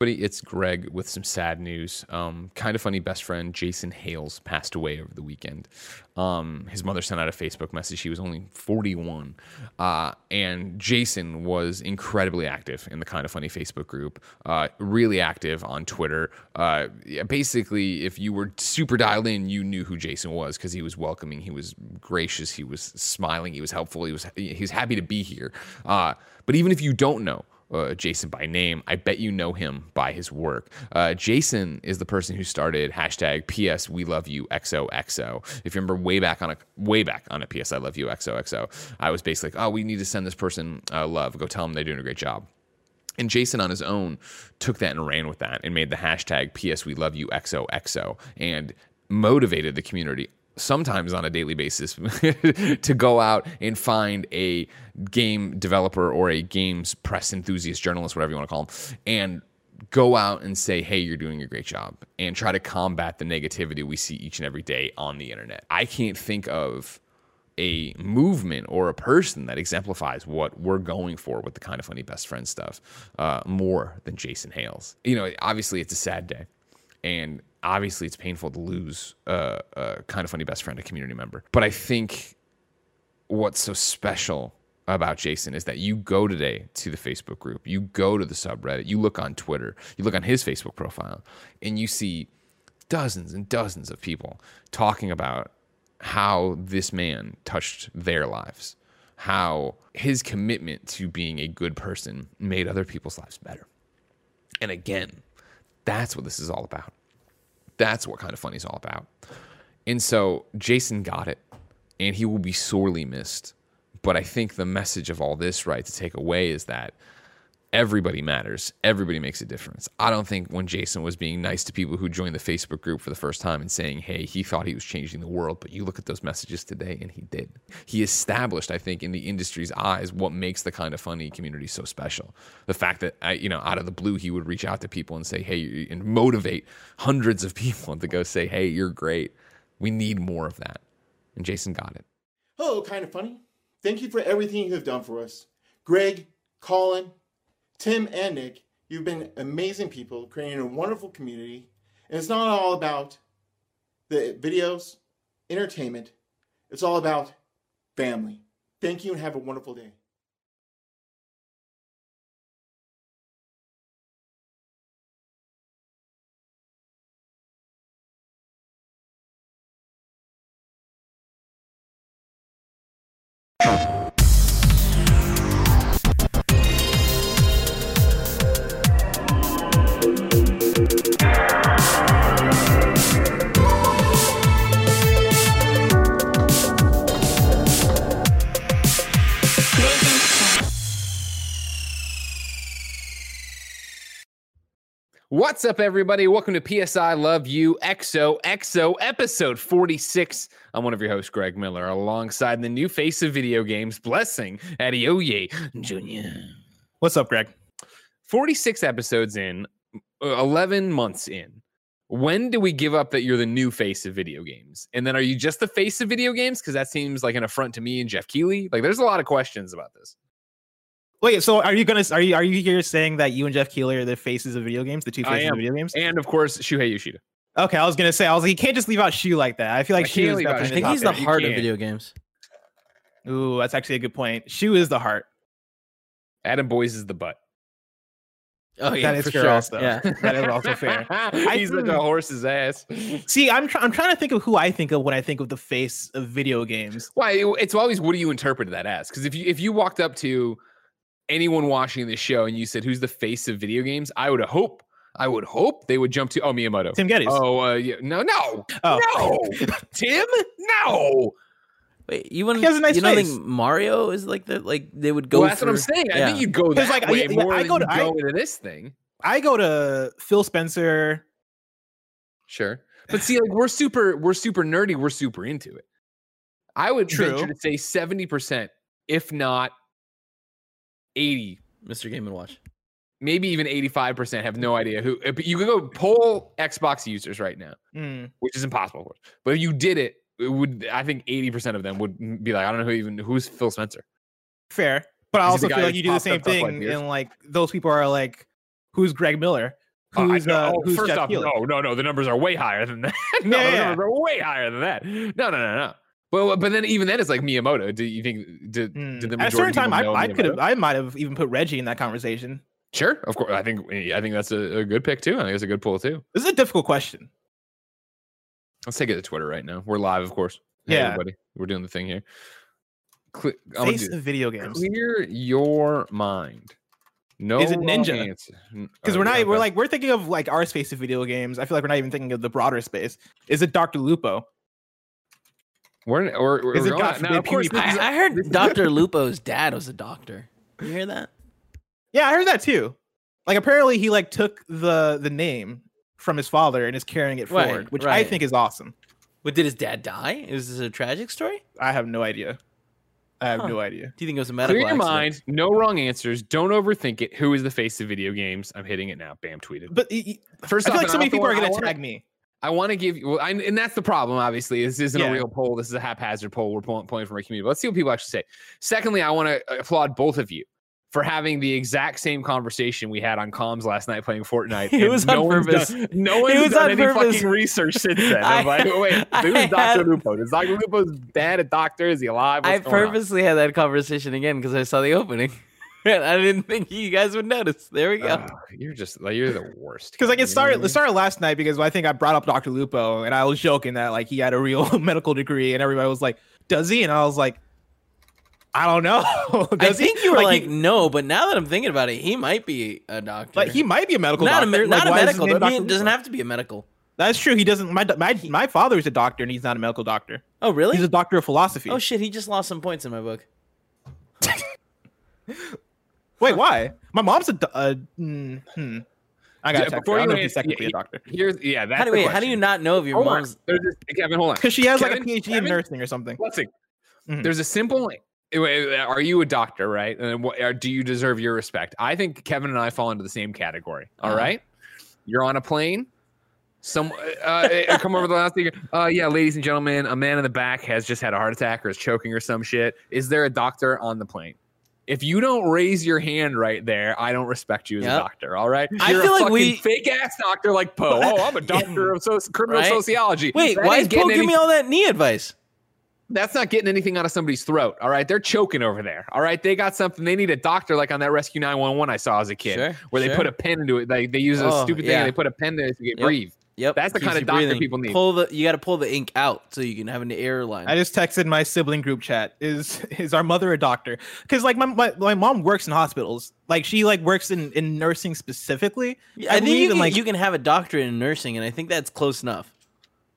Everybody, it's Greg with some sad news. Um, kind of funny best friend Jason Hales passed away over the weekend. Um, his mother sent out a Facebook message. He was only 41. Uh, and Jason was incredibly active in the kind of funny Facebook group, uh, really active on Twitter. Uh, basically, if you were super dialed in, you knew who Jason was because he was welcoming, he was gracious, he was smiling, he was helpful, he was he was happy to be here. Uh, but even if you don't know, uh, Jason by name. I bet you know him by his work. Uh, Jason is the person who started hashtag PS We Love You XOXO. If you remember way back on a way back on a PS I Love You XOXO, I was basically like, oh, we need to send this person uh, love. Go tell them they're doing a great job. And Jason on his own took that and ran with that and made the hashtag PS We Love You XOXO and motivated the community sometimes on a daily basis to go out and find a game developer or a games press enthusiast journalist whatever you want to call them and go out and say hey you're doing a great job and try to combat the negativity we see each and every day on the internet. I can't think of a movement or a person that exemplifies what we're going for with the kind of funny best friend stuff uh, more than jason hales. You know obviously it's a sad day and obviously it's painful to lose a, kind of funny best friend, a community member. But I think what's so special about Jason is that you go today to the Facebook group, you go to the subreddit, you look on Twitter, you look on his Facebook profile, and you see dozens and dozens of people talking about how this man touched their lives, how his commitment to being a good person made other people's lives better. And again, that's what this is all about. That's what kind of funny is all about. And so Jason got it, and he will be sorely missed. But I think the message of all this, right, to take away is that everybody matters. Everybody makes a difference. I don't think when Jason was being nice to people who joined the Facebook group for the first time and saying, hey, he thought he was changing the world, but you look at those messages today and he did. He established, I think, in the industry's eyes what makes the kind of funny community so special. The fact that, you know, out of the blue, he would reach out to people and say, hey, and motivate hundreds of people to go say, hey, you're great. We need more of that. And Jason got it. Hello, kind of funny. Thank you for everything you have done for us. Greg, Colin, Tim and Nick, you've been amazing people creating a wonderful community. And it's not all about the videos, entertainment, it's all about family. Thank you and have a wonderful day. What's up, everybody? Welcome to PS I Love You XOXO episode 46. I'm one of your hosts, Greg Miller, alongside the new face of video games, Blessing Adeoye Jr. What's up, Greg? 46 episodes in, uh, 11 months in. When do we give up that you're the new face of video games? And then are you just the face of video games? Because that seems like an affront to me and Jeff Keighley. Like, there's a lot of questions about this. Wait, so are you gonna are you are you here saying that you and Jeff Keighley are the faces of video games, the two faces of video games? And of course, Shuhei Yoshida. Okay, I was gonna say I was like, you can't just leave out Shu like that. I feel like I Shu is leave out definitely Shu. I think he's the there. heart of video games. Ooh, that's actually a good point. Shu is the heart. Adam Boyes is the butt. Oh yeah, That is for fair sure. also. Yeah. That is also fair. He's like a horse's ass. See, I'm try- I'm trying to think of who I think of when I think of the face of video games. Why? it- It's always what do you interpret that as? Because if you if you walked up to anyone watching this show and you said who's the face of video games, I would hope I would hope they would jump to oh Miyamoto. Tim Gettys. Oh uh, yeah. no no Oh. no Tim no. Wait, you wouldn't? He has a nice you don't face. think Mario is like the like they would go? Well, that's what I'm for- saying. I think you'd go that like, way yeah, yeah, more I than go you to- I- go into this thing. I go to Phil Spencer. Sure, but see, like we're super we're super nerdy. We're super into it. I would True. venture to say seventy percent, if not eighty Mr. Game and Watch. maybe even 85% have no idea who uh, but you can go poll xbox users right now Mm, which is impossible of course but if you did it it would i think 80% of them would be like i don't know who even who's phil spencer fair, but I also feel like you do the same up to, like, thing, and like those people are like, who's Greg Miller? Oh, who's uh, oh, who's first Jeff off, Keighley. no, no, no. The numbers are way higher than that. no, Yeah, the yeah. numbers are way higher than that. No, no, no, no. But but then even then, it's like Miyamoto. Do you think did, Hmm. did the At a certain time, I, I could have, I might have even put Reggie in that conversation. Sure, of course. I think I think that's a, a good pick too. I think it's a good pull too. This is a difficult question. Let's take it to Twitter right now. We're live, of course. Hey, Yeah. everybody, we're doing the thing here. Cle- Face of video games. clear your mind. No, Is it Ninja? Because oh, we're not, yeah, we're okay. like, we're thinking of like our space of video games. I feel like we're not even thinking of the broader space. Is it Dr. Lupo? We're or, or Is it we're God not- now, forbid of course, is- I, I heard Dr. Lupo's dad was a doctor. You hear that? Yeah, I heard that too. Like apparently he like took the the name from his father and is carrying it Right, forward, which I think is awesome. But did his dad die? Is this a tragic story? I have no idea. I have Huh. no idea. Do you think it was a medical Clear your accident? mind. No wrong answers. Don't overthink it. Who is the face of video games? I'm hitting it now. Bam, tweeted. But y- y- First I feel like so many people are gonna I wanna- tag me. I want to give you, well, I, and that's the problem. Obviously, this isn't Yeah. a real poll. This is a haphazard poll. We're pulling, pulling from our community. But let's see what people actually say. Secondly, I want to applaud both of you for having the exact same conversation we had on comms last night playing Fortnite. It was no on purpose. Done, no It one's was done on any purpose. fucking research since then. I I'm like, wait, who's Dr. Lupo? Is Dr. Lupo's dad a doctor? Is he alive? What's I going on? purposely had that conversation again because I saw the opening. And I didn't think you guys would notice. There we go. Ugh, you're just like you're the worst. Because like you it know started, what I it started last night because I think I brought up Dr. Lupo and I was joking that like he had a real medical degree and everybody was like, "Does he?" And I was like, "I don't know." I Does he? think you were like, he, no, but now that I'm thinking about it, he might be a doctor. like he might be a medical not a doctor. me- Like, not a why is his medical. name I mean, Dr. it doesn't have to be a medical. That's true. He doesn't. My my my father is a doctor and he's not a medical doctor. Oh really? He's a doctor of philosophy. oh shit! He just lost some points in my book. Wait, why? My mom's a. Uh, mm, hmm. I got Yeah, before you know if he's answer- technically yeah, a doctor Here's yeah. That's How do the wait? How do you not know if your Hold mom's? There's this- Kevin, hold on. because she has like a Kevin? PhD in nursing or something. Let's see. Mhm. There's a simple. Are you a doctor, right? And what, do you deserve your respect? I think Kevin and I fall into the same category. All Uh-huh. right, you're on a plane. Some uh, uh, come over the last speaker. Uh, yeah, ladies and gentlemen, a man in the back has just had a heart attack or is choking or some shit. Is there a doctor on the plane? If you don't raise your hand right there, I don't respect you as a doctor. All right, I You're feel a like fucking we- fake ass doctor like Poe. Oh, I'm a doctor of soci- criminal Right? sociology. Wait, That why is getting Poe giving me all that knee advice? that's not getting anything out of somebody's throat. All right. They're choking over there. All right. They got something. They need a doctor like on that Rescue 911 I saw as a kid, Sure, where they put a pen into it. Like they use a Oh, stupid thing yeah. and they put a pen there so you can Yep. breathe. Yep, That's the keeps kind of you doctor breathing. people need. Pull the. You got to pull the ink out so you can have an air line. I just texted my sibling group chat. Is is our mother a doctor? Because like my, my my mom works in hospitals. Like she like works in in nursing specifically. Yeah, I, think believe you in, can, like you can have a doctorate in nursing, and I think that's close enough.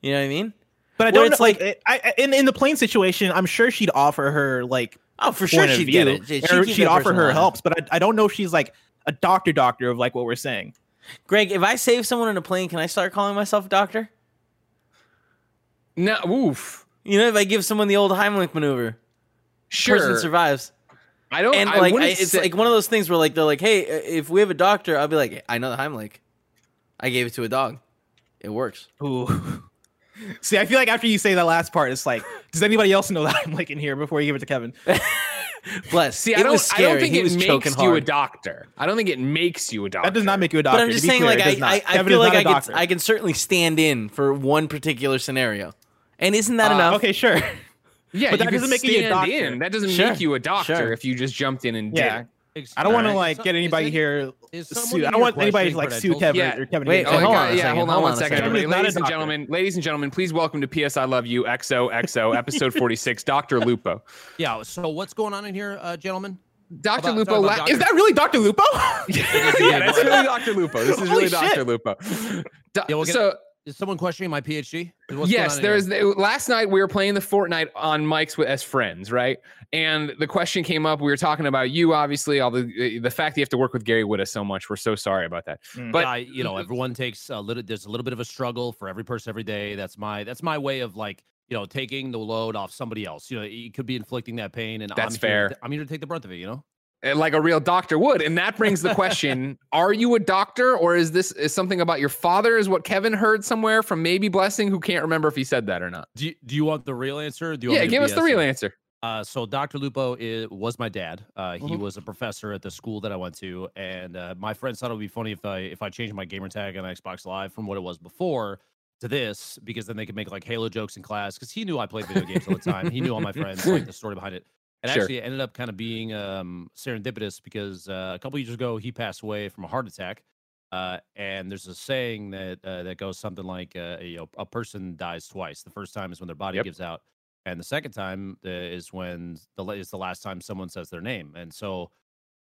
You know what I mean? But I don't it's know, like, I, I, in in the plane situation, I'm sure she'd offer her like Oh, for sure she'd view, get it. She'd she'd offer her alive. helps. But I, I don't know if she's like a doctor doctor of like what we're saying. Greg, if I save someone in a plane, can I start calling myself a doctor? No, oof. You know, if I give someone the old Heimlich maneuver, Sure. person survives. I don't. And I like, I, it's say- like one of those things where like they're like, "Hey, uh, if we have a doctor," I'll be like, "I know the Heimlich. I gave it to a dog. It works." Ooh. See, I feel like after you say that last part, it's like, does anybody else know that I'm like in here before you give it to Kevin? Bless. See, it I don't. was I don't think he it makes you a doctor. I don't think it makes you a doctor. That does not make you a doctor. But I'm just saying, clear, like, I. I, I feel like not I a can. I can certainly stand in for one particular scenario. And isn't that Uh, enough? Okay, sure. Yeah, But that doesn't make you a doctor. in. That doesn't Sure, make you a doctor sure. if you just jumped in and did. Yeah. it. I don't want to like So- get anybody any- here. Is Sue. I don't want anybody to like sue? Kevin Yeah. or Kevin. Wait, Oh, hold on God, yeah, hold on hold on a second, second. everybody. Kevin's not a Ladies and doctor. gentlemen, ladies and gentlemen, please welcome to PS I Love You XOXO episode 46, Dr. Lupo. Yeah. So what's going on in here, uh, gentlemen? Dr. About- Lupo, la- Dr. Is that really Dr. Lupo? yeah, that's really Dr. Lupo. This is Holy really Dr. Lupo. Do- Yeah, we'll get- so Is someone questioning my PhD? What's yes, there's last night we were playing the Fortnite on mics with as friends, right? And the question came up. We were talking about you, obviously, all the the fact that you have to work with Gary Whitta so much. We're so sorry about that. Mm. But yeah, I, you know, everyone takes a little. There's a little bit of a struggle for every person every day. That's my that's my way of like you know taking the load off somebody else. You know, you could be inflicting that pain, and That's I'm fair. Here, to- I'm here to take the brunt of it. You know. Uh, like a real doctor would. And that brings the question: Are you a doctor, or is this is something about your father? Is what Kevin heard somewhere from maybe Blessing, who can't remember if he said that or not. Do you, do you want the real answer? Do you Yeah, give us the real answer. Uh, so Dr. Lupo is, was my dad. Uh, he Mhm. was a professor at the school that I went to, and uh, my friends thought it would be funny if I if I changed my gamer tag on Xbox Live from what it was before to this, because then they could make like Halo jokes in class. Because he knew I played video games all the time. He knew all my friends, like the story behind it. And Sure. actually, it ended up kind of being um, serendipitous because uh, a couple years ago he passed away from a heart attack. Uh, and there's a saying that uh, that goes something like, uh, you know, a person dies twice. The first time is when their body Yep. gives out, and the second time uh, is when the is the last time someone says their name. And so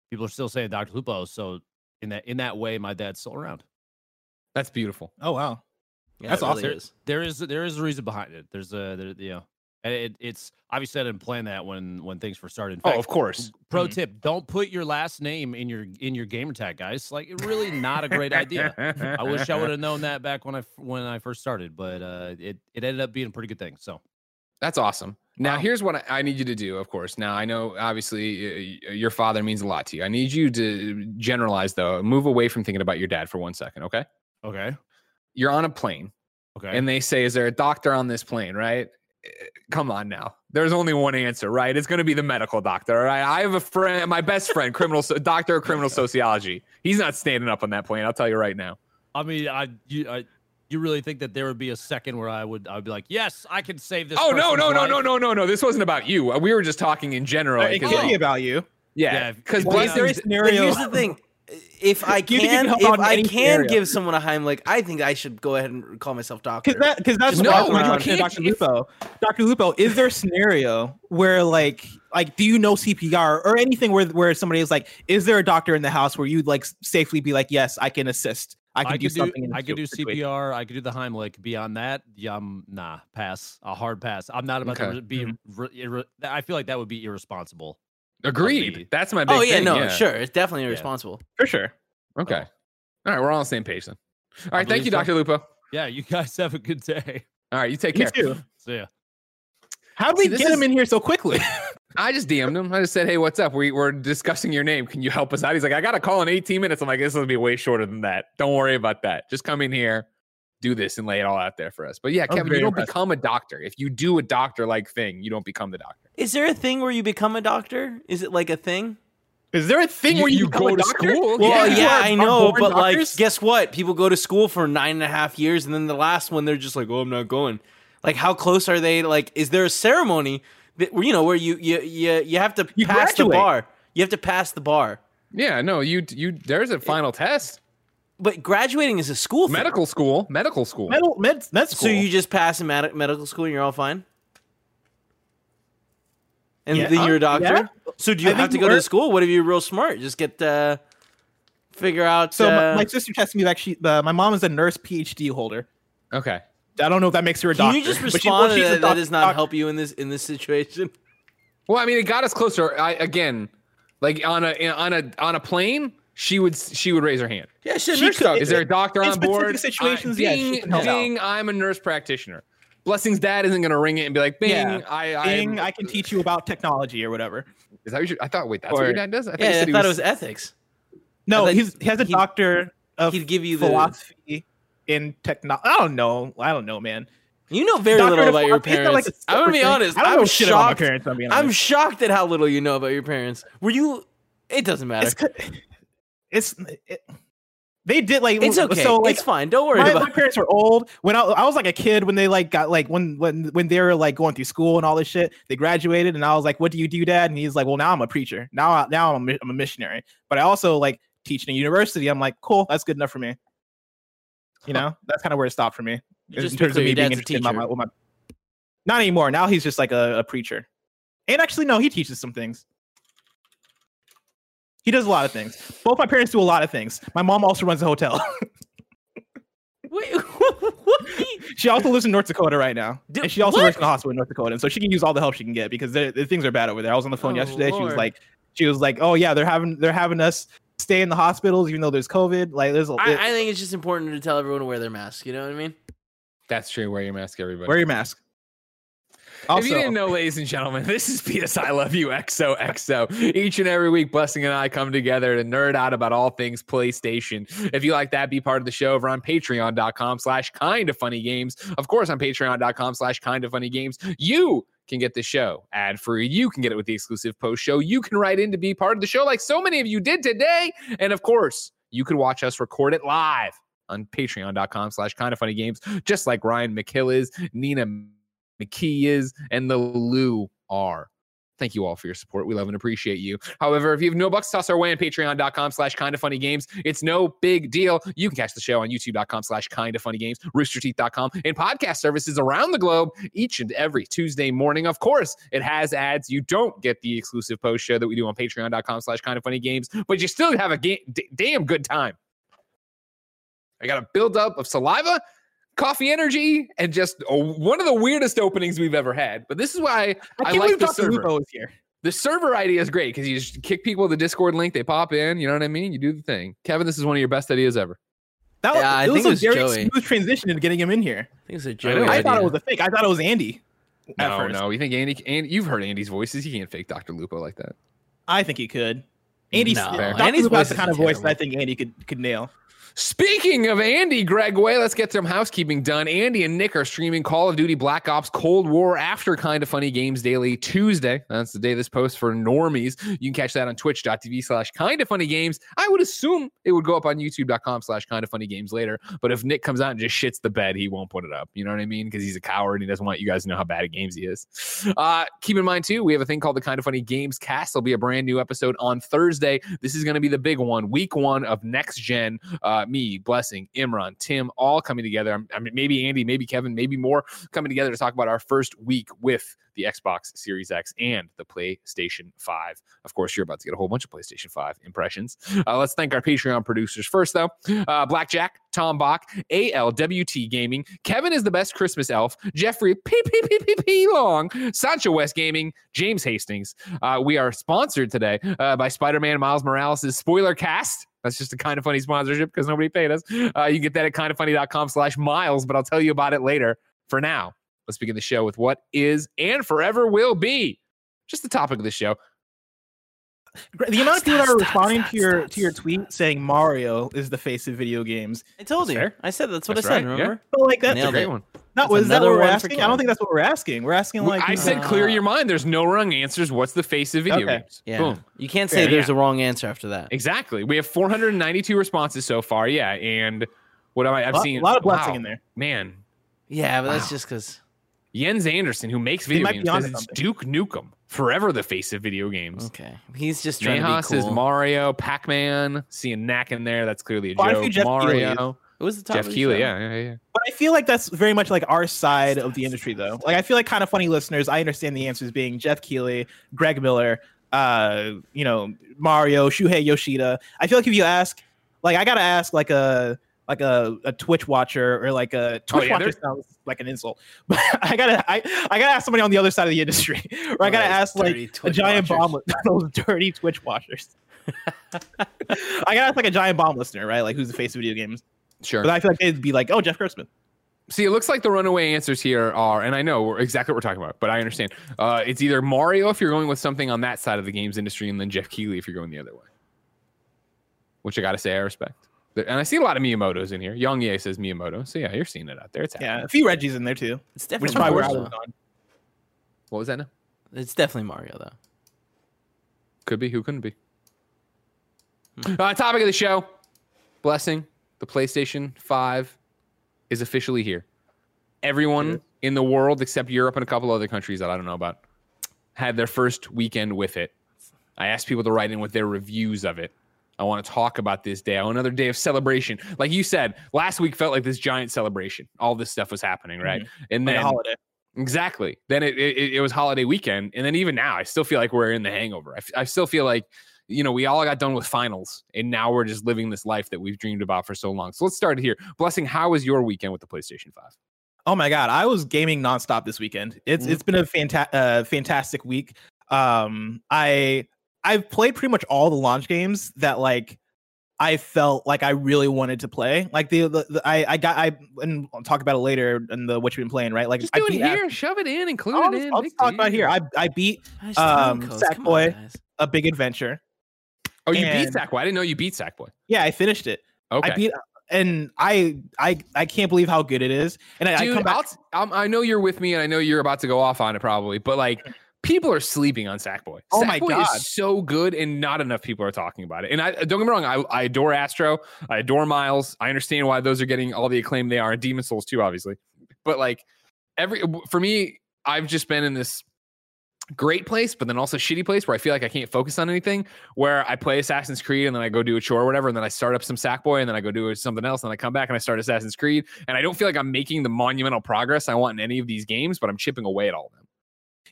people are still saying Dr. Lupo. So in that in that way, my dad's still around. That's beautiful. Oh wow. Yeah, That's it really awesome. is. There is there is a reason behind it. There's a there, you know, and it, it's obviously I didn't plan that when when things first started. In Oh, of course. Pro Mhm. tip: Don't put your last name in your in your gamer tag, guys. Like, really not a great idea. I wish I would have known that back when I when I first started, but uh, it it ended up being a pretty good thing. So That's awesome. Now, Wow. here's what I, I need you to do, of course. Now, I know obviously uh, your father means a lot to you. I need you to generalize, though, move away from thinking about your dad for one second, okay? okay, You're on a plane okay, and they say, Is there a doctor on this plane, right? Come on now. There's only one answer, right? It's going to be the medical doctor, all right? I have a friend, my best friend, criminal so- doctor of criminal sociology. He's not standing up on that plane. I'll tell you right now. I mean, I you I, you really think that there would be a second where I would I would be like, yes, I can save this. Oh no, no, no, life." no, no, no, no! This wasn't about you. We were just talking in general. Uh, it 'cause, could be about you. yeah, Yeah, because well, Well, is there a blessings. But here's the thing: if I Do you can, can if I can scenario? give someone a Heimlich, I think I should go ahead and call myself doctor. Because that, that's No, what you can't- Dr. Lupo. Dr. Lupo, is there a scenario where like like do you know CPR or anything where where somebody is like, is there a doctor in the house where you'd like safely be like, yes, I can assist, I can I do could do, something. in I this could do situation." CPR. I could do the Heimlich. Beyond that, yeah, I'm nah, pass. A hard pass. I'm not about to Okay. re- be. Mm-hmm. re- irre- I feel like that would be irresponsible. Agreed. me. That's my oh, big oh yeah, thing. no, yeah. sure, it's definitely irresponsible. for sure. Oh. Okay. All right, we're all on the same page then. All right, I thank you, believe so. Dr. Lupo. Yeah, you guys have a good day. All right, you take Me care. too. So yeah. How did we this get him in here so quickly? I just DM'd him. I just said, hey, what's up? We, we're discussing your name. Can you help us out? He's like, I got a call in 18 minutes. I'm like, this will be way shorter than that. Don't worry about that. Just come in here, do this, and lay it all out there for us. But yeah, Kevin, you don't impressive. become a doctor. If you do a doctor like thing, you don't become the doctor. Is there a thing where you become a doctor? Is it like a thing? is there a thing You- where you, you go to doctor? school? Well, Yeah. yeah, I know, born but like, guess what? People go to school for nine and a half years, and then the last one, they're just like, "Oh, I'm not going." Like, how close are they? Like, is there a ceremony that you know where you you you, you have to You pass the bar? You have to pass the bar. Yeah, no, you, you, there's a final test. But graduating is a school thing. Medical school, medical school. med, med, med school. So school. you just pass in med- medical school and you're all fine? And Yeah. then you're a doctor? yeah. So do you I have to go to school? What if you're real smart? Just get uh figure out so my, uh, my sister texted me like she, uh, my mom is a nurse PhD holder. Okay. I don't know if that makes her a Can doctor. you just but she- respond well, she's a that that does not doc- help you in this in this situation? Well, I mean, it got us closer. I again, like on a on a on a plane, she would she would raise her hand. Yeah, shit, She nurse could- Is there a doctor on board? specific situations, I, yeah, she Bing, can help out. Bing, I'm a nurse practitioner. Blessing's dad isn't gonna ring it and be like, Bing, Yeah. I, I, Bing, I can teach you about technology or whatever. Is that what you, I thought? Wait, that's what your dad does? I thought, yeah, you I said he thought it was ethics. No, he's he has a he'd- doctor of he'd give you the- philosophy in technology. I don't know. I don't know, man. You know very Doctor little about your philosophy, isn't that parents. like a I'm gonna be separate thing? honest. I don't I'm about my shocked. parents. I'm being I'm shocked at how little you know about your parents. Were you? It doesn't matter. It's it, they did like It's okay. So like it's fine. Don't worry my, my parents were old. When I, I was like a kid when they like got like when when when they were like going through school and all this shit they graduated and I was like what do you do dad? And he's like well now I'm a preacher. Now I, now I'm a, I'm a missionary. But I also like teaching at university. I'm like cool. That's good enough for me. You know? That's kind of where it stopped for me in to terms of me being a interested in my, my not anymore. Now he's just like a, a preacher. And actually no he teaches some things he does a lot of things both my parents do a lot of things my mom also runs a hotel Wait, what? She also lives in North Dakota right now, Dude, and she also what? works in the hospital in North Dakota, and so she can use all the help she can get because the, the things are bad over there. I was on the phone Oh, yesterday. She was like, she was like, oh yeah, they're having they're having us stay in the hospitals even though there's COVID. Like there's a I, I think it's just important to tell everyone to wear their mask. You know what I mean? That's true. Wear your mask, everybody. wear your mask. If you didn't know, ladies and gentlemen, this is PS I Love You XOXO. Each and every week, Blessing and I come together to nerd out about all things PlayStation. If you like that, be part of the show over on patreon.com slash kind of funny games. Of course, on patreon.com slash kind of funny games. You can get the show ad free. You can get it with the exclusive post show. You can write in to be part of the show, like so many of you did today. And of course, you can watch us record it live on patreon.com slash kind of funny games, just like Ryan McHill is, Nina McKee is, and the Lou are. Thank you all for your support. We love and appreciate you. However, if you have no bucks, toss our way on patreon.com slash kind of funny games. It's no big deal. You can catch the show on youtube.com slash kind of funny games, roosterteeth.com, and podcast services around the globe each and every Tuesday morning. Of course, it has ads. You don't get the exclusive post show that we do on patreon.com slash kind of funny games, but you still have a ga- d- damn good time. I got a buildup of saliva coffee energy and just oh, one of the weirdest openings we've ever had. But this is why I I, like believe the Dr. server. Lupo is here. The server idea is great because you just kick people the Discord link, they pop in. You know what I mean? You do the thing. Kevin, this is one of your best ideas ever. That, Yeah, I it was think a it was very Joey. smooth transition into getting him in here. I think it's a I Joey. know. I thought it was a fake. I thought it was Andy. at No, first. no. You think Andy, Andy? You've heard Andy's voices. He can't fake Dr. Lupo like that. I think he could. Andy, No, Dr. Andy's Lupo has the kind of voice that I think Andy could could nail. Speaking of Andy Gregway, let's get some housekeeping done. Andy and Nick are streaming Call of Duty Black Ops Cold War after Kind of Funny Games Daily Tuesday. That's the day this post for normies. You can catch that on twitch.tv slash kind of funny games. I would assume it would go up on youtube.com slash kind of funny games later. But if Nick comes out and just shits the bed, he won't put it up. You know what I mean? Because he's a coward and he doesn't want you guys to know how bad at games he is. Uh, keep in mind, too, we have a thing called the Kind of Funny Games cast. There'll be a brand new episode on Thursday. This is going to be the big one, week one of next gen. Uh, me, Blessing, Imran, Tim, all coming together. I mean, maybe Andy, maybe Kevin, maybe more coming together to talk about our first week with the Xbox Series X and the PlayStation 5. Of course, you're about to get a whole bunch of PlayStation 5 impressions. Uh, let's thank our Patreon producers first, though. Uh, Blackjack, Tom Bach, ALWT Gaming, Kevin is the best Christmas elf, Jeffrey P P P P P Long, Sancho West Gaming, James Hastings. Uh, we are sponsored today uh, by Spider-Man Miles Morales' spoiler cast. That's just a kind of funny sponsorship because nobody paid us. Uh, you get that at kindoffunny.com slash miles, but I'll tell you about it later. For now, let's begin the show with what is and forever will be just the topic of the show. The amount of people that are responding to your to your tweet saying Mario is the face of video games. I told you. I said that's what That's I said. right, yeah. Remember? But like that's That's a great it. one. not was that what we're asking? I don't think that's what we're asking. We're asking like I said uh, clear your mind. There's no wrong answers. What's the face of video Okay. games? Yeah. Boom. You can't say Fair, there's yeah. a wrong answer after that. Exactly. We have 492 responses so far. Yeah. And what am I? I've a lot, seen a lot of blessing wow, in there. Man, Yeah, but that's just because. Jens Anderson, who makes video games, onto says it's. Duke Nukem, forever the face of video games. Okay, he's just trying Neha to be says cool. Mario, Pac Man, seeing Knack in there. That's clearly a Quite joke. Jeff Keighley Mario, It was the top Jeff Keighley. Yeah, yeah, yeah. But I feel like that's very much like our side of the industry, though. Like I feel like kind of funny listeners. I understand the answers being Jeff Keighley, Greg Miller, uh, you know, Mario, Shuhei Yoshida. I feel like if you ask, like, I gotta ask like a like a, a Twitch watcher or like a Twitch Oh, yeah, watcher sounds like an insult, but I gotta I, I gotta ask somebody on the other side of the industry, or I gotta ask like dirty a giant watchers. bomb, those dirty Twitch watchers. I gotta ask like a giant bomb listener, right? Like who's the face of video games? Sure. But I feel like they'd be like, oh, Jeff Gerstmann. See, it looks like the runaway answers here are, and I know we're exactly what we're talking about, but I understand. Uh, it's either Mario if you're going with something on that side of the games industry, and then Jeff Keighley if you're going the other way. Which I got to say, I respect. There- And I see a lot of Miyamoto's in here. Young Ye says Miyamoto. So yeah, you're seeing it out there. It's happening. Yeah, a few Reggie's in there too. It's Which definitely is probably Mario. was on. What was that now? It's definitely Mario though. Could be. Who couldn't be? Hmm. Uh, topic of the show. Blessing. The PlayStation 5 is officially here. Everyone in the world except Europe and a couple other countries that I don't know about had their first weekend with it. I asked people to write in with their reviews of it. I want to talk about this day, another day of celebration. Like you said, last week felt like this giant celebration. All this stuff was happening, right? And Mm-hmm. Like then a holiday. Exactly. Then it, it it was holiday weekend, and then even now, I still feel like we're in the hangover. I, f- I still feel like you know we all got done with finals, and now we're just living this life that we've dreamed about for so long. So let's start here. Blessing, how was your weekend with the PlayStation Five? Oh my god, I was gaming nonstop this weekend. It's Mhm. it's been a fanta- uh, fantastic week. Um, I I've played pretty much all the launch games that like I felt like I really wanted to play. Like the, the, the I I got I and I'll talk about it later in the what you've been playing, right? Like Just I do it beat here, shove it in, include I'll, it in. I'll just talk about here. I I beat Um, codes. On, Sackboy. a big adventure. Oh, you beat Sackboy. I didn't know you beat Sackboy. Yeah, I finished it. Okay. I beat and I I I can't believe how good it is. And I, I come back. I'll t- I'm- I know you're with me, and I know you're about to go off on it probably, but like people are sleeping on Sackboy. Oh my God. is so good, and not enough people are talking about it. And I don't get me wrong, I, I adore Astro, I adore Miles. I understand why those are getting all the acclaim they are, and Demon's Souls too, obviously. But like every for me, I've just been in this great place, but then also shitty place where I feel like I can't focus on anything. Where I play Assassin's Creed and then I go do a chore or whatever, and then I start up some Sackboy and then I go do something else, and I come back and I start Assassin's Creed, and I don't feel like I'm making the monumental progress I want in any of these games, but I'm chipping away at all of them.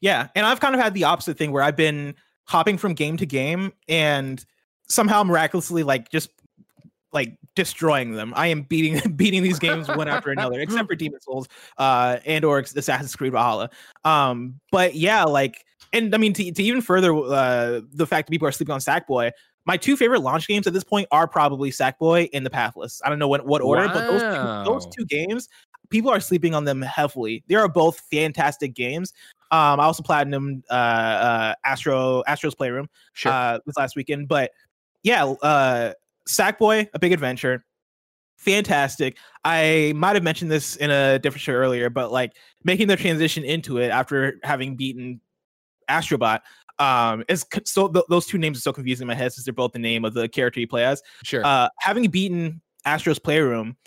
Yeah, and I've kind of had the opposite thing where I've been hopping from game to game and somehow miraculously like just like destroying them. I am beating beating these games one after another, except for Demon's Souls uh and or Assassin's Creed Valhalla. Um but yeah, like and I mean to, to even further uh the fact that people are sleeping on Sackboy, my two favorite launch games at this point are probably Sackboy and The Pathless. I don't know what what order, but those two, those two games people are sleeping on them heavily. They are both fantastic games. Um, I also platinum uh, uh, Astro Astro's Playroom Sure. uh, this last weekend, but yeah, uh, Sackboy, a big adventure, fantastic. I might have mentioned this in a different show earlier, but like making the transition into it after having beaten Astrobot um is so th- those two names are so confusing in my head since they're both the name of the character you play as sure. uh, having beaten Astro's Playroom,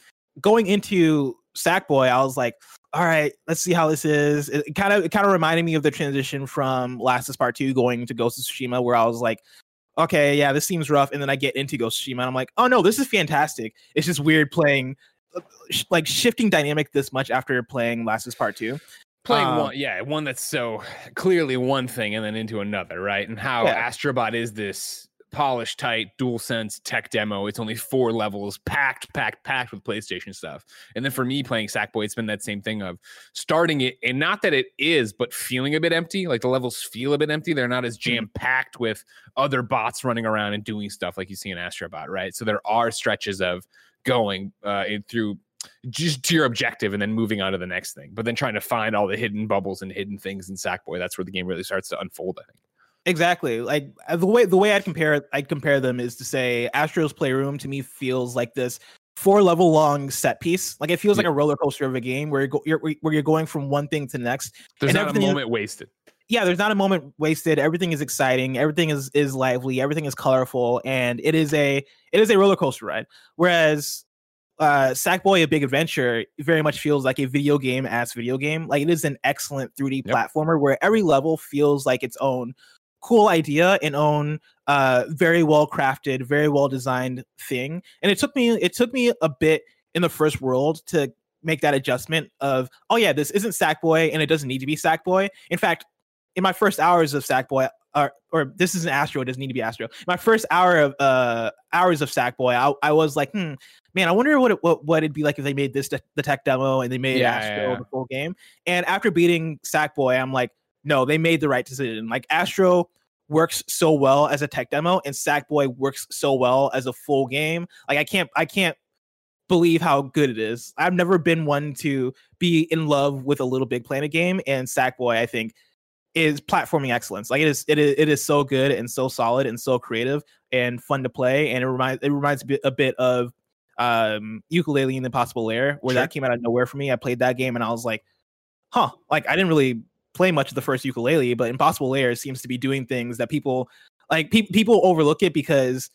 going into Sackboy, I was like, all right, let's see how this is. It kind of it kind of reminded me of the transition from Last of Us Part 2 going to Ghost of Tsushima, where I was like, okay, yeah, this seems rough. And then I get into Ghost of Tsushima and I'm like, oh no, this is fantastic. It's just weird playing uh, like shifting dynamic this much after playing Last of Us Part 2. Playing um, one, yeah, one that's so clearly one thing and then into another, right? And how Yeah. Astrobot is this polished, tight, dual sense tech demo. It's only four levels, packed, packed, packed with PlayStation stuff. And then for me playing Sackboy, it's been that same thing of starting it, and not that it is, but feeling a bit empty. Like the levels feel a bit empty. They're not as Mm-hmm. jam packed with other bots running around and doing stuff like you see in Astrobot, right? So there are stretches of going uh, in- through just to your objective and then moving on to the next thing. But then trying to find all the hidden bubbles and hidden things in Sackboy, that's where the game really starts to unfold, I think. Exactly. Like uh, the way the way I'd compare I'd compare them is to say Astro's Playroom to me feels like this four level long set piece. Like it feels like a roller coaster of a game where you're, go, you're where you're going from one thing to the next. There's And not a moment wasted. Yeah, there's not a moment wasted. Everything is exciting. Everything is is lively. Everything is colorful, and it is a it is a roller coaster ride. Whereas uh Sackboy a big adventure very much feels like a video game as video game like it is an excellent 3d Yep. platformer where every level feels like its own cool idea and own uh very well crafted very well designed thing and it took me it took me a bit in the first world to make that adjustment of oh yeah this isn't sackboy and it doesn't need to be sackboy in fact in my first hours of sackboy or, or this isn't astro it doesn't need to be astro my first hour of uh hours of sackboy i, I was like hmm man, I wonder what it, what what it'd be like if they made this the, the tech demo and they made Yeah, Astro yeah, yeah. the full game. And after beating Sackboy, I'm like, no, they made the right decision. Like Astro works so well as a tech demo, and Sackboy works so well as a full game. Like I can't I can't believe how good it is. I've never been one to be in love with a Little Big Planet game, and Sackboy, I think, is platforming excellence. Like it is, it is, it is so good and so solid and so creative and fun to play. And it reminds, it reminds me a bit of um Yooka-Laylee in the impossible lair where Sure. that came out of nowhere for me i played that game and i was like huh like i didn't really play much of the first Yooka-Laylee but impossible lair seems to be doing things that people like pe- people overlook it because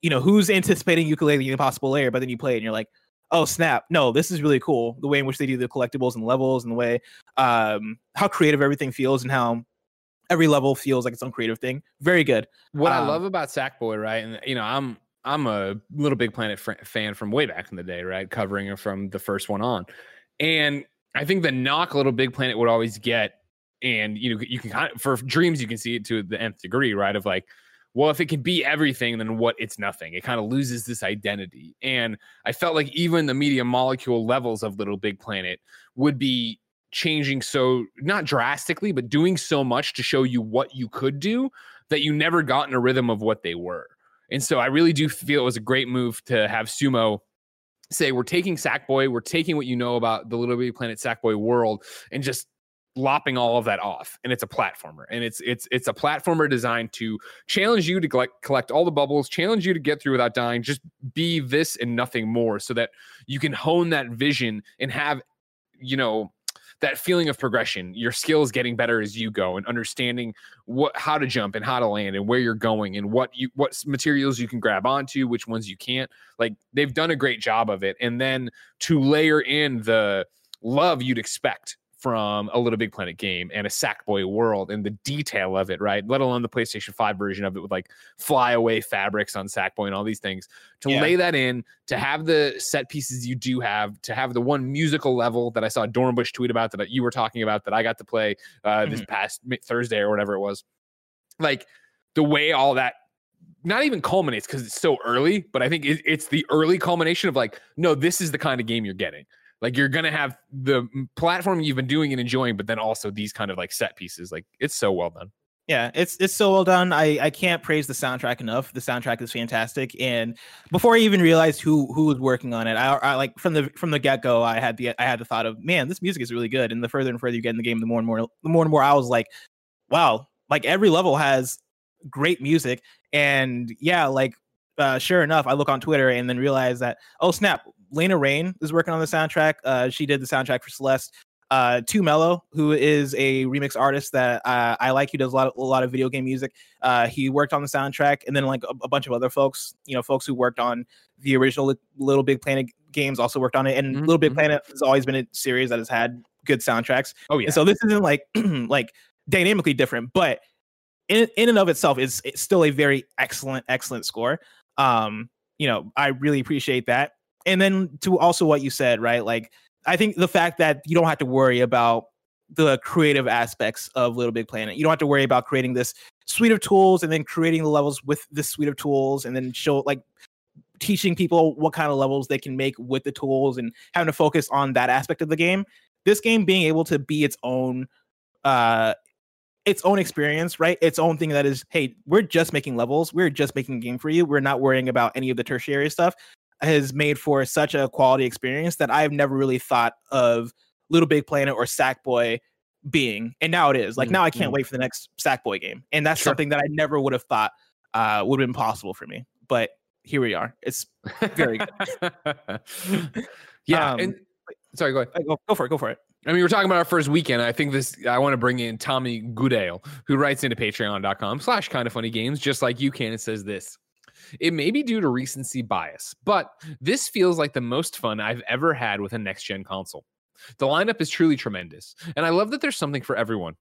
you know who's anticipating Yooka-Laylee in impossible lair but then you play it and you're like oh snap no this is really cool the way in which they do the collectibles and levels and the way um how creative everything feels and how every level feels like its own creative thing very good What I Um, love about Sackboy, right? And you know, I'm I'm a Little Big Planet fr- fan from way back in the day, right? Covering it from the first one on, and I think the knock Little Big Planet would always get, and you know, you can kind of for dreams you can see it to the nth degree, right? Of like, well, if it can be everything, then what? It's nothing. It kind of loses this identity, and I felt like even the media molecule levels of Little Big Planet would be changing so not drastically, but doing so much to show you what you could do that you never got in a rhythm of what they were. And so I really do feel it was a great move to have Sumo say, we're taking Sackboy, we're taking what you know about the Little Big Planet Sackboy world and just lopping all of that off and it's a platformer and it's it's it's a platformer designed to challenge you to collect, collect all the bubbles challenge you to get through without dying just be this and nothing more so that you can hone that vision and have you know that feeling of progression your skills getting better as you go and understanding what how to jump and how to land and where you're going and what you what materials you can grab onto which ones you can't like they've done a great job of it and then to layer in the love you'd expect from a Little Big Planet game and a Sackboy world and the detail of it, right? Let alone the PlayStation 5 version of it with like flyaway fabrics on Sackboy and all these things. To Yeah. lay that in, to have the set pieces you do have, to have the one musical level that I saw Dornbush tweet about that you were talking about that I got to play uh, this past Thursday or whatever it was. Like the way all that not even culminates because it's so early, but I think it, it's the early culmination of like, no, this is the kind of game you're getting. Like you're gonna have the platform you've been doing and enjoying, but then also these kind of like set pieces. Like it's so well done. Yeah, it's it's so well done. I I can't praise the soundtrack enough. The soundtrack is fantastic. And before I even realized who who was working on it, I, I like from the from the get go, I had the I had the thought of man, this music is really good. And the further and further you get in the game, the more and more the more and more I was like, wow, like every level has great music. And yeah, like uh, sure enough, I look on Twitter and then realize that oh snap, Lena Raine is working on the soundtrack. Uh, she did the soundtrack for Celeste uh Too Mellow, who is a remix artist that uh, I like. He does a lot of a lot of video game music. Uh, he worked on the soundtrack, and then like a, a bunch of other folks, you know, folks who worked on the original Little Big Planet games also worked on it. And Mhm, Little Big mhm. Planet has always been a series that has had good soundtracks. Oh yeah. And so this isn't like like dynamically different, but in in and of itself is it's still a very excellent excellent score. Um, you know, I really appreciate that. And then to also what you said, right? Like I think the fact that you don't have to worry about the creative aspects of Little Big Planet. You don't have to worry about creating this suite of tools and then creating the levels with this suite of tools and then show like teaching people what kind of levels they can make with the tools and having to focus on that aspect of the game. This game being able to be its own uh its own experience, right? Its own thing that is, hey, we're just making levels. We're just making a game for you. We're not worrying about any of the tertiary stuff. Has made for such a quality experience that I've never really thought of Little Big Planet or Sackboy being, and now it is. Like Mm, now, I can't wait for the next Sackboy game, and that's Sure. something that I never would have thought uh, would have been possible for me. But here we are. It's very good. yeah. Um, and sorry, go ahead. uh, go, go for it. Go for it. I mean, we're talking about our first weekend. I think this, I want to bring in Tommy Goodale, who writes into patreon.com slash kind of funny games, just like you can. It says this. It may be due to recency bias, but this feels like the most fun I've ever had with a next gen console. The lineup is truly tremendous, and I love that there's something for everyone.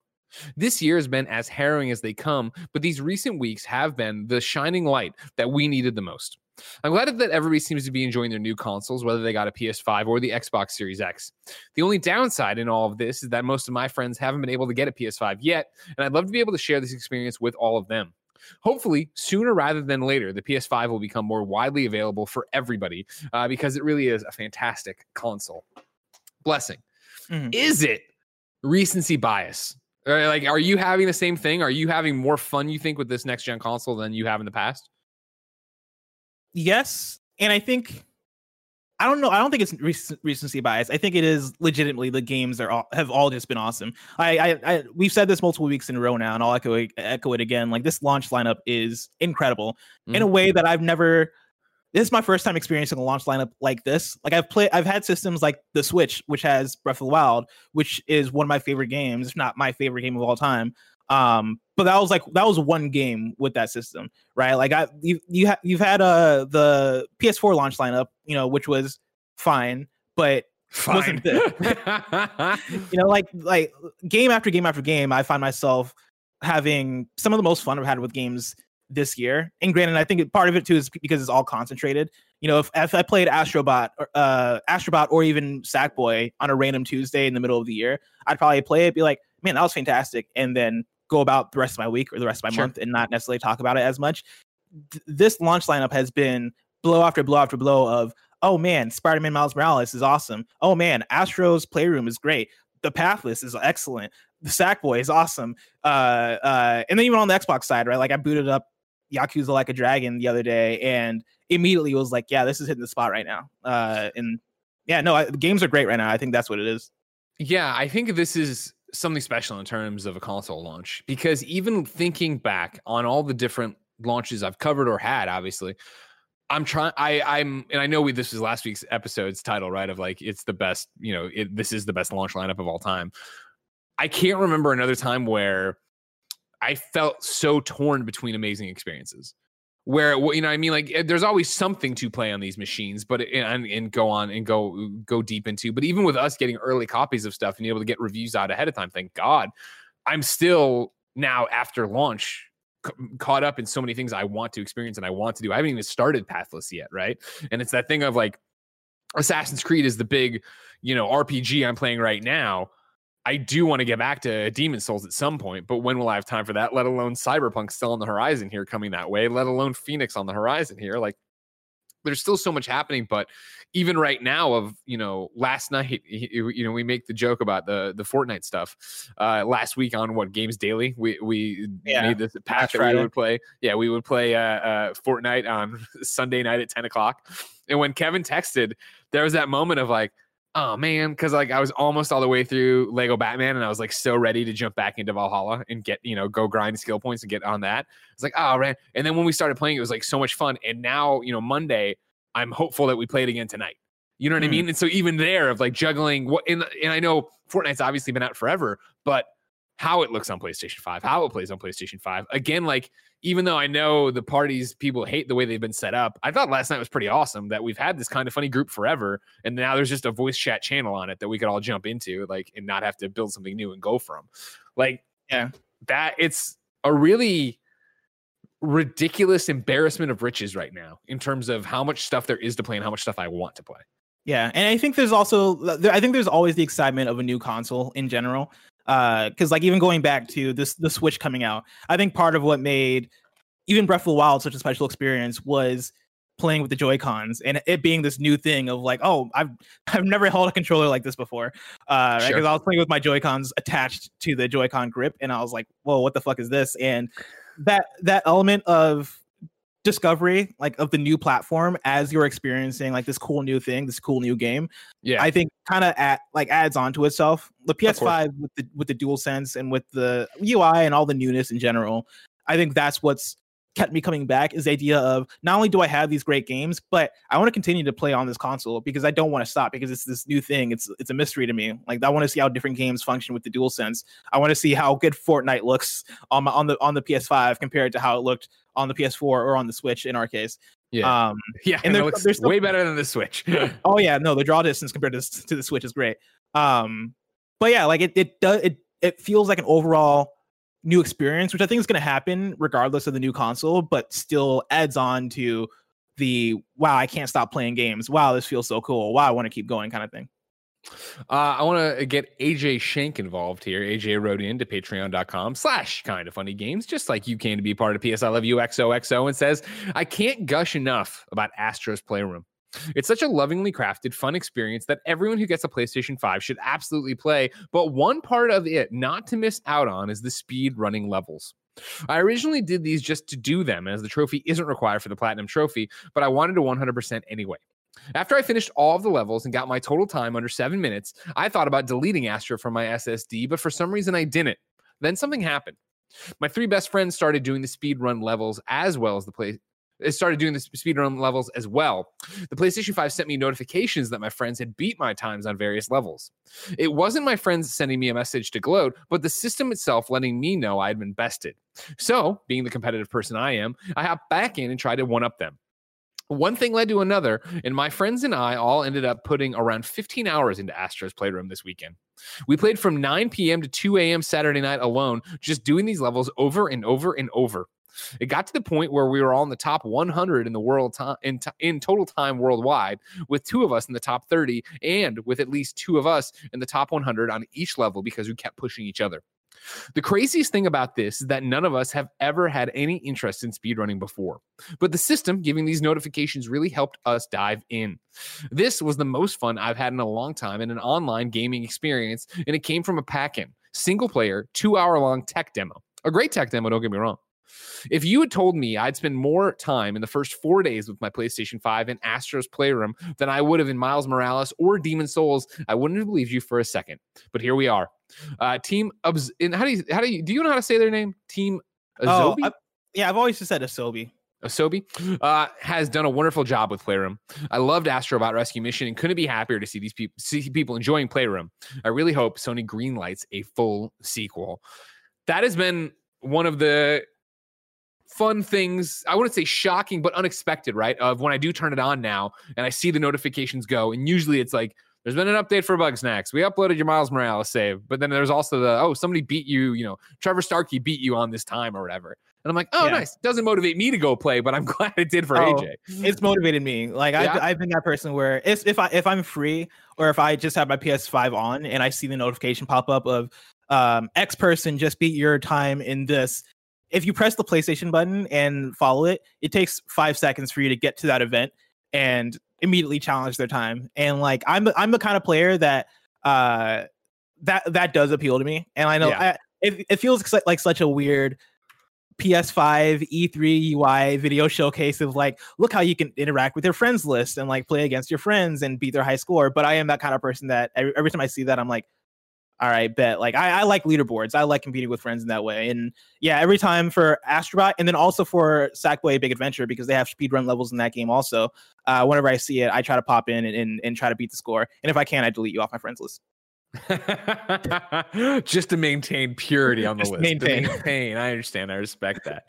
This year has been as harrowing as they come, but these recent weeks have been the shining light that we needed the most. I'm glad that everybody seems to be enjoying their new consoles, whether they got a PS5 or the Xbox Series X. The only downside in all of this is that most of my friends haven't been able to get a PS5 yet, and I'd love to be able to share this experience with all of them. Hopefully, sooner rather than later, the PS5 will become more widely available for everybody uh, because it really is a fantastic console. Blessing. Mhm. Is it recency bias? Or, like, are you having the same thing? Are you having more fun, you think, with this next gen console than you have in the past? yes and i think i don't know i don't think it's rec- recency bias. I think it is legitimately the games are all, have all just been awesome. I, I i we've said this multiple weeks in a row now and i'll echo it, echo it again like this launch lineup is incredible. In a mm. way that i've never this is my first time experiencing a launch lineup like this. Like i've played i've had systems like the switch which has breath of the wild which is one of my favorite games if not my favorite game of all time um but that was like that was one game with that system right? Like i you you ha- you've had uh the ps4 launch lineup you know which was fine but Fine. wasn't you know like like game after game after game i find myself having some of the most fun i've had with games this year. And granted i think part of it too is because it's all concentrated. You know if, if i played astrobot or uh astrobot or even sackboy on a random tuesday in the middle of the year i'd probably play it be like man that was fantastic and then go about the rest of my week or the rest of my Sure. month and not necessarily talk about it as much Th- this launch lineup has been blow after blow after blow of oh man, Spider Man Miles Morales is awesome. Oh man, Astro's Playroom is great. The Pathless is excellent. The Sackboy is awesome. Uh, uh, and then even on the Xbox side, right? Like I booted up Yakuza Like a Dragon the other day and immediately was like, yeah, this is hitting the spot right now. Uh, and yeah, no, I, the games are great right now. I think that's what it is. Yeah, I think this is something special in terms of a console launch because even thinking back on all the different launches I've covered or had, obviously, I'm trying. I I'm and I know we this was last week's episode's title, right? Of like it's the best. You know, it, this is the best launch lineup of all time. I can't remember another time where I felt so torn between amazing experiences. Where you know, I mean, like eh, there's always something to play on these machines, but and, and go on and go go deep into. But even with us getting early copies of stuff and able to get reviews out ahead of time, thank God, I'm still now after launch caught up in so many things I want to experience and I want to do. I haven't even started Pathless yet, right? And it's that thing of like Assassin's Creed is the big, you know, RPG I'm playing right now. I do want to get back to Demon's Souls at some point, but when will I have time for that? Let alone Cyberpunk still on the horizon here coming that way, let alone Fenyx on the horizon here. Like there's still so much happening, but even right now of, you know, last night, you know, we make the joke about the the Fortnite stuff. Uh last week on what Games Daily, we we Yeah. made this patch that we would play. Yeah, we would play uh, uh Fortnite on Sunday night at 10 o'clock. And when Kevin texted, there was that moment of like, oh man, because like I was almost all the way through Lego Batman and I was like so ready to jump back into Valhalla and get, you know, go grind skill points and get on that. It's like, oh man. And then when we started playing, it was like so much fun. And now, you know, Monday, I'm hopeful that we play it again tonight. You know what I Hmm. mean? And so even there of like juggling what and, and I know Fortnite's obviously been out forever, but how it looks on PlayStation 5, how it plays on PlayStation 5. Again, like even though I know the parties people hate the way they've been set up, I thought last night was pretty awesome that we've had this kind of funny group forever. And now there's just a voice chat channel on it that we could all jump into, like, and not have to build something new and go from. Like, Yeah. that it's a really ridiculous embarrassment of riches right now in terms of how much stuff there is to play and how much stuff I want to play. Yeah, and I think there's also I think there's always the excitement of a new console in general. Uh, because like even going back to this the Switch coming out, I think part of what made even Breath of the Wild such a special experience was playing with the Joy Cons and it being this new thing of like, oh, I've I've never held a controller like this before. Uh, right? Sure. Because I was playing with my Joy Cons attached to the Joy-Con grip, and I was like, whoa, what the fuck is this? And that that element of discovery like of the new platform as you're experiencing like this cool new thing this cool new game Yeah. I think kind of at like adds on to itself. The. PS5 with the with the dual sense and with the UI and all the newness in general. I think that's what's kept me coming back is the idea of not only do I have these great games, but I want to continue to play on this console because I don't want to stop because it's this new thing. It's it's a mystery to me. Like I want to see how different games function with the dual sense. I want to see how good Fortnite looks on my, on the on the PS5 compared to how it looked on the PS4 or on the Switch in our case. yeah. Um yeah. and they're, there's still- way better than the Switch. Oh yeah, no, the draw distance compared to to the Switch is great. Um, but yeah, like it it does it it feels like an overall new experience, which I think is going to happen regardless of the new console, but still adds on to the wow, I can't stop playing games. Wow, this feels so cool. Wow, I want to keep going kind of thing. Uh, I want to get AJ Shank involved here. AJ wrote into patreon.com slash kind of funny games, just like you can to be part of PS I Love You XOXO and says, I can't gush enough about Astro's Playroom. It's such a lovingly crafted, fun experience that everyone who gets a PlayStation 5 should absolutely play. But one part of it not to miss out on is the speed running levels. I originally did these just to do them, as the trophy isn't required for the Platinum Trophy, but I wanted to 100% anyway. After I finished all of the levels and got my total time under seven minutes, I thought about deleting Astro from my SSD, but for some reason I didn't. Then something happened. My three best friends started doing the speed run levels as well as the play. It started doing the speed run levels as well. The PlayStation 5 sent me notifications that my friends had beat my times on various levels. It wasn't my friends sending me a message to gloat, but the system itself letting me know I had been bested. So, being the competitive person I am, I hopped back in and tried to one up them. One thing led to another, and my friends and I all ended up putting around 15 hours into Astro's Playroom this weekend. We played from 9 p.m. to 2 a.m. Saturday night alone, just doing these levels over and over and over. It got to the point where we were all in the top 100 in the world time in, t- in total time worldwide, with two of us in the top 30, and with at least two of us in the top 100 on each level because we kept pushing each other. The craziest thing about this is that none of us have ever had any interest in speedrunning before, but the system giving these notifications really helped us dive in. This was the most fun I've had in a long time in an online gaming experience, and it came from a pack in, single player, two hour long tech demo. A great tech demo, don't get me wrong. If you had told me I'd spend more time in the first four days with my PlayStation 5 in Astro's Playroom than I would have in Miles Morales or Demon's Souls, I wouldn't have believed you for a second. But here we are. Uh, team Obs- and how do you how do you do you know how to say their name? Team Oh, Azobi? I- yeah, I've always just said Asobi. Asobi uh, has done a wonderful job with Playroom. I loved Astrobot Rescue Mission and couldn't be happier to see these people see people enjoying Playroom. I really hope Sony greenlights a full sequel. That has been one of the fun things. I wouldn't say shocking, but unexpected, right? Of when I do turn it on now and I see the notifications go, and usually it's like. There's been an update for Bugsnax. We uploaded your Miles Morales save, but then there's also the oh somebody beat you, you know Trevor Starkey beat you on this time or whatever. And I'm like, oh, Yeah. nice. Doesn't motivate me to go play, but I'm glad it did for Oh, AJ. It's motivated me. Like I've, I've been that person where if, if I if I'm free or if I just have my PS5 on and I see the notification pop up of um, X person just beat your time in this. If you press the PlayStation button and follow it, it takes five seconds for you to get to that event and immediately challenge their time. And like I'm the- I'm the kind of player that uh that that does appeal to me. And I know Yeah. I, it, it feels like- like such a weird PS5 E3 UI video showcase of like, look how you can interact with your friends list and like play against your friends and beat their high score. But I am that kind of person that every, every time I see that, I'm like, all right, bet. Like I, I like leaderboards. I like competing with friends in that way. And yeah, every time for Astrobot and then also for Sackboy Big Adventure because they have speedrun levels in that game also. Uh, whenever I see it, I try to pop in and, and, and try to beat the score. And if I can, I delete you off my friends list. just to maintain purity on the Just list. to maintain. maintain. I understand. I respect that.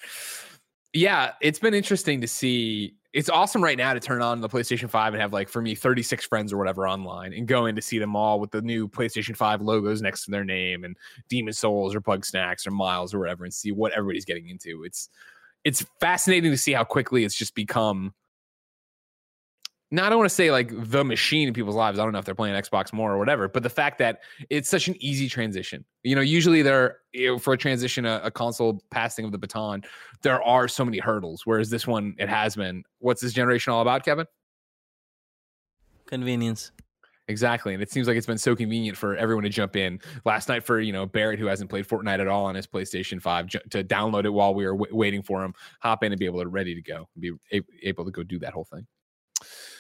Yeah, it's been interesting to see. It's awesome right now to turn on the PlayStation 5 and have like for me 36 friends or whatever online and go in to see them all with the new PlayStation 5 logos next to their name and Demon's Souls or Bugsnax or Miles or whatever and see what everybody's getting into. It's it's fascinating to see how quickly it's just become now I don't want to say like the machine in people's lives. I don't know if they're playing Xbox more or whatever, but the fact that it's such an easy transition. You know, usually there you know, for a transition, a, a console passing of the baton, there are so many hurdles. Whereas this one, it has been. What's this generation all about, Kevin? Convenience. Exactly, and it seems like it's been so convenient for everyone to jump in. Last night, for you know Barrett, who hasn't played Fortnite at all on his PlayStation Five, ju- to download it while we were w- waiting for him, hop in and be able to ready to go, be a- able to go do that whole thing.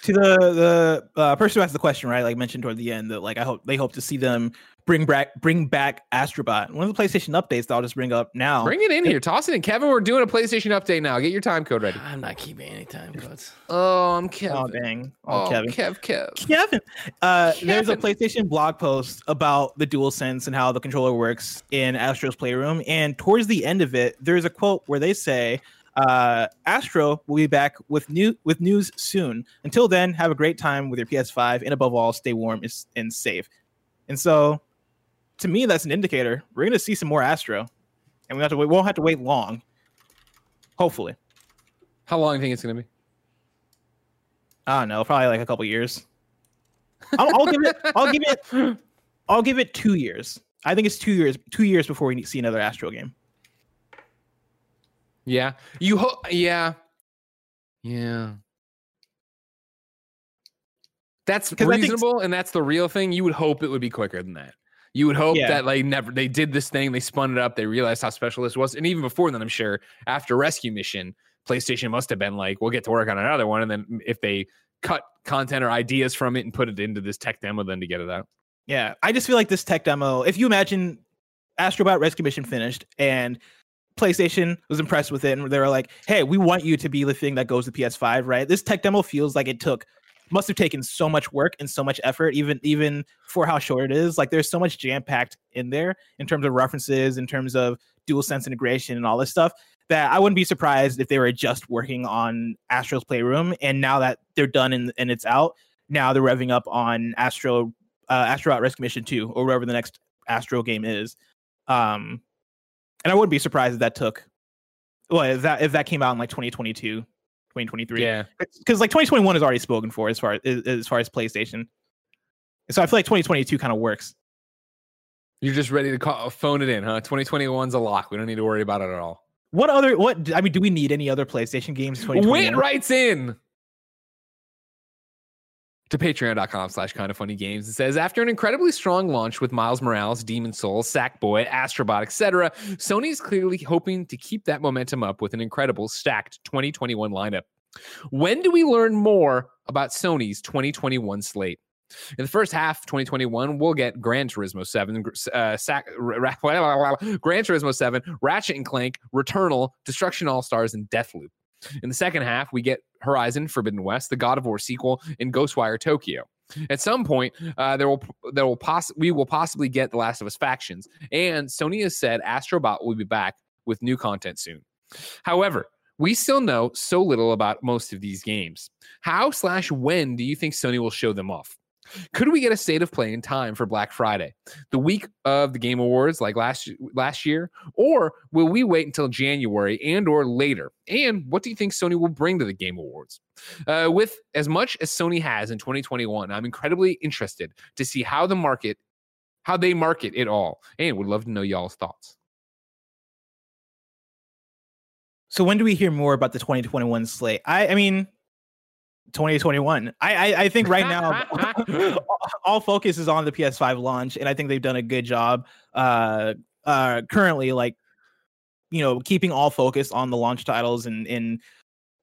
To the the uh, person who asked the question, right? Like mentioned toward the end, that like I hope they hope to see them bring back bring back Astrobot. One of the PlayStation updates that I'll just bring up now. Bring it in here, toss it in, Kevin. We're doing a PlayStation update now. Get your time code ready. I'm not keeping any time codes. Oh, I'm Kevin. oh dang! Oh, Kevin. Kev, Kev. Kevin. Uh, there's a PlayStation blog post about the DualSense and how the controller works in Astro's Playroom. And towards the end of it, there's a quote where they say, uh, "Astro will be back with new with news soon. Until then, have a great time with your PS5, and above all, stay warm and- safe." And so, to me, that's an indicator we're going to see some more Astro, and we have to wait, won't have to wait long. Hopefully, How long do you think it's gonna be? I don't know, probably like a couple years. I'll, I'll give it. I'll give it. I'll give it two years. I think it's two years. Two years before we see another Astro game. Yeah. You hope. Yeah. Yeah. That's I think- reasonable, and that's the real thing. You would hope it would be quicker than that. You would hope Yeah. that like never they did this thing, they spun it up, they realized how special this was, and even before then, I'm sure after Rescue Mission, PlayStation must have been like, "We'll get to work on another one," and then mm, if they cut content or ideas from it and put it into this tech demo, then to get it out. Yeah, I just feel like this tech demo. If you imagine Astrobot Rescue Mission finished and PlayStation was impressed with it, and they were like, "Hey, we want you to be the thing that goes to PS5." Right? This tech demo feels like it took must have taken so much work and so much effort, even even for how short it is. Like, there's so much jam packed in there in terms of references, in terms of dual sense integration, and all this stuff. That I wouldn't be surprised if they were just working on Astro's Playroom, and now that they're done and, and it's out, now they're revving up on Astro uh, Astronaut Rescue Mission 2 or whatever the next Astro game is. Um, and I wouldn't be surprised if that took, well, if that if that came out in like 2022, 2023. Yeah. Because like 2021 is already spoken for as far as, as far as PlayStation. So I feel like 2022 kind of works. You're just ready to call, uh, phone it in, huh? 2021's a lock. We don't need to worry about it at all. What other what I mean, do we need any other PlayStation games? in 2021? Wit writes in. To patreon.com slash kind of funny games. It says after an incredibly strong launch with Miles Morales, Demon's Souls, Sackboy, Astrobot, etc., Sony is clearly hoping to keep that momentum up with an incredible stacked 2021 lineup. When do we learn more about Sony's 2021 slate? In the first half of 2021, we'll get Gran Turismo 7, uh, Sac- Ra- Gran Turismo 7, Ratchet and Clank, Returnal, Destruction All Stars, and Deathloop. In the second half, we get Horizon Forbidden West, the God of War sequel, and Ghostwire Tokyo. At some point, uh, there will there will poss- we will possibly get The Last of Us factions, and Sony has said Astrobot will be back with new content soon. However, we still know so little about most of these games. How slash when do you think Sony will show them off? Could we get a state of play in time for Black Friday, the week of the Game Awards, like last last year, or will we wait until January and or later? And what do you think Sony will bring to the Game Awards? Uh, with as much as Sony has in 2021, I'm incredibly interested to see how the market, how they market it all, and would love to know y'all's thoughts. So when do we hear more about the 2021 slate? I, I mean, 2021. I, I, I think right now all focus is on the PS5 launch, and I think they've done a good job. Uh, uh, currently, like you know, keeping all focus on the launch titles and and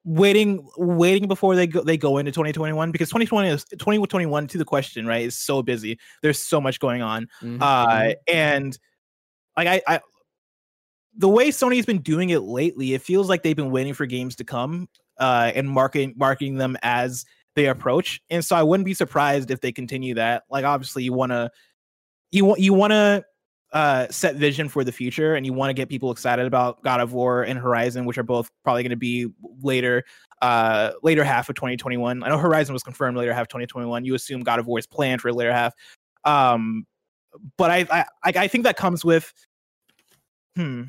waiting waiting before they go they go into 2021 because 2020 is 2021 to the question right is so busy there's so much going on Mhm, uh mhm. and like I, I the way sony's been doing it lately it feels like they've been waiting for games to come uh and marketing marketing them as they approach. And so i wouldn't be surprised if they continue that. Like obviously you want to you want you want to uh set vision for the future and you want to get people excited about god of war and horizon which are both probably going to be later uh later half of 2021 i know horizon was confirmed later half of 2021 you assume god of war is planned for later half. Um but I I I think that comes with hmm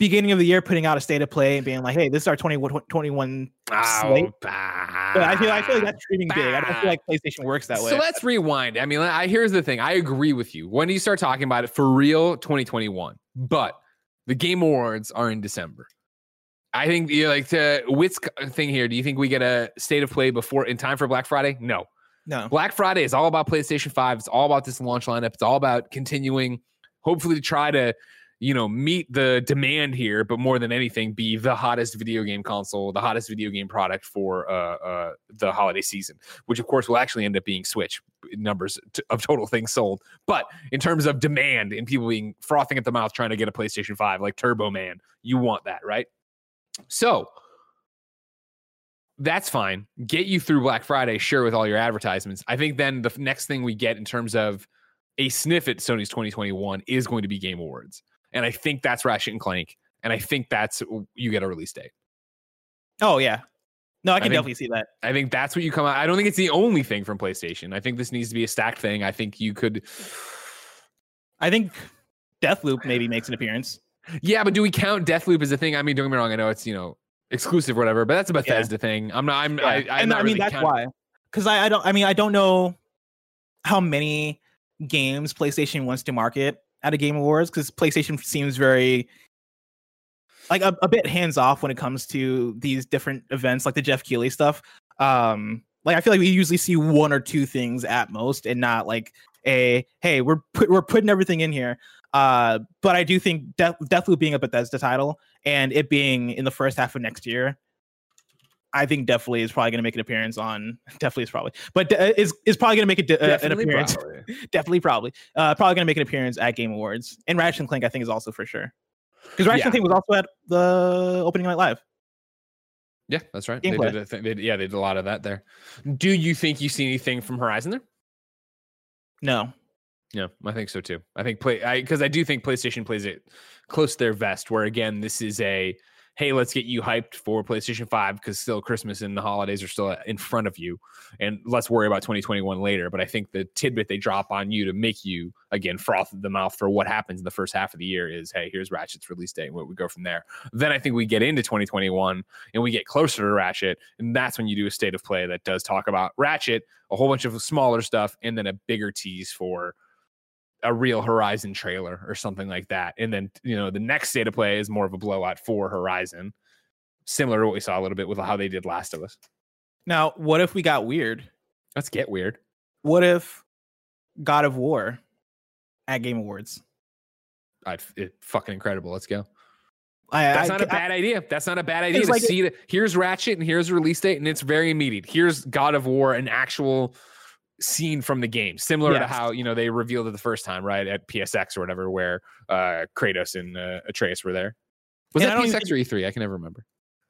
beginning of the year putting out a state of play and being like, hey, this is our 2021 slate. Oh, but I feel I feel like that's dreaming big. I don't feel like PlayStation works that way. So let's rewind. I mean, I, here's the thing. I agree with you. When do you start talking about it for real? 2021. But the Game Awards are in December. I think you know, like to Witt's thing here. Do you think we get a state of play before in time for Black Friday? No. no. Black Friday is all about PlayStation 5. It's all about this launch lineup. It's all about continuing, hopefully, to try to, you know, meet the demand here, but more than anything, be the hottest video game console, the hottest video game product for uh, uh, the holiday season, which of course will actually end up being Switch numbers t- of total things sold. But in terms of demand and people being frothing at the mouth trying to get a PlayStation 5 like Turbo Man, you want that, right? So that's fine. Get you through Black Friday, sure, with all your advertisements. I think then the next thing we get in terms of a sniff at Sony's 2021 is going to be Game Awards. And I think that's Ratchet and Clank. And I think that's you get a release date. Oh yeah. No, I can think- definitely see that. I think that's what you come out. I don't think it's the only thing from PlayStation. I think this needs to be a stacked thing. I think you could I think Deathloop maybe makes an appearance. Yeah, but do we count Deathloop as a thing? I mean, don't get me wrong. I know it's you know exclusive or whatever, but that's a Bethesda thing. I'm not. I'm. Yeah. I, I'm and not I mean really that's why. Because I, I don't I mean I don't know how many games PlayStation wants to market at a Game Awards because PlayStation seems very like a, a bit hands off when it comes to these different events like the Jeff Keighley stuff. Um like I feel like we usually see one or two things at most and not like a hey we're we're putting everything in here. Uh but I do think Death, Deathloop being a Bethesda title and it being in the first half of next year I think definitely is probably going to make an appearance on. Definitely is probably, but uh, is is probably going to make a, uh, an appearance. probably. definitely, probably, uh, probably going to make an appearance at Game Awards. And Ratchet and Clank, I think, is also for sure because Ratchet Yeah. and Clank was also at the opening night live. Yeah, that's right. They did, a thing- they did- yeah, they did a lot of that there. Do you think you see anything from Horizon there? No, Yeah, I think so too. I think play because I, do think PlayStation plays it close to their vest. Where again, this is a hey, let's get you hyped for PlayStation Five because still Christmas and the holidays are still in front of you, and let's worry about 2021 later. But I think the tidbit they drop on you to make you again froth the mouth for what happens in the first half of the year is hey, here's Ratchet's release date, and what we go from there. Then I think we get into 2021 and we get closer to Ratchet, and that's when you do a state of play that does talk about Ratchet, a whole bunch of smaller stuff, and then a bigger tease for a real Horizon trailer or something like that. And then, you know, the next state of play is more of a blowout for Horizon, similar to what we saw a little bit with how they did Last of Us. now what if we got weird Let's get weird. What if God of War at Game Awards? I'd it, fucking incredible. Let's go. I, That's I- not a I- bad idea. That's not a bad idea. To like- see it. Here's Ratchet and here's release date, and it's very immediate. Here's God of War, an actual scene from the game, similar to how you know they revealed it the first time, right at PSX or whatever, where uh, Kratos and uh, Atreus were there. Was And that PSX or E3? I can never remember.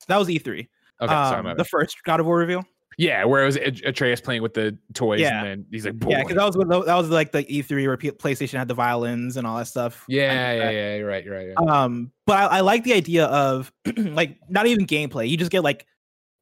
that was E3. Okay, sorry, Um, my the first God of War reveal. Yeah, where it was Atreus playing with the toys, Yeah. and then he's like, Boy. Yeah, because that was what- that was like the E3 where P- PlayStation had the violins and all that stuff. Yeah, yeah, that. yeah, You're right. You're right. You're right. Um, but I, I like the idea of like not even gameplay. You just get like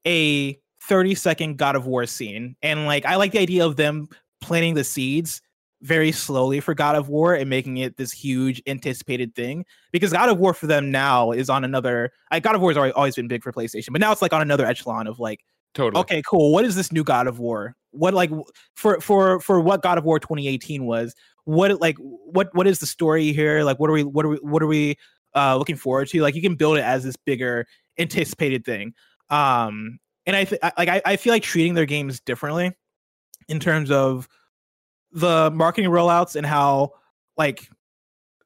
a 30 second God of War scene. And like I like the idea of them planting the seeds very slowly for God of War and making it this huge anticipated thing. Because God of War for them now is on another like God of War has always, always been big for PlayStation, but now it's like on another echelon of like totally. okay cool what is this new god of war what like for for for what god of war 2018 was what like what what is the story here like what are we what are we what are we uh looking forward to like you can build it as this bigger anticipated thing um and i th- like I, I feel like treating their games differently in terms of the marketing rollouts and how like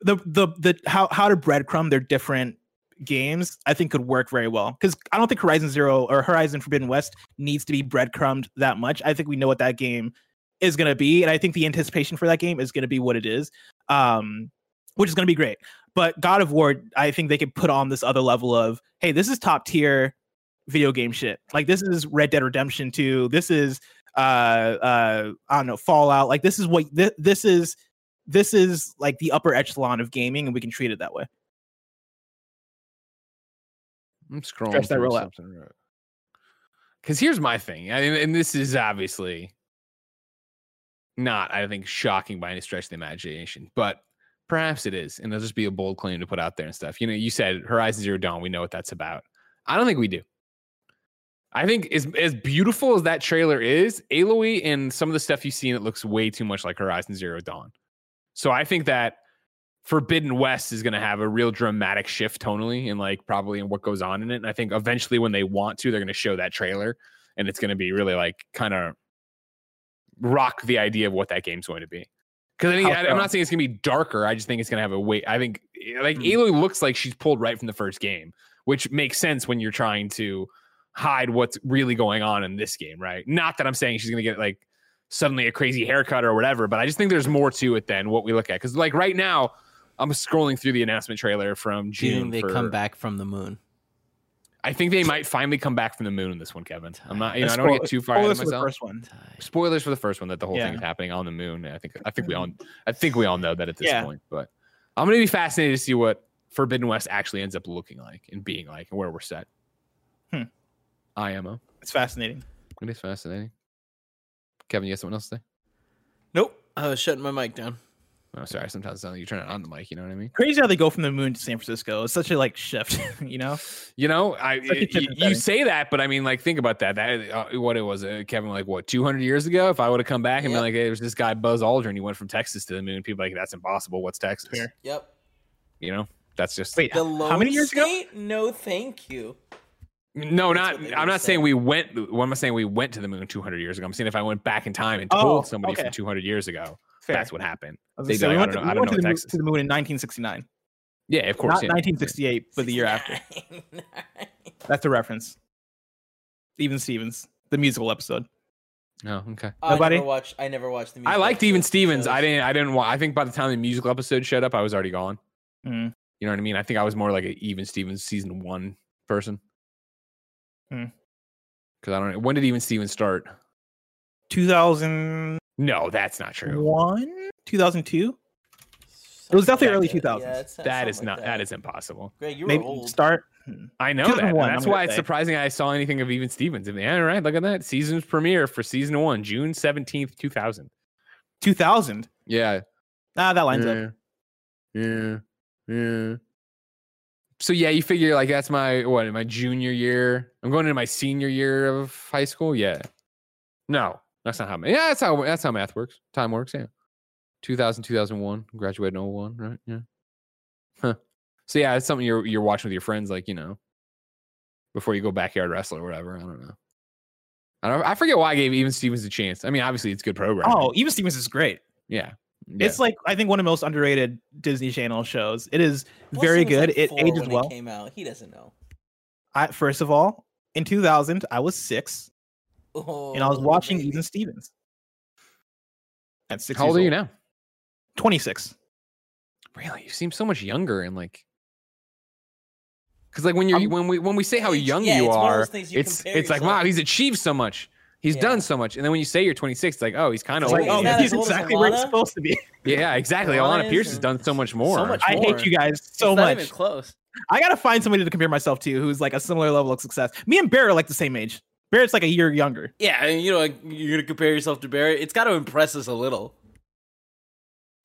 the the the how how to breadcrumb their different games i think could work very well. Because i don't think horizon zero or horizon forbidden west needs to be breadcrumbed that much. I think we know what that game is going to be and i think the anticipation for that game is going to be what it is um which is going to be great. But god of war i think they could put on this other level of hey this is top tier video game shit like this is red dead redemption 2 this is uh uh i don't know fallout like this is what thi- this is this is like the upper echelon of gaming and we can treat it that way I'm scrolling Stretch that through rollout. something. Because here's my thing, I mean, and this is obviously not, I think, shocking by any stretch of the imagination, but perhaps it is, and it'll just be a bold claim to put out there and stuff. You know, you said Horizon Zero Dawn, we know what that's about. I don't think we do. I think as as beautiful as that trailer is, Aloy and some of the stuff you've seen, it looks way too much like Horizon Zero Dawn. So I think that Forbidden West is going to have a real dramatic shift tonally and like probably in what goes on in it. And I think eventually when they want to, they're going to show that trailer and it's going to be really like kind of rock the idea of what that game's going to be. Because I mean, How I? I'm not saying it's going to be darker. I just think it's going to have a weight. I think like Hmm. Aloy looks like she's pulled right from the first game, which makes sense when you're trying to hide what's really going on in this game, right? Not that I'm saying she's going to get like suddenly a crazy haircut or whatever, but I just think there's more to it than what we look at. Because like right now, I'm scrolling through the announcement trailer from Do June. they for- come back from the moon? I think they might finally come back from the moon in this one, Kevin. I'm not, you know, I don't want to spoil- get too far ahead spoilers of for the myself. first one Spoilers for the first one that the whole thing is happening on the moon. I think, I think we all, I think we all know that at this Yeah. point. But I'm gonna be fascinated to see what Forbidden West actually ends up looking like and being like, and where we're set. IMO. it's fascinating It is fascinating. Kevin, you have something else to say? Nope. I was shutting my mic down. Oh, sorry. Sometimes it sounds like you turn it on the mic. You know what I mean? crazy how they go from the moon to san francisco it's such a like shift you know You know, I Such a y- you say that, but I mean, like, think about that. That uh, what it was, uh, Kevin, like what 200 years ago. If I would have come back and been like, hey, there's this guy Buzz Aldrin, he went from Texas to the moon. People are like, that's impossible. What's Texas? Fair. Yep. You know, that's just wait The how many lone years ago? No, thank you. No, That's not. I'm not say. saying we went. What am I saying? We went to the moon 200 years ago. I'm saying if I went back in time and Oh, told somebody okay. from 200 years ago, Fair. that's what happened. I They'd say, be we went, I to, don't know- we I don't went to the, moon, to the moon in 1969 Yeah, of course. not yeah. 1968 but the year after that's a reference even stevens the musical episode Oh, okay. I never watched. I never watched the. I musical liked Even episodes, Stevens. I didn't. I didn't. wa- I think by the time the musical episode showed up, I was already gone. Mm. You know what I mean? I think I was more like an Even Stevens season one person. Hmm. Because I don't know when did Even Stevens start? 2000. No, that's not true. One? 2002 It was definitely early Something like 2000s. Yeah, it's That something like not. That is impossible. Greg, you were maybe old. start hmm. I know that. and 2001, That's I'm why it's say. surprising I saw anything of Even Stevens. I mean, yeah, right. Look at that season's premiere for season one, June seventeenth, two thousand. 2000 Yeah. ah that lines up yeah. Yeah. So yeah, you figure like that's my what my junior year. I'm going into my senior year of high school. Yeah. No, that's not how. Yeah, that's how that's how math works. Time works. Yeah. 2000, 2001. Graduated in 01, right? Yeah. Huh. So yeah, it's something you're you're watching with your friends, like you know, before you go backyard wrestle or whatever. I don't know. I don't. I forget why I gave Even Stevens a chance. I mean, obviously it's good program. Oh, even Stevens is great. yeah. Yeah. It's like I think one of the most underrated Disney Channel shows. It is Plus, very he good. like, it ages well. It came out. He doesn't know. I, first of all, in 2000, I was six, Oh, and I was oh, watching baby. Even Stevens. At six. How old years are you now? 26. Really, you seem so much younger and like. Because like when you're I'm- when we when we say how young yeah, you it's are, you it's it's like wow, he's achieved so much. He's Yeah. done so much, and then when you say you're 26, it's like oh, he's kind of It's old. like, oh, He's not he's as old as exactly where he's Alana. supposed to be. yeah, exactly. Alana Alana Pierce has done so much more. so much I hate you guys so it's not much. even close. I gotta find somebody to compare myself to who's like a similar level of success. Me and Barrett are like the same age. Barrett's like a year younger. Yeah, and, you know, like, you're gonna compare yourself to Barrett. It's got to impress us a little.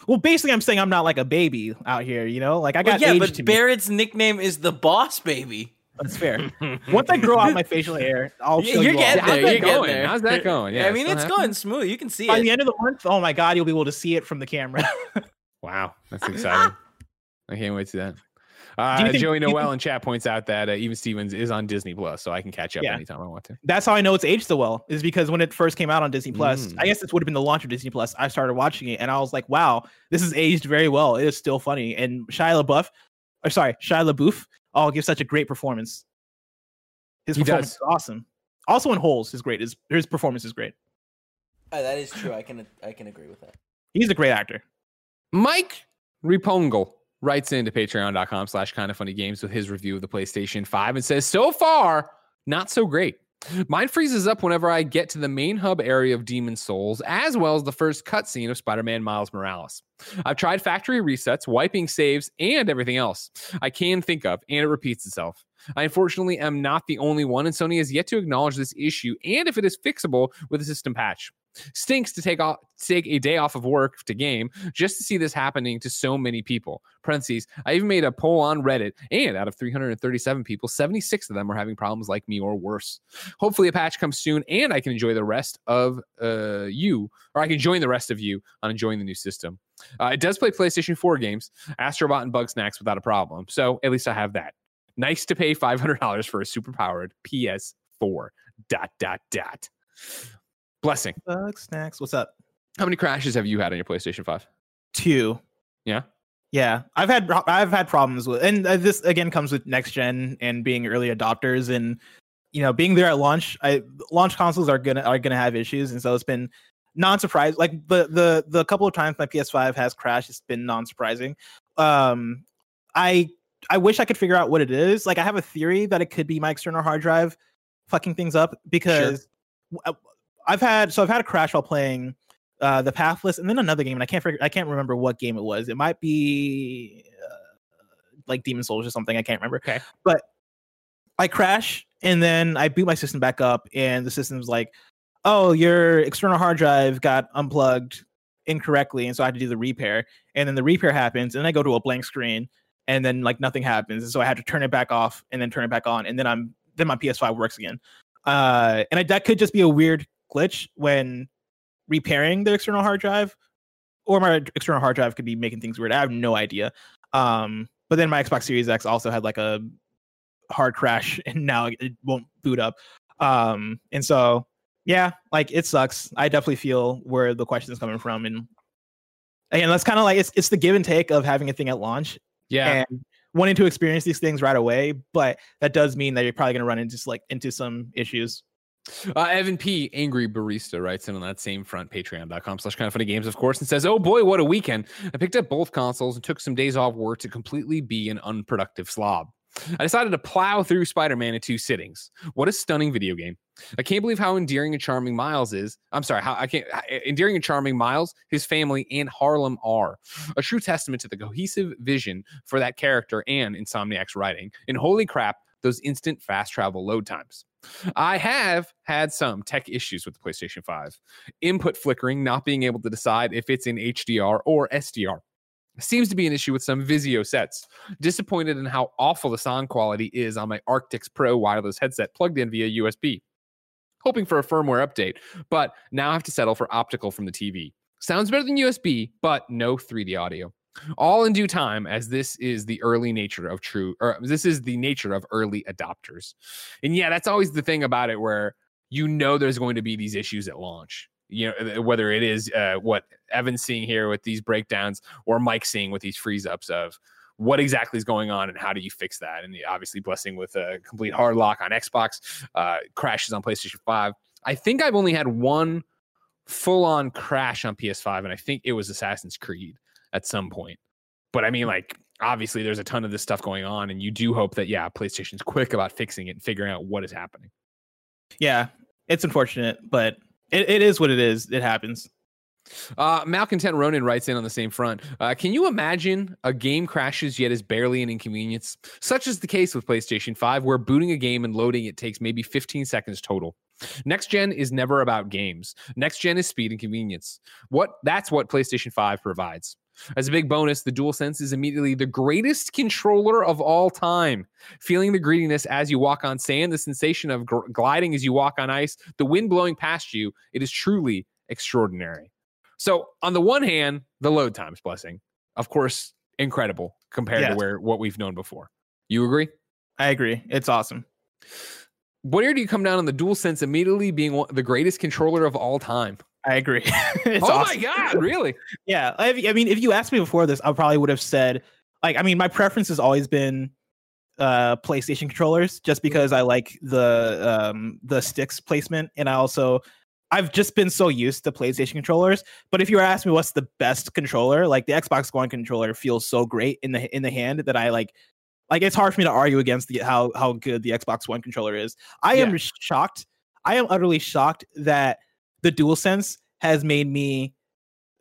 Well, basically, I'm saying I'm not like a baby out here. You know, like I Well, got yeah, age but to me. Barrett's nickname is the Boss Baby. That's fair. Once I grow out my facial hair, I'll show you're you all. getting How's there. that You're getting going? there. How's that going? Yeah, I mean, it's happening? going smooth. You can see By it. the end of the month, oh my god, you'll be able to see it from the camera. Wow, that's exciting. I can't wait to see that. Uh, think- Joey do you Noel in chat points out that uh, Even Stevens is on Disney Plus, so I can catch up Yeah. anytime I want to. That's how I know it's aged so well. Is because when it first came out on Disney Plus, Mm. I guess this would have been the launch of Disney Plus. I started watching it and I was like, wow, this is aged very well. It is still funny. And Shia LaBeouf, or sorry, Shia LaBeouf, oh, gives such a great performance. His He performance does. is awesome. Also in Holes is great. His his performance is great. Oh, that is true. I can I can agree with that. He's a great actor. Mike Repongle writes into patreon.com slash kind of funny games with his review of the PlayStation 5 and says, So far, not so great. Mine freezes up whenever I get to the main hub area of Demon's Souls, as well as the first cutscene of Spider Man Miles Morales. I've tried factory resets, wiping saves, and everything else I can think of, and it repeats itself. I unfortunately am not the only one, and Sony has yet to acknowledge this issue and if it is fixable with a system patch. Stinks to take off take a day off of work to game just to see this happening to so many people. Parentheses. I even made a poll on Reddit, and out of 337 people, 76 of them are having problems like me or worse. Hopefully, a patch comes soon, and I can enjoy the rest of uh, you, or I can join the rest of you on enjoying the new system. Uh, it does play PlayStation 4 games, Astrobot and Bugsnax without a problem. So at least I have that. Nice to pay $500 for a superpowered PS4. Dot dot dot. Blessing. Bugsnax. What's up? How many crashes have you had on your PlayStation 5? Two. Yeah. Yeah, I've had I've had problems with, and uh, this again comes with next gen and being early adopters, and you know being there at launch. I launch consoles are gonna are gonna have issues, and so it's been non surprised. Like the the the couple of times my PS5 has crashed, it's been non surprising. Um, I I wish I could figure out what it is. Like I have a theory that it could be my external hard drive fucking things up because uh, I've had so I've had a crash while playing uh the pathless and then another game and i can't figure i can't remember what game it was. It might be uh, like demon's souls or something i can't remember. Okay. but i crash and then i boot my system back up and the system's like oh your external hard drive got unplugged incorrectly and so i had to do the repair. And then the repair happens and then i go to a blank screen and then like nothing happens and so i had to turn it back off and then turn it back on and then i'm then my ps5 works again. Uh and I, that could just be a weird glitch when repairing the external hard drive or my external hard drive could be making things weird i have no idea. Um but then my xbox series x also had like a hard crash and now it won't boot up. Um and so yeah like it sucks. I definitely feel where the question is coming from and again that's kind of like it's, it's the give and take of having a thing at launch Yeah. and wanting to experience these things right away but that does mean that you're probably going to run into like into some issues Uh, Evan P, angry barista, writes in on that same front, patreon.com slash kind of funny games, of course, and says, Oh boy, what a weekend. I picked up both consoles and took some days off work to completely be an unproductive slob. I decided to plow through Spider Man in two sittings. What a stunning video game. I can't believe how endearing and charming Miles is. I'm sorry, how I can't how- endearing and charming Miles, his family, and Harlem are. A true testament to the cohesive vision for that character and Insomniac's writing. And holy crap, those instant fast travel load times. I have had some tech issues with the PlayStation 5. Input flickering, not being able to decide if it's in HDR or SDR. Seems to be an issue with some Vizio sets. Disappointed in how awful the sound quality is on my Arctis Pro wireless headset plugged in via USB. Hoping for a firmware update, but now I have to settle for optical from the TV. Sounds better than USB, but no 3D audio. All in due time, as this is the early nature of true, or this is the nature of early adopters. And yeah, that's always the thing about it where you know there's going to be these issues at launch. You know, whether it is uh, what Evan's seeing here with these breakdowns or Mike seeing with these freeze ups of what exactly is going on and how do you fix that? And obviously, blessing with a complete hard lock on Xbox, uh, crashes on PlayStation 5. I think I've only had one full on crash on PS5, and I think it was Assassin's Creed at some point. But I mean, like, obviously, there's a ton of this stuff going on, and you do hope that, yeah, PlayStation's quick about fixing it and figuring out what is happening. Yeah, it's unfortunate, but it, it is what it is. It happens. Uh, Malcontent Ronan writes in on the same front. Uh, can you imagine a game crashes yet is barely an inconvenience? Such is the case with PlayStation 5, where booting a game and loading it takes maybe 15 seconds total. Next gen is never about games. Next gen is speed and convenience. What that's what PlayStation 5 provides. As a big bonus, the DualSense is immediately the greatest controller of all time. Feeling the greediness as you walk on sand, the sensation of gr- gliding as you walk on ice, the wind blowing past you, it is truly extraordinary. So, on the one hand, the load times blessing, of course, incredible compared to where what we've known before. You agree? I agree. It's awesome. Where do you come down on the DualSense immediately being one, the greatest controller of all time? I agree. oh awesome. my god, really? Yeah, I, I mean, if you asked me before this, I probably would have said, like, I mean, my preference has always been uh PlayStation controllers, just because I like the um the sticks placement, and I also I've just been so used to PlayStation controllers. But if you were asking me what's the best controller, like the Xbox One controller feels so great in the in the hand that I like. Like it's hard for me to argue against the how how good the Xbox One controller is. I am shocked. I am utterly shocked that the DualSense has made me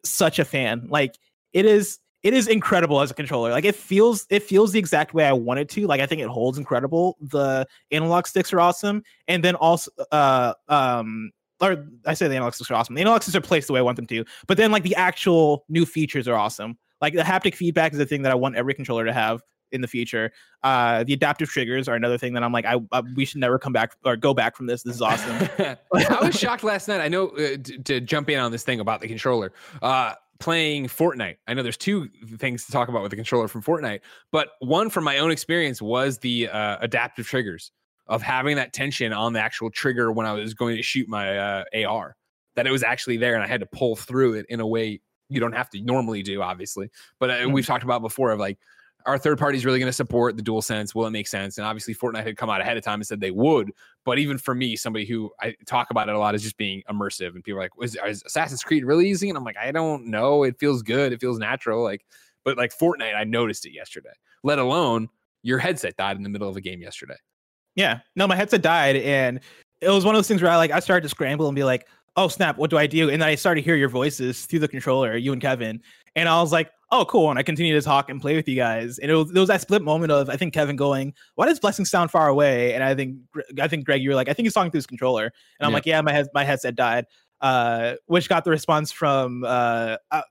such a fan. Like it is it is incredible as a controller. Like it feels it feels the exact way I want it to. Like I think it holds incredible. The analog sticks are awesome. And then also uh um or I say the analog sticks are awesome. The analog sticks are placed the way I want them to. But then like the actual new features are awesome. Like the haptic feedback is the thing that I want every controller to have in the future. Uh the adaptive triggers are another thing that I'm like I, I we should never come back or go back from this. This is awesome. I was shocked last night. I know uh, t- to jump in on this thing about the controller. Uh, playing Fortnite. I know there's two things to talk about with the controller from Fortnite, but one from my own experience was the uh, adaptive triggers of having that tension on the actual trigger when I was going to shoot my uh, AR. That it was actually there, and I had to pull through it in a way you don't have to normally do, obviously. But uh, we've talked about before of like our third party is really going to support the dual sense will it make sense? And obviously fortnite had come out ahead of time and said they would but even for me somebody who i talk about it a lot is just being immersive and people are like is, is assassin's creed really easy? And i'm like i don't know. It feels good. It feels natural. Like but like fortnite i noticed it yesterday let alone your headset died in the middle of a game yesterday. Yeah. No, my headset died, and it was one of those things where I like I started to scramble and be like, "Oh snap, what do I do?" And then I started to hear your voices through the controller, you and Kevin, and I was like, "Oh, cool." And I continued to talk and play with you guys, and it was, there was that split moment of I think Kevin going, "Why does Blessing sound far away?" And I think I think Greg, you were like, "I think he's talking through his controller," and I'm Yeah. like, "Yeah, my head my headset died," uh, which got the response from uh, uh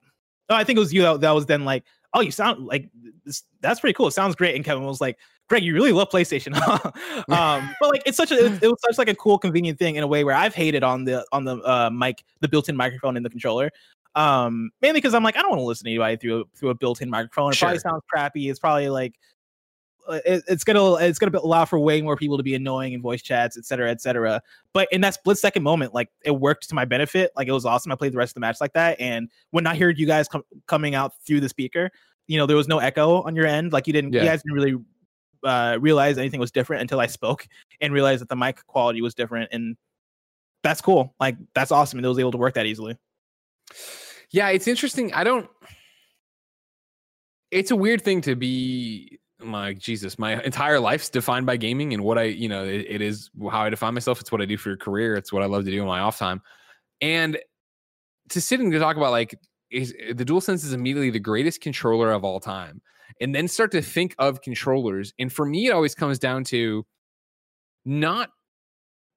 oh, I think it was you that, that was then like, "Oh, you sound like this, that's pretty cool. It sounds great." And Kevin was like. Greg, you really love PlayStation, um, but like it's such a it, it was such like a cool, convenient thing in a way where I've hated on the on the uh, mic, the built-in microphone in the controller. Um, mainly because I'm like I don't want to listen to anybody through a, through a built-in microphone. It probably sounds crappy. It's probably like uh, it, it's gonna it's gonna allow for way more people to be annoying in voice chats, et cetera, et cetera. But in that split second moment, like it worked to my benefit. Like it was awesome. I played the rest of the match like that, and when I heard you guys com- coming out through the speaker, you know there was no echo on your end. Like you didn't, Yeah. you guys didn't really uh, realize anything was different until I spoke and realized that the mic quality was different, and that's cool. Like that's awesome, and it was able to work that easily. Yeah, it's interesting. I don't. It's a weird thing to be. My Jesus, my entire life's defined by gaming, and what I, you know, it, it is how I define myself. It's what I do for a career. It's what I love to do in my off time, and to sit and to talk about like is the DualSense is immediately the greatest controller of all time, and then start to think of controllers. And for me, it always comes down to not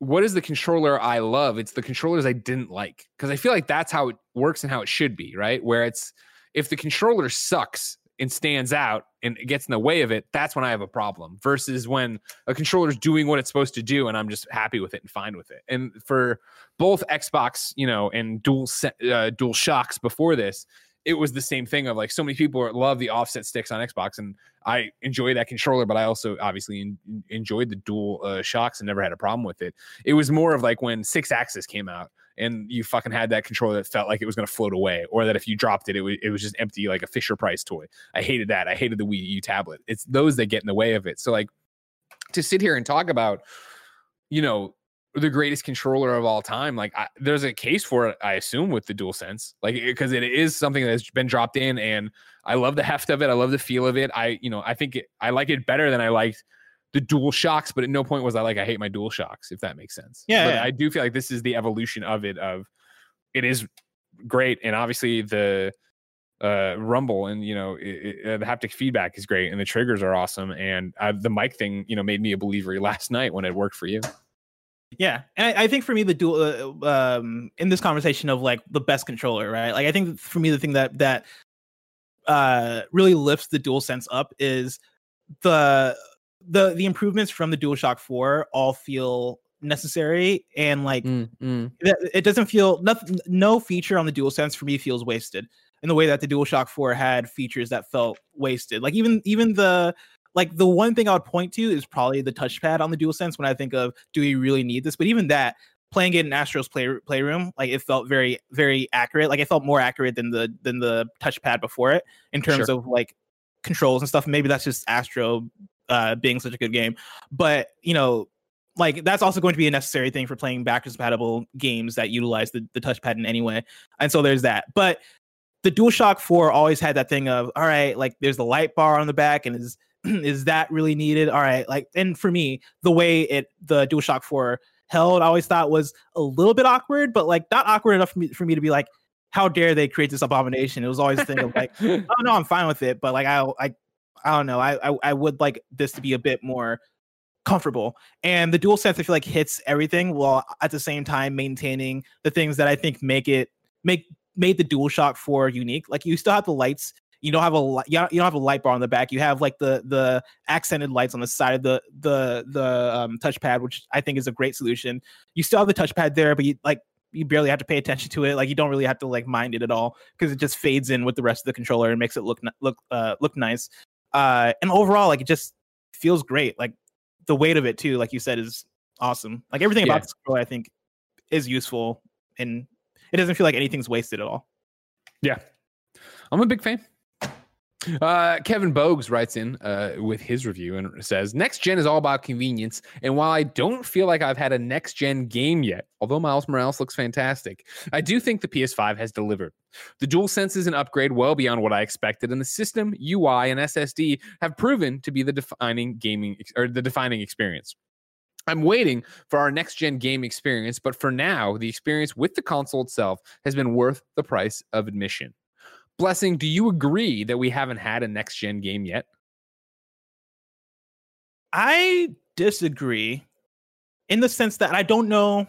what is the controller I love? It's the controllers I didn't like because I feel like that's how it works and how it should be, right? Where it's if the controller sucks and stands out and it gets in the way of it, that's when I have a problem. Versus when a controller is doing what it's supposed to do and I'm just happy with it and fine with it. And for both Xbox, you know, and dual uh, dual shocks before this, it was the same thing of like so many people love the offset sticks on Xbox, and I enjoy that controller, but I also obviously en- enjoyed the dual uh, shocks and never had a problem with it. It was more of like when Six Axis came out. And you fucking had that controller that felt like it was going to float away, or that if you dropped it, it, w- it was just empty, like a Fisher Price toy. I hated that. I hated the Wii U tablet. It's those that get in the way of it. So, like, to sit here and talk about, you know, the greatest controller of all time. Like, I, there's a case for it, I assume, with the Dual Sense, like because it is something that's been dropped in, and I love the heft of it. I love the feel of it. I, you know, I think it, I like it better than I liked the Dual Shocks, but at no point was I like I hate my Dual Shocks, if that makes sense. Yeah, but yeah. I do feel like this is the evolution of it. Of it is great, and obviously the uh rumble and you know it, it, the haptic feedback is great and the triggers are awesome and uh, the mic thing you know made me a believer last night when it worked for you Yeah, and I, I think for me the dual uh, um in this conversation of like the best controller, right? Like I think for me the thing that that uh really lifts the dual sense up is the the the improvements from the DualShock 4 all feel necessary and like Mm, that- it doesn't feel nothing no feature on the dual sense for me feels wasted in the way that the DualShock 4 had features that felt wasted. Like even even the like the one thing I would point to is probably the touchpad on the DualSense when I think of do we really need this? But even that playing it in Astro's play, playroom, like it felt very very accurate. Like it felt more accurate than the than the touchpad before it in terms Sure. of like controls and stuff. Maybe that's just Astro uh being such a good game. But you know, like that's also going to be a necessary thing for playing backwards compatible games that utilize the, the touchpad in any way. And so there's that. But the DualShock 4 always had that thing of all right, like there's the light bar on the back, and is is that really needed? All right, like and for me, the way it the DualShock 4 held, I always thought was a little bit awkward, but like not awkward enough for me for me to be like, how dare they create this abomination? It was always a thing of like, oh no, I'm fine with it, but like I I I don't know, I I, I would like this to be a bit more comfortable. And the dual sense I feel like hits everything while at the same time maintaining the things that I think make it make made the DualShock 4 unique. Like you still have the lights. You don't have a li- you don't have a light bar on the back. You have like the the accented lights on the side of the the the um, touchpad, which I think is a great solution. You still have the touchpad there, but you like you barely have to pay attention to it. Like you don't really have to like mind it at all because it just fades in with the rest of the controller and makes it look look uh look nice. Uh, and overall, like it just feels great. Like the weight of it too, like you said, is awesome. Like everything Yeah. about this controller, I think, is useful and it doesn't feel like anything's wasted at all. Yeah, I'm a big fan. Uh, Kevin Bogues writes in uh, with his review and says, Next gen is all about convenience. And while I don't feel like I've had a next gen game yet, although Miles Morales looks fantastic, I do think the PS5 has delivered. The DualSense is an upgrade well beyond what I expected, and the system, UI, and SSD have proven to be the defining gaming or the defining experience. I'm waiting for our next gen game experience, but for now, the experience with the console itself has been worth the price of admission. Blessing, do you agree that we haven't had a next gen game yet? I disagree in the sense that I don't know.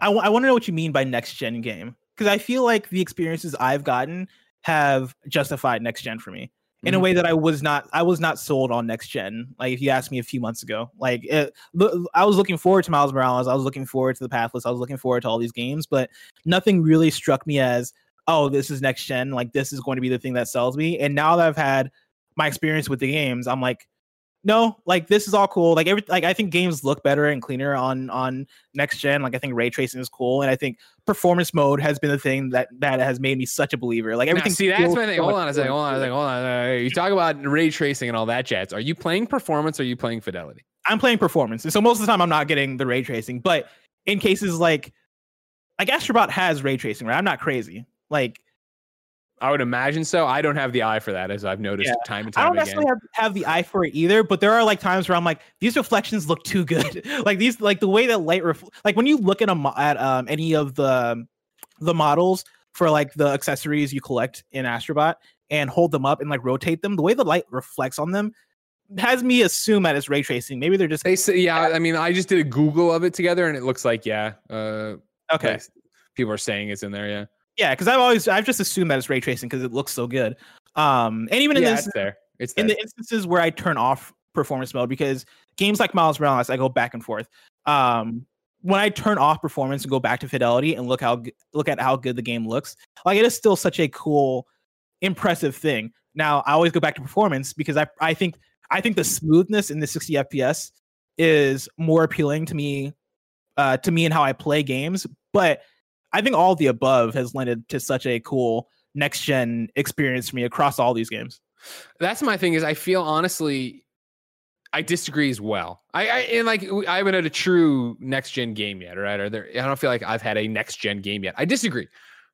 I want to know what you mean by next gen game because I feel like the experiences I've gotten have justified next gen for me in a Mhm. way that I was not. I was not sold on next gen. Like if you asked me a few months ago, like it, I was looking forward to Miles Morales. I was looking forward to the Pathless. I was looking forward to all these games, but nothing really struck me as oh, this is next gen. Like this is going to be the thing that sells me. And now that I've had my experience with the games, I'm like, no, like this is all cool. Like every like I think games look better and cleaner on on next gen. Like I think ray tracing is cool, and I think performance mode has been the thing that that has made me such a believer. Like Now, everything. see, that's my thing. so Hold much on a second. Hold on a second. Hold on. You talk about ray tracing and all that jazz. Are you playing performance or are you playing fidelity? I'm playing performance, and so most of the time I'm not getting the ray tracing. But in cases like like Astrobot has ray tracing, right? I'm not crazy. Like I would imagine so. I don't have the eye for that, as I've noticed Yeah. time and time. I don't again. necessarily have, have the eye for it either, but there are like times where I'm like, these reflections look too good. like these, like the way that light, ref- like when you look at a mo- at um any of the the models for like the accessories you collect in Astrobot and hold them up and like rotate them, the way the light reflects on them has me assume that it's ray tracing. Maybe they're just They say, yeah. I mean, I just did a Google of it together, and it looks like yeah. Uh, okay. people are saying it's in there. Yeah. Yeah, because I've always I've just assumed that it's ray tracing because it looks so good. Um, and even in yeah, this it's there. It's there. in the instances where I turn off performance mode because games like Miles Morales, I go back and forth. Um, when I turn off performance and go back to fidelity and look how look at how good the game looks, like it is still such a cool impressive thing. Now I always go back to performance because I I think I think the smoothness in the 60 FPS is more appealing to me uh to me and how I play games, but I think all the above has lended to such a cool next gen experience for me across all these games. That's my thing. Is I feel honestly, I disagree as well. I, I and like I haven't had a true next gen game yet, right? Or there, I don't feel like I've had a next gen game yet. I disagree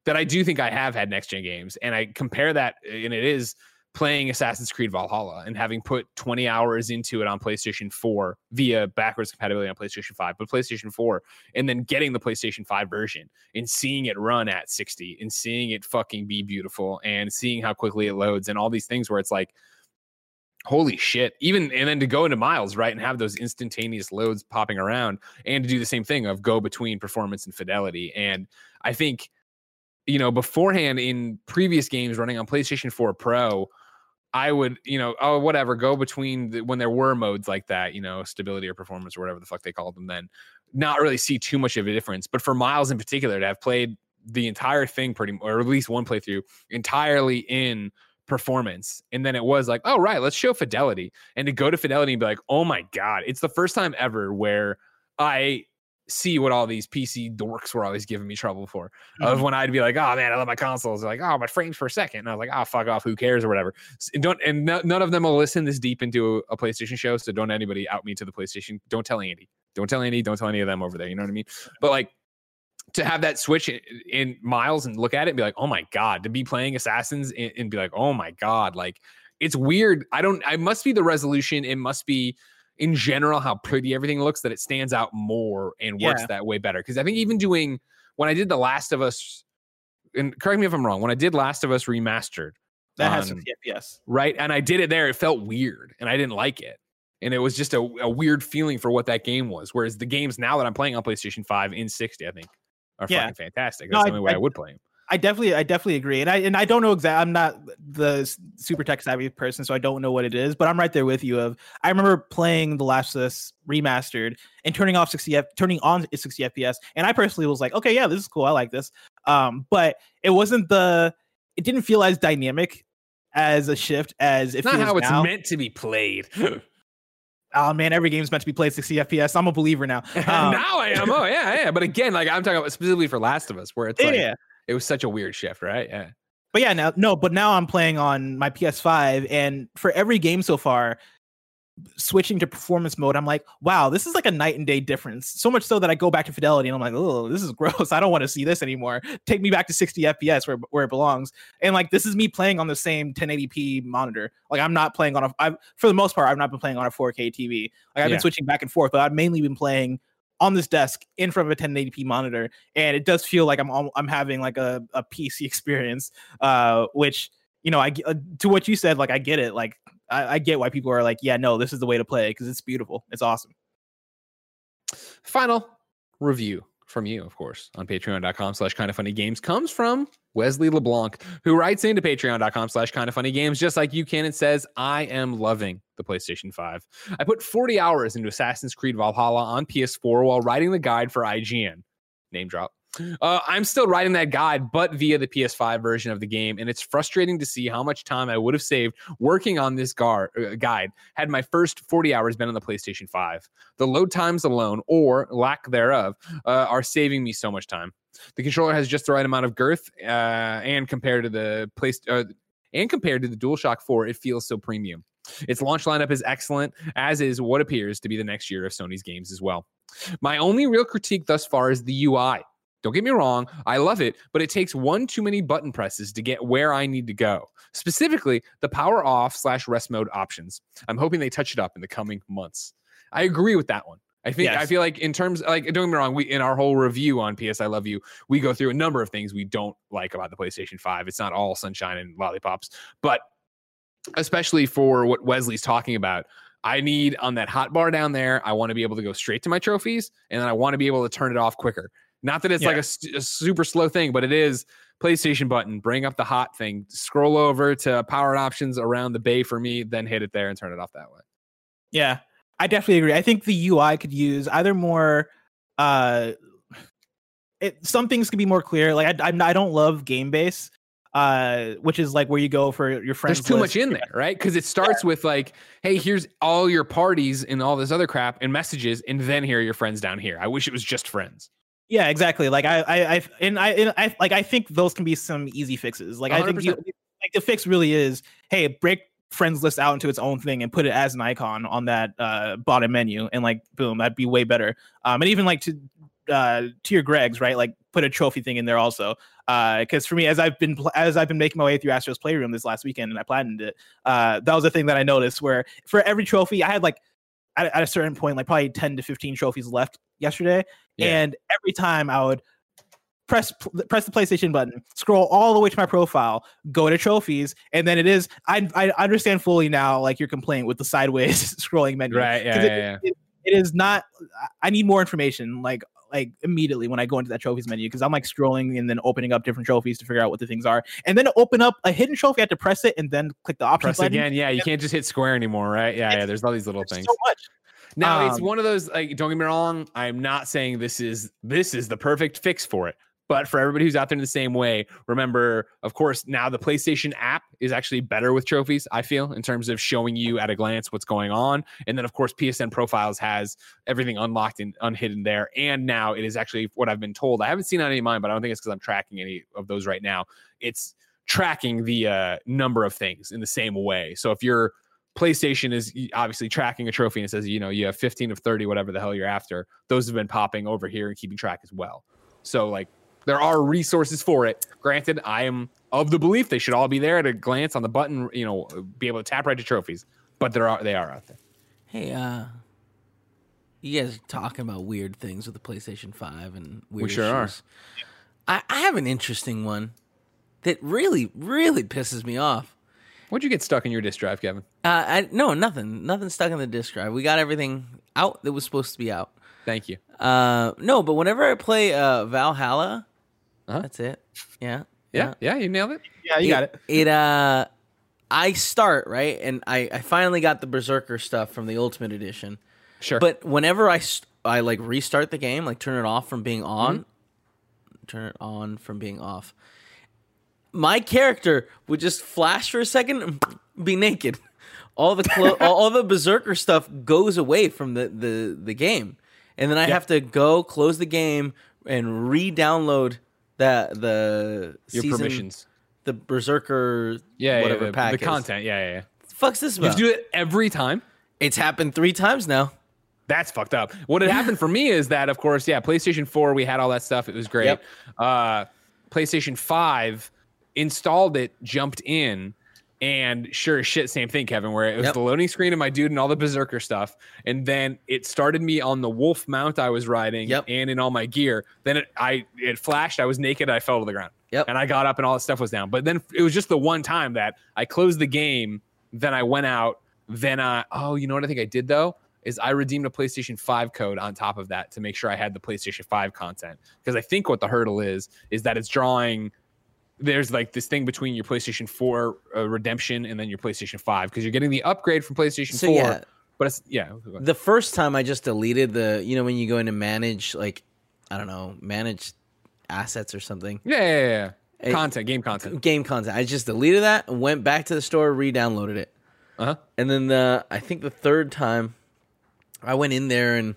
that I do think I have had next gen games, and I compare that, and it is playing Assassin's Creed Valhalla and having put 20 hours into it on PlayStation 4 via backwards compatibility on PlayStation 5, but PlayStation 4, and then getting the PlayStation 5 version and seeing it run at 60 and seeing it fucking be beautiful and seeing how quickly it loads and all these things where it's like, holy shit. Even and then to go into miles, right, and have those instantaneous loads popping around and to do the same thing of go between performance and fidelity. And I think, you know, beforehand in previous games running on PlayStation 4 Pro, I would, you know, oh, whatever, go between the, when there were modes like that, you know, stability or performance or whatever the fuck they called them then, not really see too much of a difference. But for Miles in particular, to have played the entire thing pretty, or at least one playthrough entirely in performance, and then it was like, oh, right, let's show fidelity. And to go to fidelity and be like, oh my God, it's the first time ever where I see what all these PC dorks were always giving me trouble for. Of mm-hmm. when I'd be like, "Oh man, I love my consoles." They're like, "Oh, my frames per second. And I was like, "Oh, fuck off. Who cares?" or whatever. And don't and no, none of them will listen this deep into a, a PlayStation show. So don't anybody out me to the PlayStation. Don't tell Andy. Don't tell Andy. Don't tell any of them over there. You know what I mean? But like to have that switch in, in miles and look at it and be like, "Oh my god!" To be playing Assassins and, and be like, "Oh my god!" Like it's weird. I don't. I must be the resolution. It must be in general how pretty everything looks that it stands out more and works Yeah. that way better. Because I think even doing when I did The Last of Us, and correct me if I'm wrong, when I did Last of Us remastered, That has on- 60 FPS. right, and I did it there, it felt weird and I didn't like it. And it was just a, a weird feeling for what that game was. Whereas the games now that I'm playing on PlayStation 5 in 60, I think are Yeah. fucking fantastic. That's I- the only way I, I- would play them. I definitely, I definitely agree, and I and I don't know exactly. I'm not the super tech savvy person, so I don't know what it is. But I'm right there with you. Of I remember playing The Last of Us remastered and turning off 60 F, turning on 60 FPS, and I personally was like, okay, yeah, this is cool. I like this. Um, but it wasn't the. It didn't feel as dynamic as a shift as it It's not how it's now. meant to be played. Oh man, every game's meant to be played 60 FPS. I'm a believer now. Um, now I am. Oh yeah, yeah. But again, like I'm talking about specifically for Last of Us, where it's like yeah. It was such a weird shift, right? Yeah. But yeah, now no, but now I'm playing on my PS5, and for every game so far, switching to performance mode, I'm like, wow, this is like a night and day difference. So much so that I go back to fidelity, and I'm like, oh, this is gross. I don't want to see this anymore. Take me back to 60 FPS where where it belongs. And like, this is me playing on the same 1080p monitor. Like, I'm not playing on a. I've for the most part, I've not been playing on a 4K TV. Like, I've Yeah. been switching back and forth, but I've mainly been playing on this desk in front of a 1080p monitor and it does feel like i'm i'm having like a, a pc experience uh which you know i uh, to what you said like i get it like I, I get why people are like yeah no this is the way to play because it's beautiful it's awesome. Final review from you, of course, on patreon.com slash kind of funny games comes from Wesley LeBlanc, who writes into patreon.com slash kind of funny games, just like you can, and says, I am loving the PlayStation 5. I put 40 hours into Assassin's Creed Valhalla on PS4 while writing the guide for IGN. Name drop. Uh, I'm still writing that guide, but via the PS5 version of the game, and it's frustrating to see how much time I would have saved working on this gar- uh, guide had my first 40 hours been on the PlayStation 5. The load times alone, or lack thereof, uh, are saving me so much time. The controller has just the right amount of girth, uh, and compared to the place, uh, and compared to the DualShock 4, it feels so premium. Its launch lineup is excellent, as is what appears to be the next year of Sony's games as well. My only real critique thus far is the UI. Don't get me wrong, I love it, but it takes one too many button presses to get where I need to go. Specifically, the power off slash rest mode options. I'm hoping they touch it up in the coming months. I agree with that one. I think I feel like in terms like don't get me wrong, we in our whole review on PS I Love You, we go through a number of things we don't like about the PlayStation 5. It's not all sunshine and lollipops, but especially for what Wesley's talking about, I need on that hot bar down there, I want to be able to go straight to my trophies and then I want to be able to turn it off quicker. Not that it's like a super slow thing, but it is PlayStation button, bring up the hot thing, scroll over to power options around the bay for me, then hit it there and turn it off that way. yeah i definitely agree i think the ui could use either more uh it some things could be more clear like i, I'm, I don't love game base uh, which is like where you go for your friends. There's too list. much in there, right? Because it starts with like, hey, here's all your parties and all this other crap and messages, and then here are your friends down here. I wish it was just friends. Yeah, exactly. Like I, I, I and I, and I, like I think those can be some easy fixes. Like I think you, like the fix really is, hey, break friends list out into its own thing and put it as an icon on that uh, bottom menu, and like boom, that'd be way better. Um, and even like to uh to your Greg's right, like put a trophy thing in there also. Uh, because for me, as I've been pl- as I've been making my way through Astro's Playroom this last weekend, and I planned it, uh, that was a thing that I noticed where for every trophy, I had like at, at a certain point, like probably ten to fifteen trophies left yesterday, Yeah. and every time I would press press the PlayStation button, scroll all the way to my profile, go to trophies, and then it is I I understand fully now like your complaint with the sideways scrolling menu. Right. Yeah. it- yeah. it- it is not I need more information like like immediately when I go into that trophies menu because I'm like scrolling and then opening up different trophies to figure out what the things are. And then to open up a hidden trophy, I have to press it and then click the option Press button. again. Yeah. You can't just hit square anymore, right? Yeah. Yeah. There's all these little There's things. so much. Now it's Um, one of those like don't get me wrong, I'm not saying this is this is the perfect fix for it. But for everybody who's out there in the same way, remember, of course, now the PlayStation app is actually better with trophies, I feel, in terms of showing you at a glance what's going on. And then, of course, PSN Profiles has everything unlocked and unhidden there. And now it is actually what I've been told. I haven't seen any of mine, but I don't think it's because I'm tracking any of those right now. It's tracking the uh, number of things in the same way. So if your PlayStation is obviously tracking a trophy and it says, you know, you have 15 of 30, whatever the hell you're after. Those have been popping over here and keeping track as well. So, like, there are resources for it. Granted, I am of the belief they should all be there at a glance on the button, you know, be able to tap right to trophies. But there are they are out there. Hey, uh, you guys are talking about weird things with the PlayStation Five and weird sure are. issues. I, I have an interesting one that really, really pisses me off. What'd you get stuck in your disk drive, Kevin? Uh, I, no, nothing, nothing stuck in the disk drive. We got everything out that was supposed to be out. Thank you. Uh, no, but whenever I play uh, Valhalla, Uh-huh. that's it. Yeah, Yeah, yeah, you nailed it. Yeah, you got it. It uh, I start right, and I I finally got the Berserker stuff from the Ultimate Edition. Sure. But whenever I st- I like restart the game, like turn it off from being on, Mm-hmm. turn it on from being off. My character would just flash for a second and be naked. All the clo- all, all the berserker stuff goes away from the the the game, and then I have to go close the game and re-download that the your season, permissions. the berserker Yeah, whatever yeah, the, pack the is. content. Yeah, yeah, yeah. Fuck's this You about? to do it every time. It's happened three times now. That's fucked up. What had happened for me is that, of course, yeah, PlayStation 4, we had all that stuff. It was great. Yep. Uh, PlayStation 5 installed it, jumped in, and sure as shit, same thing, Kevin, where it was Yep. the loading screen and my dude and all the Berserker stuff. And then it started me on the wolf mount I was riding Yep. and in all my gear. Then it, I, it flashed. I was naked. I fell to the ground. Yep. And I got up and all that stuff was down. But then it was just the one time that I closed the game. Then I went out. Then I, oh, you know what I think I did though? Is I redeemed a PlayStation 5 code on top of that to make sure I had the PlayStation 5 content. Because I think what the hurdle is, is that it's drawing, there's like this thing between your PlayStation 4 uh, redemption and then your PlayStation 5. Because you're getting the upgrade from PlayStation So 4. yeah, But it's, yeah. the first time I just deleted the, you know, when you go in to manage, like, I don't know, manage assets or something, Yeah, yeah, yeah. Hey, Content, game content. game content. I just deleted that and went back to the store, re-downloaded it, Uh huh. and then the, I think the third time, I went in there and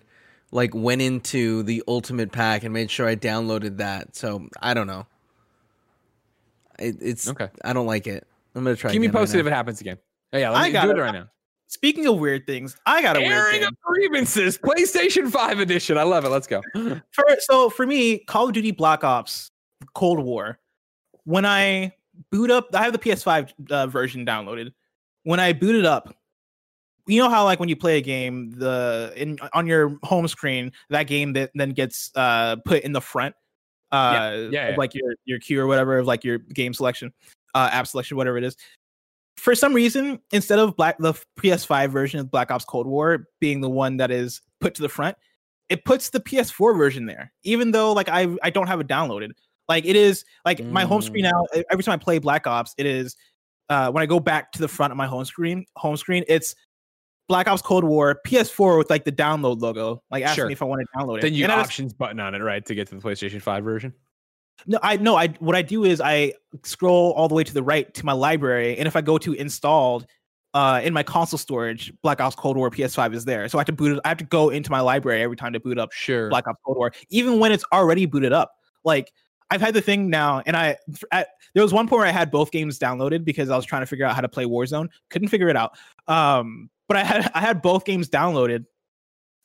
like went into the ultimate pack and made sure I downloaded that. So I don't know. It, it's Okay. I don't like it. I'm gonna try. Keep me again right posted if it happens again. Oh, yeah, let I me got do it. it right now. Speaking of weird things, I got a weird Airing thing. of grievances, PlayStation 5 edition. I love it. Let's go. For, so for me, Call of Duty Black Ops Cold War, when I boot up, I have the PS5 uh, version downloaded. When I boot it up, you know how like when you play a game, the in on your home screen, that game that then gets uh put in the front, uh, yeah, of, yeah. like your your queue or whatever of like your game selection, uh, app selection, whatever it is. For some reason, instead of black the PS5 version of Black Ops Cold War being the one that is put to the front, it puts the PS4 version there, even though like I I don't have it downloaded. Like it is like my home screen now. e- Every time I play Black Ops, it is uh when I go back to the front of my home screen, home screen, it's Black Ops Cold War PS4 with like the download logo, like asking Sure. me if I want to download it. Then you And options button on it, right, to get to the PlayStation 5 version. No, I no, I what I do is I scroll all the way to the right to my library, and if I go to installed uh in my console storage, Black Ops Cold War PS5 is there. So I have to boot it, I have to go into my library every time to boot up Sure. Black Ops Cold War, even when it's already booted up. Like I've had the thing now, and I, at, there was one point where I had both games downloaded because I was trying to figure out how to play Warzone. Couldn't figure it out. Um, but I had I had both games downloaded,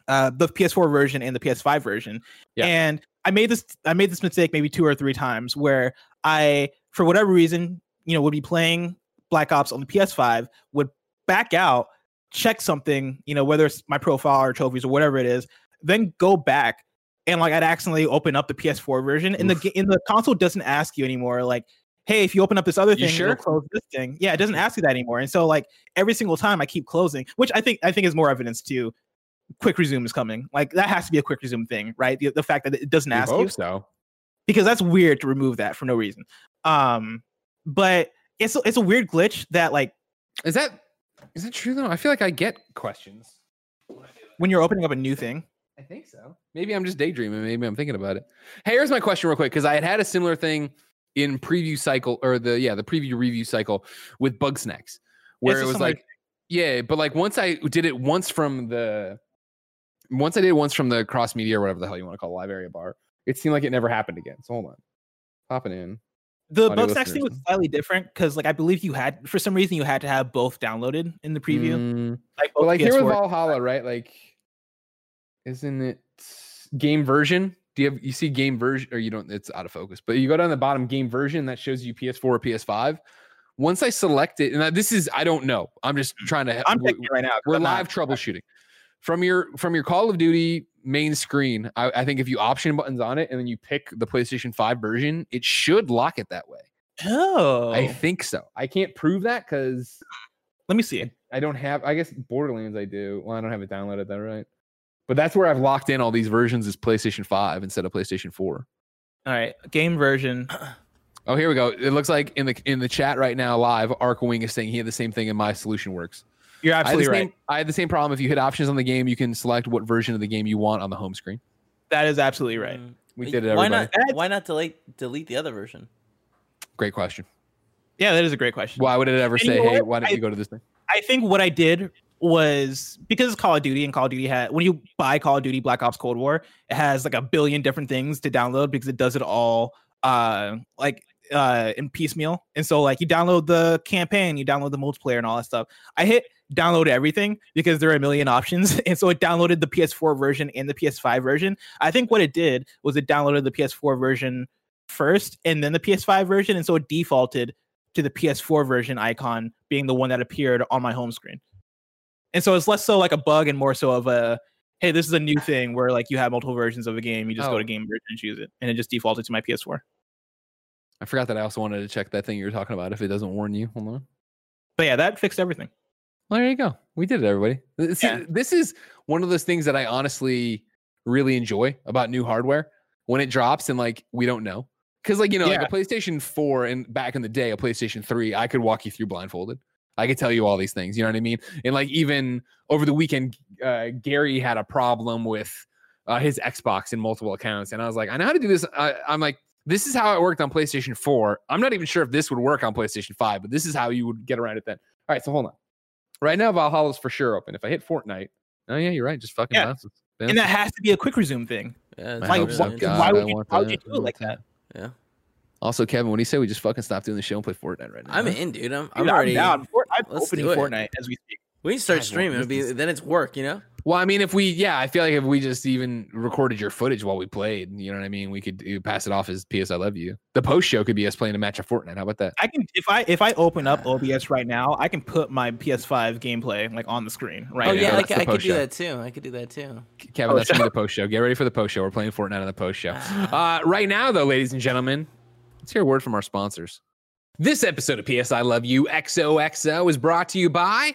uh, the PS4 version and the PS5 version, Yeah. and I made this I made this mistake maybe two or three times where I, for whatever reason, you know, would be playing Black Ops on the PS5, would back out, check something, you know, whether it's my profile or trophies or whatever it is, then go back and like I'd accidentally open up the PS4 version, and the in the console doesn't ask you anymore. Like, hey, if you open up this other You thing, sure? it'll close this thing. Yeah, it doesn't ask you that anymore. And so like every single time I keep closing, which I think I think is more evidence to quick resume is coming. Like that has to be a quick resume thing, right? The, the fact that it doesn't We ask you so. because that's weird to remove that for no reason. Um, but it's a- it's a weird glitch that like Is that is that true though? I feel like I get questions. when you're opening up a new thing. I think so. Maybe I'm just daydreaming. Maybe I'm thinking about it. Hey, here's my question real quick because I had had a similar thing in preview cycle or the yeah the preview review cycle with Bugsnax where it was similar like yeah, but like once I did it once from the once I did it once from the cross media or whatever the hell you want to call it, live area bar, it seemed like it never happened again. So hold on, popping in. The Audio Bugsnax thing was slightly different because like I believe you had for some reason you had to have both downloaded in the preview. Mm, Like, but like here with Valhalla, right? Like, isn't it game version? Do you have you see game version or you don't? It's out of focus. But you go down the bottom game version that shows you PS4 or PS5. Once I select it, and this is I don't know. I'm just mm. trying to. I'm we- right now. we're I'm not- live troubleshooting from your from your Call of Duty main screen. I, I think if you option buttons on it and then you pick the PlayStation 5 version, it should lock it that way. Oh, I think so. I can't prove that because let me see. it I don't have. I guess Borderlands I do. Well, I don't have it downloaded. That right? But that's where I've locked in all these versions is PlayStation Five instead of PlayStation Four. All right, game version. Oh, here we go. It looks like in the in the chat right now, live, Arkwing is saying he had the same thing and my solution works. You're I had, the absolutely same, right. I had the same problem. If you hit options on the game, you can select what version of the game you want on the home screen. That is absolutely right. Mm. We did it. Why Everybody. not? That's- Why not delete delete the other version? Great question. Yeah, that is a great question. Why would it ever And you say, know "Hey, why don't I- you go to this thing"? I think what I did was because it's Call of Duty and Call of Duty had when you buy Call of Duty Black Ops Cold War, it has like a billion different things to download because it does it all uh like uh in piecemeal. And so like you download the campaign, you download the multiplayer and all that stuff. I hit download everything because there are a million options. And so it downloaded the PS4 version and the PS5 version. I think what it did was it downloaded the PS4 version first and then the PS5 version. And so it defaulted to the PS4 version icon being the one that appeared on my home screen. And so it's less so like a bug and more so of a hey, this is a new thing where like you have multiple versions of a game, you just go Oh. to game version and choose it, and it just defaulted to my PS4. I forgot that I also wanted to check that thing you were talking about. If it doesn't warn you, hold on. But yeah, that fixed everything. Well, there you go. We did it, everybody. See, Yeah. This is one of those things that I honestly really enjoy about new hardware when it drops and like we don't know. Because like you know, Yeah. like a PlayStation 4 and back in the day, a PlayStation 3, I could walk you through blindfolded. I could tell you all these things. You know what I mean? And like even over the weekend, uh, Gary had a problem with uh, his Xbox in multiple accounts, and I was like, I know how to do this. I, I'm like, this is how it worked on PlayStation 4. I'm not even sure if this would work on PlayStation 5, but this is how you would get around it then. All right, so hold on. Right now, Valhalla's for sure open. If I hit Fortnite, oh yeah, you're right. Just fucking Yeah. bounce. And that has to be a quick resume thing. Yeah, Like, so. why. God, why would you, want why would you do it like that? Yeah, Also, Kevin, what do you say we just fucking stop doing the show and play Fortnite right now? I'm huh? in, dude. I'm, Dude, I'm already. down. For, I'm Let's opening do. Fortnite as we speak. We start God, well, streaming. It'll be then it's work, you know. Well, I mean, if we, yeah, I feel like if we just even recorded your footage while we played, you know what I mean? We could pass it off as PS I Love You. The post show could be us playing a match of Fortnite. How about that? I can if I if I open up OBS right now, I can put my PS5 gameplay like on the screen right Oh Yeah, yeah, now. I, could- the I could do show. that too. I could do that too. Kevin, that's Post gonna be the post show. Get ready for the post show. We're playing Fortnite on the post show. Uh, right now, though, ladies and gentlemen, let's hear a word from our sponsors. This episode of PS I Love You XOXO is brought to you by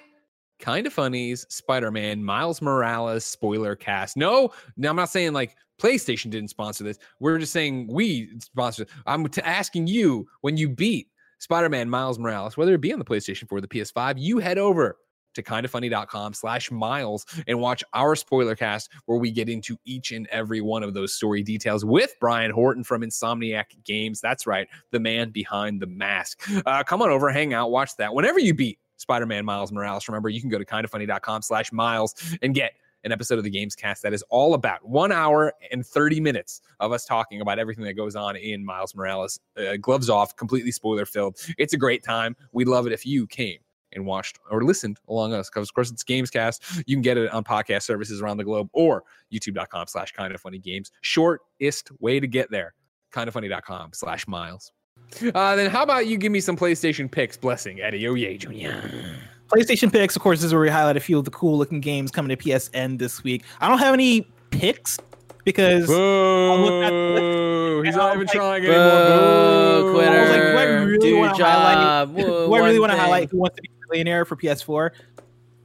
Kinda Funnies, Spider Man, Miles Morales, spoiler cast. No, no, I'm not saying like PlayStation didn't sponsor this. We're just saying we sponsored. I'm t- asking you when you beat Spider Man, Miles Morales, whether it be on the PlayStation 4 or the PS5, you head over to kindoffunny.com slash miles and watch our spoiler cast where we get into each and every one of those story details with Brian Horton from Insomniac Games. That's right, the man behind the mask. Uh, come on over, hang out, watch that. Whenever you beat Spider-Man Miles Morales, remember you can go to kindoffunny.com slash miles and get an episode of the Games Cast that is all about one hour and 30 minutes of us talking about everything that goes on in Miles Morales. Uh, gloves off, completely spoiler filled. It's a great time. We'd love it if you came and watched or listened along us because of course it's gamescast you can get it on podcast services around the globe or youtube.com slash kind of funny games shortest way to get there kind of funny.com slash miles uh, then how about you give me some playstation picks blessing eddie oh yeah junior PlayStation picks, of course, this is where we highlight a few of the cool looking games coming to PSN this week. I don't have any picks because looked at the Boo! He's and I not was even like, trying anymore. Boo! quitter. I was like, do I really wanna highlight- job. do Whoa, I really want to highlight who wants to be a millionaire for PS4?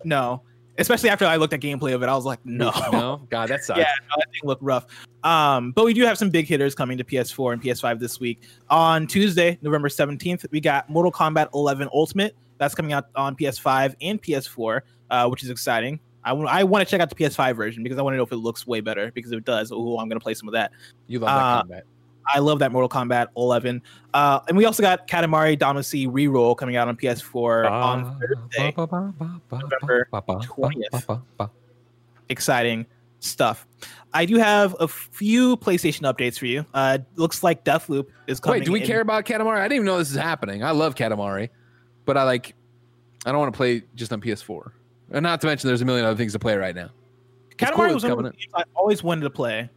No. Especially after I looked at gameplay of it, I was like, no. No, God, that sucks. Yeah, no, that thing looked rough. Um, but we do have some big hitters coming to PS4 and PS5 this week. On Tuesday, November 17th, we got Mortal Kombat 11 Ultimate. That's coming out on PS5 and PS4, uh, which is exciting. I want to check out the PS5 version because I want to know if it looks way better. Because if it does, oh, I'm going to play some of that. You love that Uh, combat. I love that Mortal Kombat 11. Uh, and we also got Katamari Damacy Reroll coming out on PS4 on Thursday. November 20th. exciting stuff. I do have a few PlayStation updates for you. Uh, looks like Deathloop is coming. Wait, do we in- care about Katamari? I didn't even know this is happening. I love Katamari, but I like. I don't want to play just on PS4. And not to mention, there's a million other things to play right now. It's Katamari cool was one of the games I always wanted to play.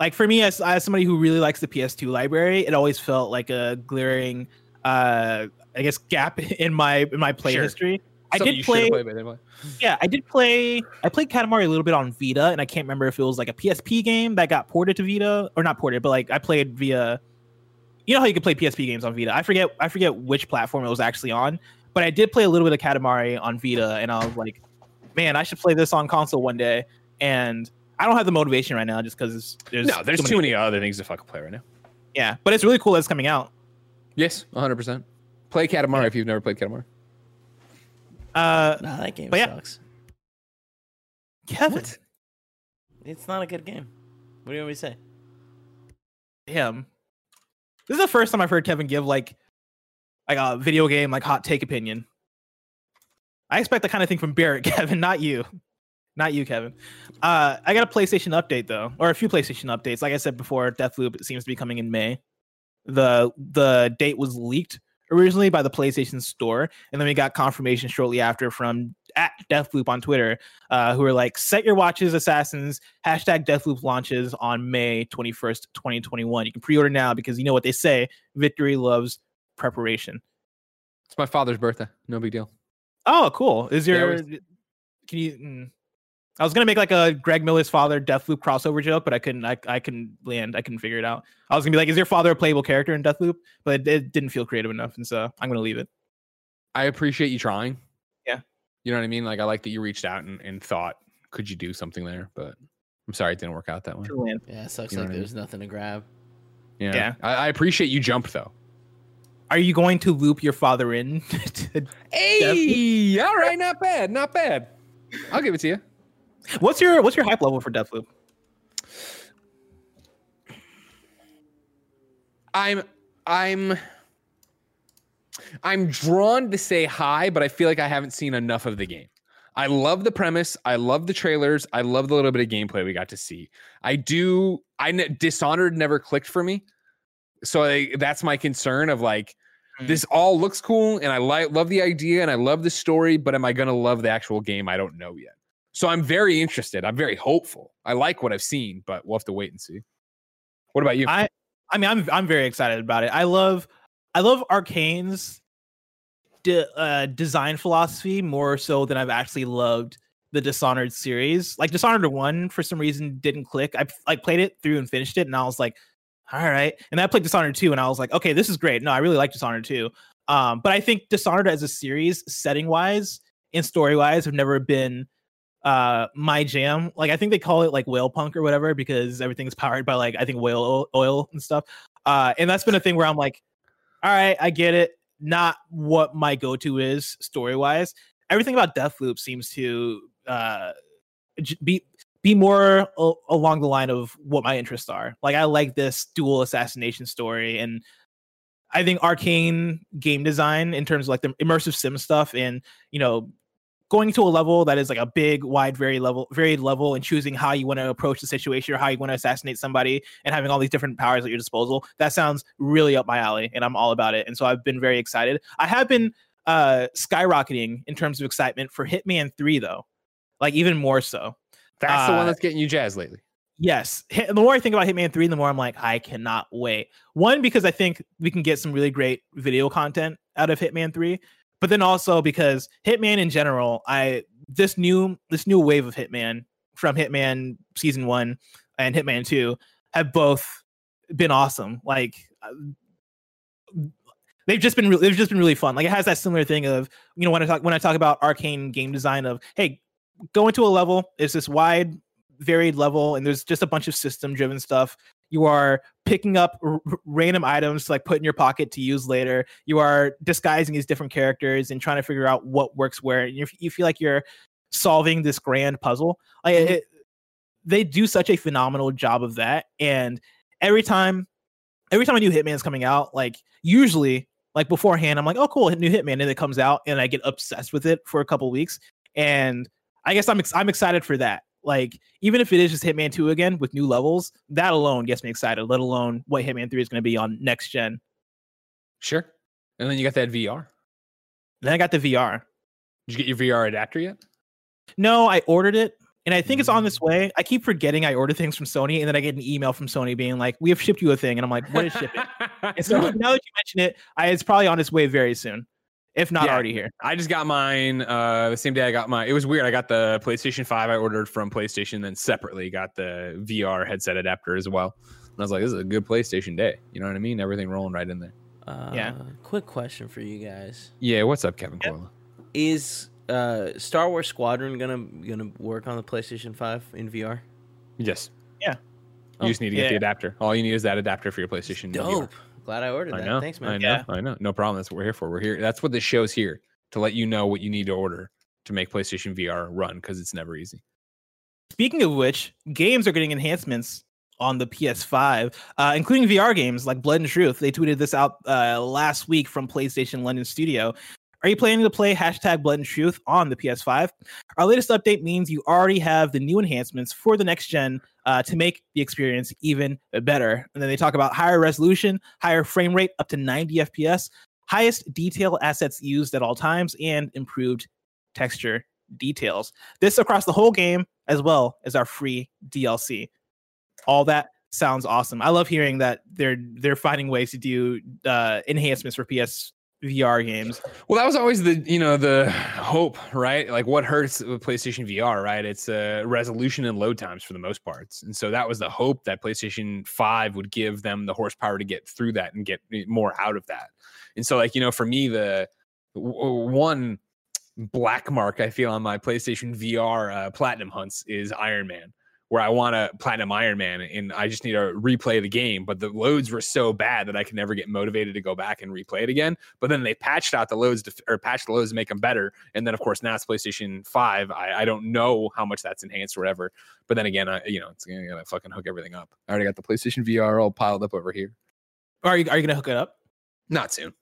Like for me, as, as somebody who really likes the PS2 library, it always felt like a glaring, uh, I guess, gap in my in my play Sure. history. I did play- played, but didn't play. Yeah, I did play. I played Katamari a little bit on Vita, and I can't remember if it was like a PSP game that got ported to Vita or not ported, but like I played via. You know how you can play PSP games on Vita. I forget. I forget which platform it was actually on, but I did play a little bit of Katamari on Vita, and I was like, "Man, I should play this on console one day." And I don't have the motivation right now, just because there's No, there's so too many other things to fucking play right now. Yeah, but it's really cool that it's coming out. Yes, 100%. Play Katamari if you've never played Katamari. Uh, Nah, that game But yeah. sucks. Kevin, It's not a good game. What do you want me to say? him. This is the first time I've heard Kevin give like like a video game like hot take opinion. I expect that kind of thing from Barrett, Kevin, not you. Not you, Kevin. Uh I got a PlayStation update though, or a few PlayStation updates. Like I said before, Deathloop seems to be coming in May. The the date was leaked originally by the PlayStation Store, and then we got confirmation shortly after from at Deathloop on Twitter, uh, who were like, "Set your watches, assassins." Hashtag Deathloop launches on May twenty first, twenty twenty one. You can pre order now because you know what they say: victory loves preparation. It's my father's birthday. No big deal. Oh, cool. Is your can you? mm. I was gonna make like a Greg Miller's father Deathloop crossover joke, but I couldn't. I, I couldn't land. I couldn't figure it out. I was gonna be like, "Is your father a playable character in Deathloop?" But it, it didn't feel creative enough, and so I'm gonna leave it. I appreciate you trying. Yeah. You know what I mean? Like, I like that you reached out and, and thought, could you do something there? But I'm sorry it didn't work out that way. True land. Yeah, it sucks You know like what I mean? there's nothing to grab. Yeah. Yeah. I, I appreciate you jumped, though. Are you going to loop your father in? to- Hey, all right, not bad, not bad. I'll give it to you. What's your What's your hype level for Deathloop? I'm I'm I'm drawn to say hi, but I feel like I haven't seen enough of the game. I love the premise. I love the trailers. I love the little bit of gameplay we got to see. I do. I Dishonored never clicked for me, so I, that's my concern. Of like, Mm. this all looks cool, and I like love the idea, and I love the story, but am I gonna love the actual game? I don't know yet. So I'm very interested. I'm very hopeful. I like what I've seen, but we'll have to wait and see. What about you? I I mean, I'm I'm very excited about it. I love I love Arkane's de- uh, design philosophy more so than I've actually loved the Dishonored series. Like Dishonored one, for some reason, didn't click. I like played it through and finished it, and I was like, all right. And then I played Dishonored two, and I was like, okay, this is great. No, I really like Dishonored two. Um, but I think Dishonored as a series, setting wise and story wise, have never been uh my jam. Like i think they call it like whale punk or whatever because everything's powered by like i think whale oil, and stuff. Uh and that's been a thing where i'm like all right i get it. Not what my go-to is story wise everything about Deathloop seems to uh, be be more a- along the line of what my interests are. Like I like this dual assassination story, and I think Arkane game design in terms of like the immersive sim stuff, and you know, going to a level that is like a big, wide, very level, varied level, and choosing how you want to approach the situation or how you want to assassinate somebody, and having all these different powers at your disposal. That sounds really up my alley, and I'm all about it. And so I've been very excited. I have been uh skyrocketing in terms of excitement for Hitman 3 though. Like even more so. That's the Uh, one that's getting you jazzed lately. Yes. The more I think about Hitman 3, the more I'm like, I cannot wait. One, because I think we can get some really great video content out of Hitman 3. But then also because Hitman in general, I this new this new wave of Hitman from Hitman season one and Hitman 2 have both been awesome. Like uh, they've just been re- they've just been really fun. Like it has that similar thing of, you know, when I talk when I talk about Arkane game design of, hey, go into a level, it's this wide varied level and there's just a bunch of system driven stuff you are picking up r- random items to like put in your pocket to use later. You are disguising these different characters and trying to figure out what works where. And you, you feel like you're solving this grand puzzle. Like mm-hmm. it, they do such a phenomenal job of that. And every time every time a new hitman is coming out like usually like beforehand i'm like oh cool new hitman and it comes out and i get obsessed with it for a couple weeks. And i guess i'm ex- i'm excited for that like even if it is just Hitman 2 again with new levels, that alone gets me excited, let alone what Hitman 3 is going to be on next gen. Sure. And then you got that VR. Then I got the VR. Did you get your VR adapter yet? No, I ordered it and I think it's on mm. this way. I keep forgetting I order things from Sony and then I get an email from Sony being like, "We have shipped you a thing." And I'm like, "What is shipping?" and so now that you mention it, I, it's probably on its way very soon. If not Yeah. already here. I just got mine uh, the same day I got my. It was weird. I got the PlayStation 5 I ordered from PlayStation, then separately got the VR headset adapter as well. And I was like, this is a good PlayStation day. You know what I mean? Everything rolling right in there. Uh, Yeah. Quick question for you guys: Yeah, what's up, Kevin Yep. Coello? Is uh, Star Wars Squadron gonna gonna work on the PlayStation Five in VR? Yes. Yeah. You just need to get the adapter. All you need is that adapter for your PlayStation. VR. Dope. Glad I ordered I that. know. Thanks, I man. know. Yeah. I know. No problem. That's what we're here for. We're here. That's what this show's here to let you know what you need to order to make PlayStation VR run because it's never easy. Speaking of which, games are getting enhancements on the PS5, uh, including VR games like Blood and Truth. They tweeted this out uh, last week from PlayStation London Studio. Are you planning to play hashtag Blood and Truth on the PS5? Our latest update means you already have the new enhancements for the next gen uh, to make the experience even better. And then they talk about higher resolution, higher frame rate up to 90 FPS, highest detail assets used at all times, and improved texture details. This across the whole game as well as our free DLC. All that sounds awesome. I love hearing that they're they're finding ways to do uh, enhancements for PS VR games. Well, that was always the you know the hope, right? Like what hurts with PlayStation VR, right? It's uh, resolution and load times for the most parts, and so that was the hope that PlayStation Five would give them the horsepower to get through that and get more out of that. And so, like you know, for me, the one black mark I feel on my PlayStation VR uh, platinum hunts is Iron Man, where I want to platinum Iron Man, and I just need to replay the game. But the loads were so bad that I could never get motivated to go back and replay it again. But then they patched out the loads to, or patched the loads to make them better. And then of course now it's PlayStation Five. I, I don't know how much that's enhanced or whatever. But then again, I you know it's gonna, gonna fucking hook everything up. I already got the PlayStation VR all piled up over here. Are you are you gonna hook it up? Not soon,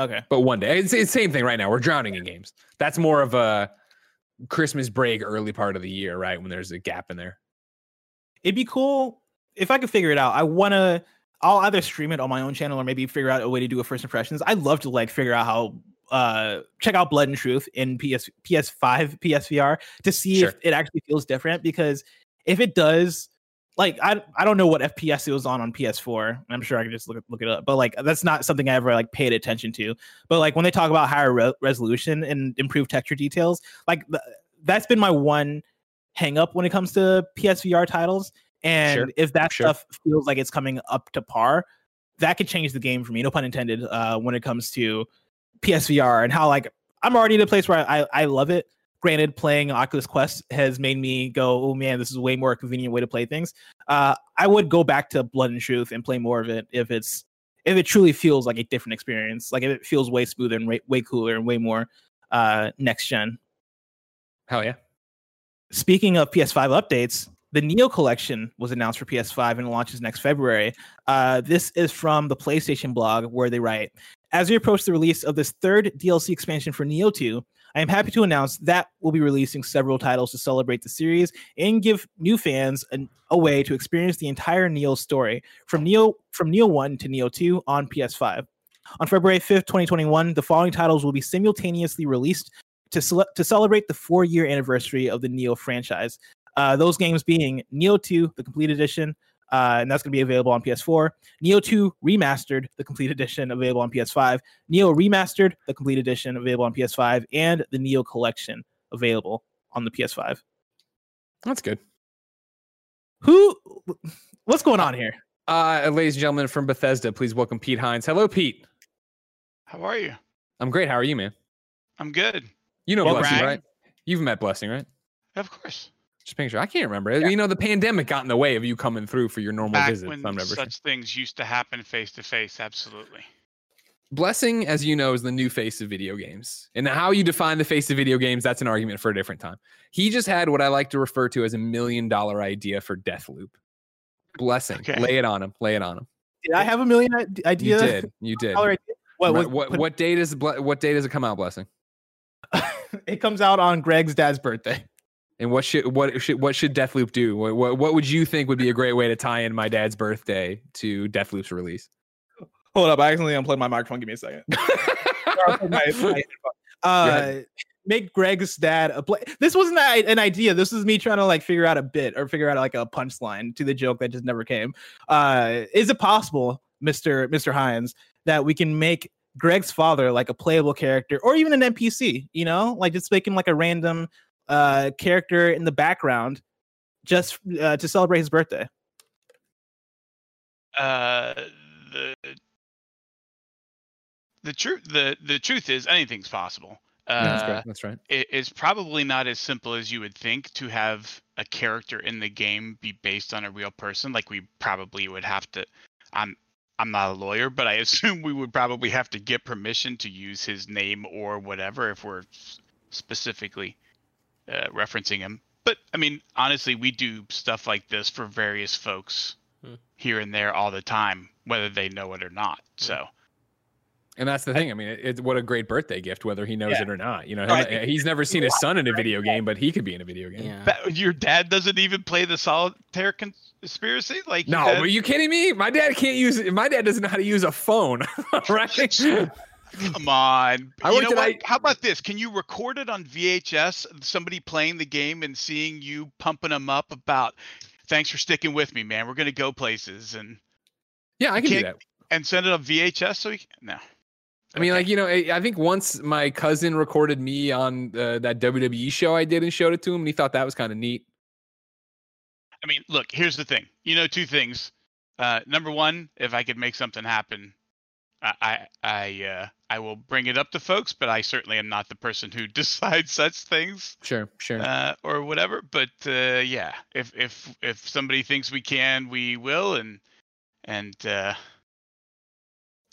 Okay. but one day. It's the same thing right now. We're drowning in games. That's more of a Christmas break, early part of the year, right? When there's a gap in there. It'd be cool if I could figure it out. I wanna I'll either stream it on my own channel or maybe figure out a way to do a first impressions. I'd love to like figure out how uh check out Blood and Truth in PS PS5 PSVR to see Sure. if it actually feels different because if it does like I I don't know what FPS it was on on PS4. I'm sure I can just look look it up, but like that's not something I ever like paid attention to. But like when they talk about higher re- resolution and improved texture details, like th- that's been my one hang up when it comes to PSVR titles. And Sure, if that sure. stuff feels like it's coming up to par, that could change the game for me. No pun intended. Uh, when it comes to PSVR and how like I'm already in a place where I I love it. Granted, playing Oculus Quest has made me go, oh man, this is a way more convenient way to play things. Uh, I would go back to Blood and Truth and play more of it if it's if it truly feels like a different experience. Like if it feels way smoother and way, way cooler and way more uh next gen. Hell yeah. Speaking of PS5 updates, the Nioh Collection was announced for PS5 and launches next February. Uh, this is from the PlayStation blog where they write As we approach the release of this third DLC expansion for Nioh 2, I am happy to announce that we'll be releasing several titles to celebrate the series and give new fans an, a way to experience the entire Nioh story from Nioh from Nioh 1 to Nioh 2 on PS5. On February 5th, 2021, the following titles will be simultaneously released to, cele- to celebrate the four year anniversary of the Nioh franchise. Uh, those games being Nioh 2, the complete edition, uh, and that's going to be available on PS4. Nioh 2 Remastered, the complete edition, available on PS5. Nioh Remastered, the complete edition, available on PS5, and the Nioh Collection, available on the PS5. That's good. Who? What's going on here? Uh, ladies and gentlemen from Bethesda, please welcome Pete Hines. Hello, Pete. How are you? I'm great. How are you, man? I'm good. You know Well, Blessing, Brad. right? You've met Blessing, right? Of course. Just making sure. I can't remember. You know, the pandemic got in the way of you coming through for your normal Back visits. when I'm never sure. such things used to happen face to face, absolutely. Blessing, as you know, is the new face of video games. And how you define the face of video games, that's an argument for a different time. He just had what I like to refer to as a million dollar idea for Deathloop. Blessing. Okay. Lay it on him. Lay it on him. Did I have a million i- You did. You did. Dollar? What, Right, what, what, put- what day does what day does it come out, Blessing? it comes out on Greg's dad's birthday. And what should what should what should Deathloop do? What, what what would you think would be a great way to tie in my dad's birthday to Deathloop's release? Hold up, I accidentally unplugged my microphone. Give me a second. My- my headphone. uh, make Greg's dad a play. This wasn't an idea. This was me trying to like figure out a bit or figure out like a punchline to the joke that just never came. Uh, is it possible, Mister Mister Hines, that we can make Greg's father like a playable character or even an NPC? You know, like just make him like a random uh character in the background just uh, to celebrate his birthday. Uh, the the truth the the truth is anything's possible. Yeah, that's Uh, great. That's right. it, it's probably not as simple as you would think to have a character in the game be based on a real person. Like we probably would have to. I'm I'm not a lawyer, but I assume we would probably have to get permission to use his name or whatever if we're specifically uh, referencing him. But I mean, honestly, we do stuff like this for various folks Hmm. here and there all the time, whether they know it or not. So. And that's the thing. I mean, it, it's what a great birthday gift, whether he knows Yeah. it or not. You know, No, I he's never seen his son in a video game, but he could be in a video game. Yeah. Your dad doesn't even play the solitaire conspiracy? Like No, that- are you kidding me? My dad can't use. My dad doesn't know how to use a phone. right? Come on. I you worked know what? I- How about this? Can you record it on VHS? Somebody playing the game and seeing you pumping them up about, thanks for sticking with me, man. We're gonna go places and Yeah, I can do Can't- that. and send it on VHS. So you, no. I mean, Okay. like you know, I I think once my cousin recorded me on uh, that WWE show I did and showed it to him, and he thought that was kind of neat. I mean, look. Here's the thing. You know, two things. Uh, number one, if I could make something happen, I I I, uh, I will bring it up to folks. But I certainly am not the person who decides such things. Sure, sure. uh, or whatever. But uh, yeah, if if if somebody thinks we can, we will. And and uh,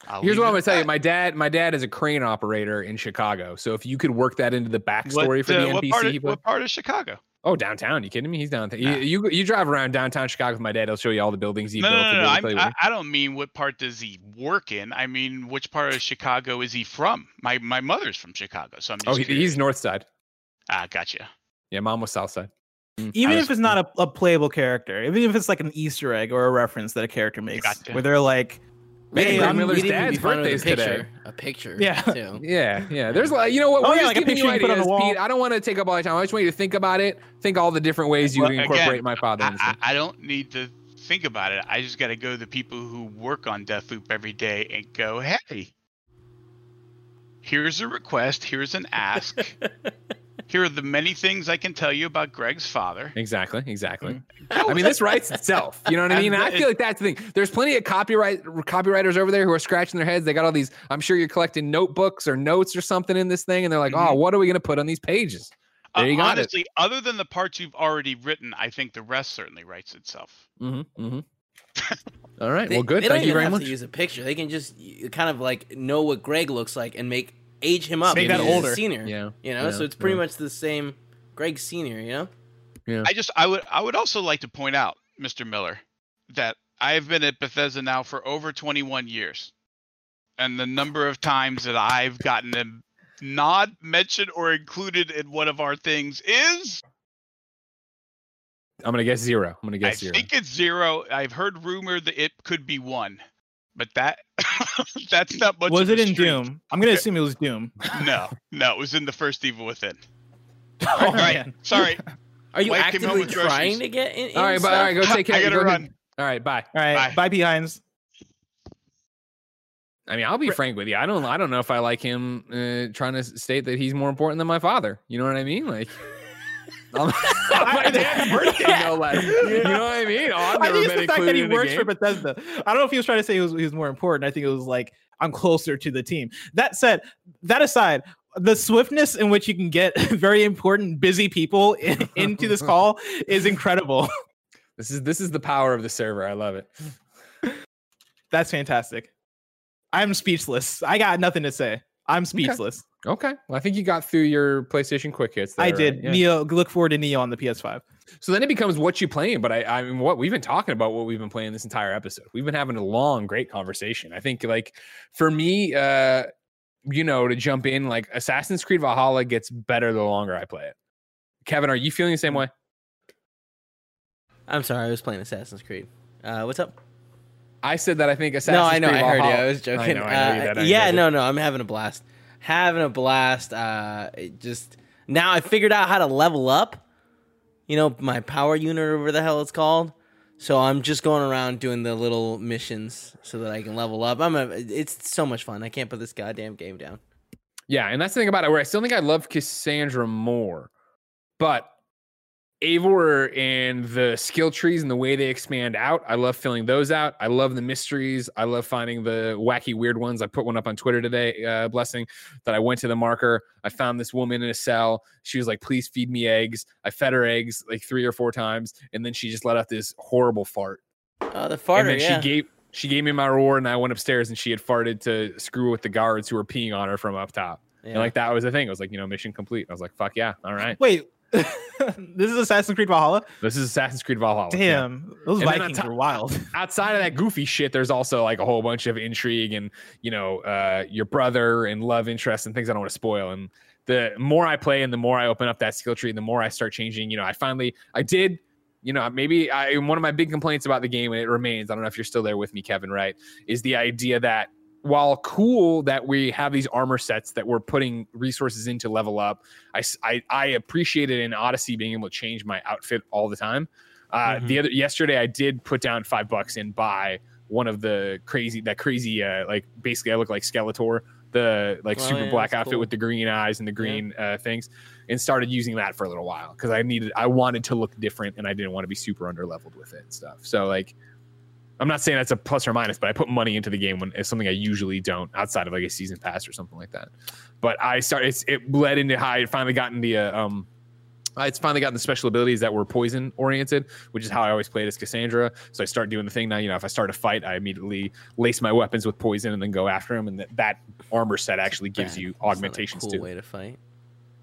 I'll Here's what I'm gonna at tell you. My dad, my dad is a crane operator in Chicago. So if you could work that into the backstory what, for the uh, what NPC, part, of, what part of Chicago? oh downtown. You kidding me? He's downtown. Nah. You, you you drive around downtown Chicago with my dad. He'll show you all the buildings he No, built. no, no. no. to I'm, I, don't mean what part does he work in. I mean which part of Chicago is he from? My my mother's from Chicago, so I'm just. oh, curious. he's north side. Ah, gotcha. Yeah, mom was south side. even I if it's not a, a playable character, even if it's like an Easter egg or a reference that a character makes, Gotcha. where they're like, Man, Greg Miller's dad's be fine a birthday's today. picture, A picture. Yeah. Too. Yeah, yeah. There's like you know what? Oh, We're yeah, just like a giving you picture you put on ideas, the wall. Pete. I don't want to take up all your time. I just want you to think about it. Think all the different ways you Well, can again, incorporate my father. I, into I, it. I don't need to think about it. I just got to go to the people who work on Deathloop every day and go, hey, here's a request. Here's an ask. Here are the many things I can tell you about Greg's father. Exactly, exactly. I mean, this writes itself. You know what I mean? And I the- feel like that's the thing. There's plenty of copyright copywriters over there who are scratching their heads. They got all these. I'm sure you're collecting notebooks or notes or something in this thing, and they're like, "Oh, Mhm. what are we going to put on these pages?" Uh, There you got it. honestly, other than the parts you've already written, I think the rest certainly writes itself. Mm-hmm. mm-hmm. all right. They, well, good. They don't Thank you even very have much. to use a picture. They can just kind of like know what Greg looks like and make age him up. Make if that older. Senior. Yeah. You know, yeah, so it's pretty yeah. much the same Greg Senior. You know. Yeah. I just I would I would also like to point out, Mr. Miller, that I've been at Bethesda now for over 21 years, and the number of times that I've gotten a nod, mentioned, or included in one of our things is I'm gonna guess zero. I'm gonna I guess zero. think it's zero. I've heard rumor that it could be one, but that that's not much. was of a it in streak. Doom? I'm gonna assume it was Doom. No, no, it was in the first Evil Within. oh, All right, man. sorry. Are you Wife actively with groceries. trying to get in? All right, in bye. All right, go take care. I gotta go ahead. run. All right, bye. All right, Bye. bye, P. Hines. I mean, I'll be frank with you. I don't. I don't know if I like him uh, trying to state that he's more important than my father. You know what I mean? Like. On my dad's birthday, no less. You know what I mean? Oh, I've I think it's the fact that he works for. Bethesda. I don't know if he was trying to say he was, he was more important. I think it was like I'm closer to the team. That said, that aside, the swiftness in which you can get very important, busy people in, into this call is incredible. This is this is the power of the server. I love it. That's fantastic. I'm speechless. I got nothing to say. I'm speechless. Okay. Well, I think you got through your PlayStation quick hits. There, I right? did. Yeah. Nioh. Look forward to Nioh on the PS5. So then it becomes what you playing. But I, I mean, what we've been talking about, what we've been playing this entire episode. We've been having a long, great conversation. I think, like, for me, uh, you know, to jump in, like, Assassin's Creed Valhalla gets better the longer I play it. Kevin, are you feeling the same way? I'm sorry, I was playing Assassin's Creed. Uh, what's up? I said that I think Assassin's Creed. no, I know, Creed I heard you. I was joking. I know, I know you Uh, I yeah, did. no, no, I'm having a blast. Having a blast. Uh, just now I figured out how to level up. You know, my power unit, or whatever the hell it's called. So I'm just going around doing the little missions so that I can level up. I'm a. It's so much fun. I can't put this goddamn game down. Yeah, and that's the thing about it. Where I still think I love Kassandra more, but Eivor and the skill trees and the way they expand out, I love filling those out. I love the mysteries. I love finding the wacky, weird ones. I put one up on Twitter today, uh, blessing that I went to the marker. I found this woman in a cell. She was like, "Please feed me eggs." I fed her eggs like three or four times, and then she just let out this horrible fart. Oh, the fart. and then Yeah. she gave she gave me my reward, and I went upstairs, and she had farted to screw with the guards who were peeing on her from up top. yeah. And like that was the thing. It was like, you know, mission complete. I was like, fuck yeah. All right. Wait, this is Assassin's Creed Valhalla. This is Assassin's Creed Valhalla. Yeah. Damn, those And Vikings were wild. Outside of that goofy shit, there's also like a whole bunch of intrigue and, you know, uh, your brother and love interest and things I don't want to spoil. And the more I play and the more I open up that skill tree, the more I start changing. You know, I finally, I did, you know, maybe I, one of my big complaints about the game, and it remains, I don't know if you're still there with me, Kevin, right? Is the idea that while cool that we have these armor sets that we're putting resources in to level up, I, I, I appreciated in Odyssey being able to change my outfit all the time. Uh, The other yesterday, I did put down five bucks and buy one of the crazy that crazy uh, like basically I look like Skeletor, the like Oh, super yeah, black outfit cool. with the green eyes and the green uh, things, and started using that for a little while because I needed I wanted to look different and I didn't want to be super under leveled with it and stuff. So like. I'm not saying that's a plus or minus, but I put money into the game when it's something I usually don't outside of like a season pass or something like that. But I started, it's, it led into how I finally gotten the, uh, um, it's finally gotten the special abilities that were poison oriented, which is how I always played as Kassandra. So I start doing the thing now. You know, if I start a fight, I immediately lace my weapons with poison and then go after him. And that, that armor set actually gives Bad. you augmentations cool too. way to fight.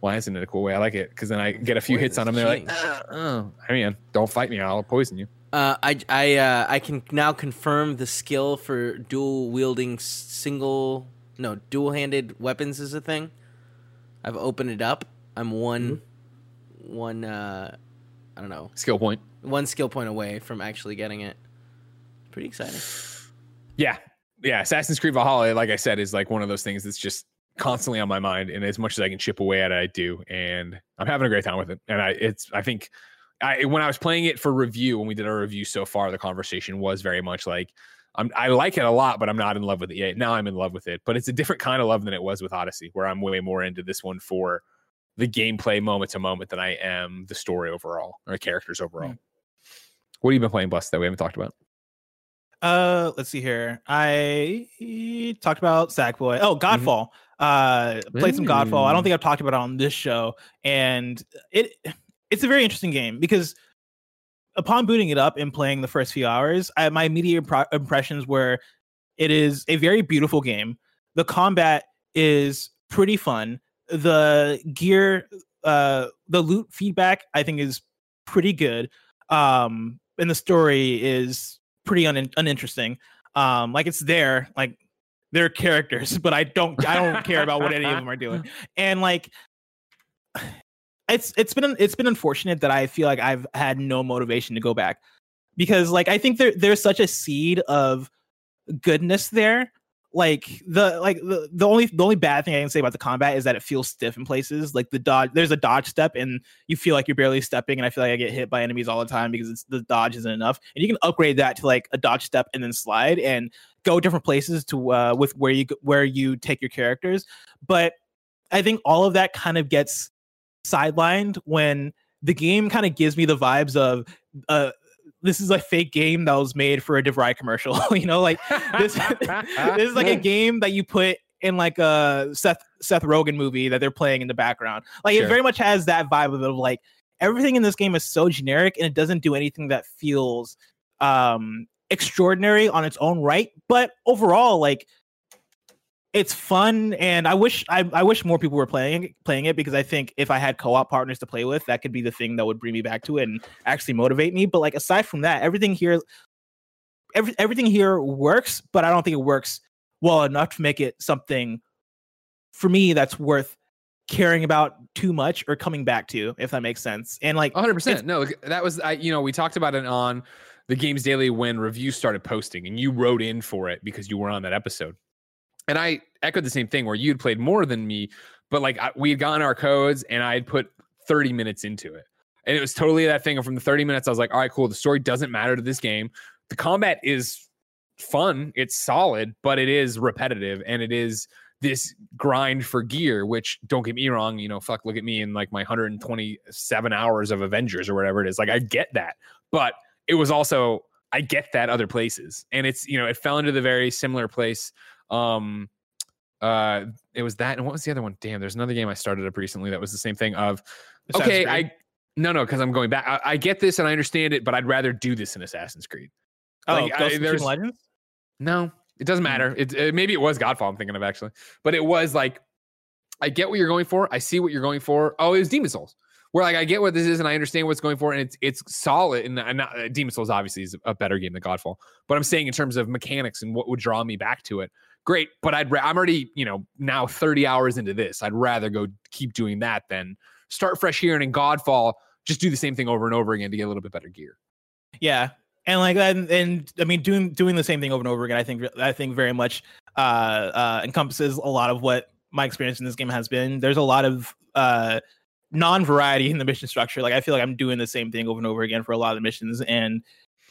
Why isn't it a cool way? I like it because then I get a few hits on them. They're like, "Uh, oh, I mean, don't fight me. I'll poison you. Uh, I I uh, I can now confirm the skill for dual wielding single no dual handed weapons is a thing. I've opened it up. I'm one one uh, I don't know Skill point. one skill point away from actually getting it. Pretty exciting. Yeah. Yeah. Assassin's Creed Valhalla, like I said, is like one of those things that's just constantly on my mind. And as much as I can chip away at it, I do. And I'm having a great time with it. And I, it's, I think I, when I was playing it for review, when we did our review so far, the conversation was very much like, I'm, I like it a lot, but I'm not in love with it yet. Now I'm in love with it, but it's a different kind of love than it was with Odyssey, where I'm way more into this one for the gameplay moment to moment than I am the story overall or characters overall. What have you been playing, Bless, that we haven't talked about? Uh, let's see here. I talked about Sackboy. Oh, Mm-hmm. Godfall. Uh, played some Godfall. I don't Mm. think I've talked about it on this show, and it it's a very interesting game because upon booting it up and playing the first few hours, I, my immediate impro- impressions were it is a very beautiful game. The combat is pretty fun. The gear uh the loot feedback I think is pretty good. Um and the story is pretty un- uninteresting. Um like it's there, like they're characters, but I don't I don't care about what any of them are doing. And like it's it's been it's been unfortunate that I feel like I've had no motivation to go back because like I think there there's such a seed of goodness there. Like the like the, the only the only bad thing I can say about the combat is that it feels stiff in places. Like the dodge, there's a dodge step, and you feel like you're barely stepping, and I feel like I get hit by enemies all the time because it's, the dodge isn't enough. And you can upgrade that to like a dodge step and then slide and go different places to uh, with where you where you take your characters. But I think all of that kind of gets sidelined when the game kind of gives me the vibes of uh this is a fake game that was made for a DeVry commercial. you know, like this, this is like a game that you put in like a Seth Seth Rogen movie that they're playing in the background. Like Sure. it very much has that vibe of it, of like everything in this game is so generic and it doesn't do anything that feels um extraordinary on its own right. But overall, like it's fun and I wish I, I wish more people were playing playing it because I think if I had co-op partners to play with, that could be the thing that would bring me back to it and actually motivate me. But like aside from that, everything here every, everything here works, but I don't think it works well enough to make it something for me that's worth caring about too much or coming back to, if that makes sense. And like 100% no that was i you know we talked about it on the games daily when reviews started posting and you wrote in for it because you were on that episode and i echoed the same thing where you'd played more than me but like I, we had gotten our codes and i had put 30 minutes into it and it was totally that thing And from the 30 minutes i was like all right cool the story doesn't matter to this game the combat is fun it's solid but it is repetitive and it is this grind for gear, which don't get me wrong, you know, fuck, look at me in like my 127 hours of Avengers or whatever it is. Like, I get that. But it was also, I get that other places. And it's, you know, it fell into the very similar place. Um, uh, it was that. And what was the other one? Damn, there's another game I started up recently that was the same thing of, Assassin's okay, Creed. I, no, no, because I'm going back. I, I get this and I understand it, but I'd rather do this in Assassin's Creed. oh, like, I- Ghost of there's- Legends. No, it doesn't matter. It, it maybe it was Godfall. I'm thinking of actually, but it was like, I get what you're going for. I see what you're going for. Oh, it was Demon's Souls. Where like I get what this is and I understand what's going for, and it's it's solid. And, and not, uh, Demon's Souls obviously is a better game than Godfall, but I'm saying in terms of mechanics and what would draw me back to it, great. But I'd I'm already you know now 30 hours into this. I'd rather go keep doing that than start fresh here and in Godfall just do the same thing over and over again to get a little bit better gear. Yeah, and like and, and I mean doing doing the same thing over and over again. I think I think very much uh, uh, encompasses a lot of what my experience in this game has been. There's a lot of uh, non-variety in the mission structure. Like I feel like I'm doing the same thing over and over again for a lot of the missions, and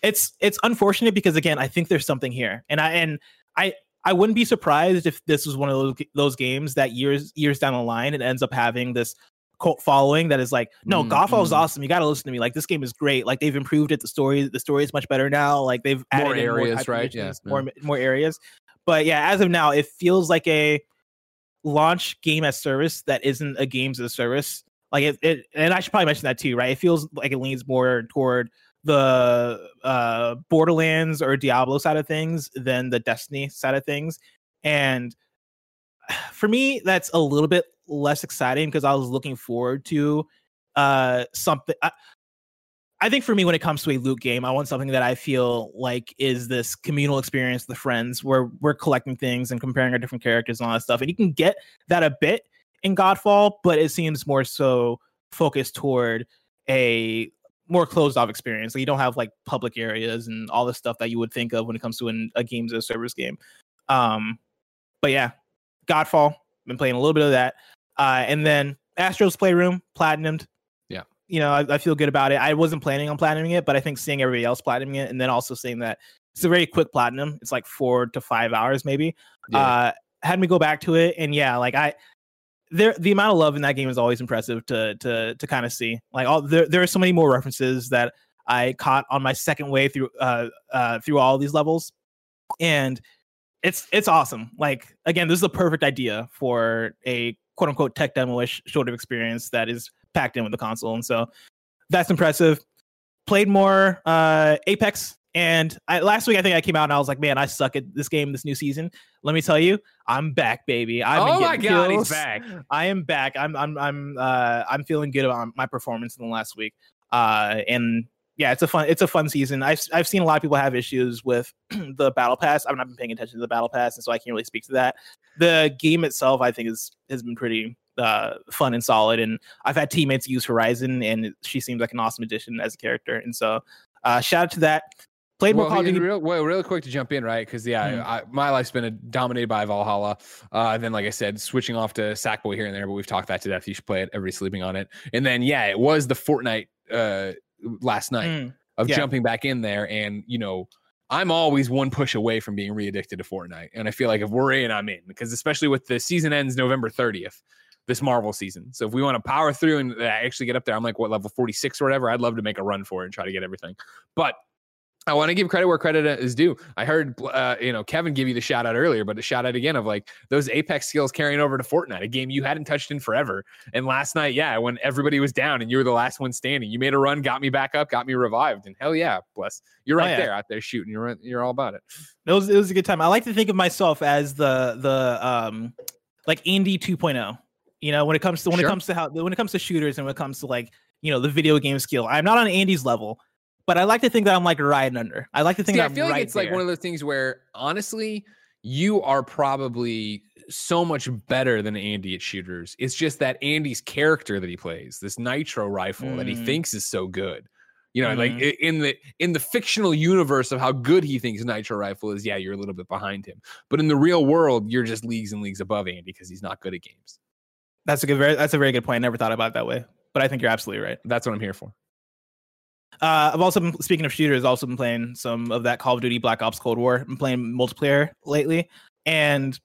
it's it's unfortunate because again I think there's something here, and I and I. I wouldn't be surprised if this was one of those those games that years years down the line it ends up having this cult following that is like, no, Mm, Godfall is mm. awesome. You got to listen to me. Like this game is great. Like they've improved it. The story, the story is much better now. Like they've added More areas, of right? Yeah, missions, yeah. more more areas. But yeah, as of now, it feels like a launch game as service that isn't a games as a service. Like it, it, and I should probably mention that too, right? It feels like it leans more toward the uh Borderlands or Diablo side of things than the Destiny side of things. And for me, that's a little bit less exciting because I was looking forward to uh something. I, I think for me, when it comes to a loot game, I want something that I feel like is this communal experience with friends where we're collecting things and comparing our different characters and all that stuff. And you can get that a bit in Godfall, but it seems more so focused toward a more closed off experience. Like you don't have like public areas and all the stuff that you would think of when it comes to an, a games as a service game. Um, but yeah, Godfall, been playing a little bit of that. Uh, and then Astro's Playroom, platinumed. Yeah. You know, I, I feel good about it. I wasn't planning on platinuming it, but I think seeing everybody else platinuming it and then also seeing that it's a very quick platinum, it's like four to five hours maybe, uh, had me go back to it. And yeah, like I, there, the amount of love in that game is always impressive to to to kind of see. Like all there, there are so many more references that I caught on my second way through uh uh through all these levels, and it's it's awesome. Like again, this is the perfect idea for a quote unquote tech demo-ish sort of experience that is packed in with the console, and so that's impressive. Played more uh Apex And I, last week, I think I came out and I was like, "Man, I suck at this game, this new season." Let me tell you, I'm back, baby. I'm oh my god, he's back. I am back. I'm I'm I'm uh I'm feeling good about my performance in the last week. Uh and yeah, it's a fun it's a fun season. I've I've seen a lot of people have issues with the battle pass. I've not been paying attention to the battle pass, and so I can't really speak to that. The game itself, I think, is has been pretty uh fun and solid. And I've had teammates use Horizon, and she seems like an awesome addition as a character. And so uh shout out to that. Played Well, Call of Duty. real, well, really quick to jump in, right? Because yeah, Mhm. I, my life's been dominated by Valhalla. Uh, then, like I said, switching off to Sackboy here and there, but we've talked that to death. You should play it. Everybody's sleeping on it. And then, yeah, it was the Fortnite uh, last night Mm. of yeah. jumping back in there. And you know, I'm always one push away from being re-addicted to Fortnite. And I feel like if we're in, I'm in. Because especially with the season ends November 30th, this Marvel season. So if we want to power through and actually get up there, I'm like what level 46 or whatever. I'd love to make a run for it and try to get everything. But I want to give credit where credit is due. I heard, uh, you know, Kevin give you the shout out earlier, but a shout out again of like those Apex skills carrying over to Fortnite, a game you hadn't touched in forever. And last night, yeah, when everybody was down and you were the last one standing, you made a run, got me back up, got me revived, and hell yeah, bless. You're Oh, right yeah. there out there shooting. You're you're all about it. It was it was a good time. I like to think of myself as the the um like Andy 2.0. You know, when it comes to when Sure. it comes to how when it comes to shooters and when it comes to like you know the video game skill. I'm not on Andy's level, but I like to think that I'm like riding under. I like to think See, that I I'm feel like right it's like one of those things where honestly, you are probably so much better than Andy at shooters. It's just that Andy's character that he plays, this nitro rifle that he Mm. thinks is so good. You know, like Mhm. i- in the in the fictional universe of how good he thinks nitro rifle is, yeah, you're a little bit behind him. But in the real world, you're just leagues and leagues above Andy because he's not good at games. That's a good very that's a very good point. I never thought about it that way, but I think you're absolutely right. That's what I'm here for. Uh, I've also been speaking of shooters. Also been playing some of that Call of Duty Black Ops Cold War. I'm playing multiplayer lately, and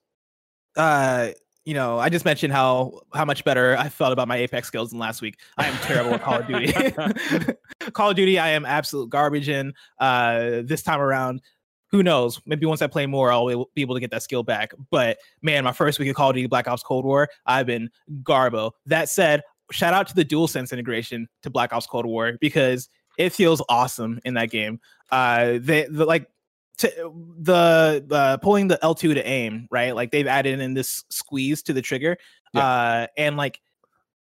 uh, you know, I just mentioned how how much better I felt about my Apex skills than last week. I am terrible at Call of Duty. Call of Duty, I am absolute garbage in. Uh, this time around, who knows? Maybe once I play more, I'll be able to get that skill back. But man, my first week of Call of Duty Black Ops Cold War, I've been garbo. That said, shout out to the DualSense integration to Black Ops Cold War because it feels awesome in that game. Uh, they the like to, the uh, pulling the L2 to aim, right? Like they've added in this squeeze to the trigger, uh, and like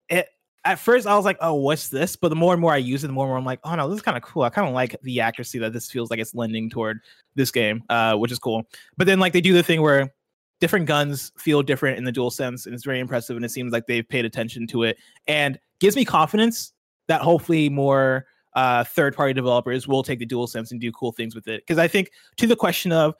it. At first, I was like, "Oh, what's this?" But the more and more I use it, the more and more I'm like, "Oh no, this is kind of cool." I kind of like the accuracy that this feels like it's lending toward this game, uh, which is cool. But then, like, they do the thing where different guns feel different in the dual sense, and it's very impressive. And it seems like they've paid attention to it, and gives me confidence that hopefully more uh, third party developers will take the dual sense and do cool things with it. Because I think to the question of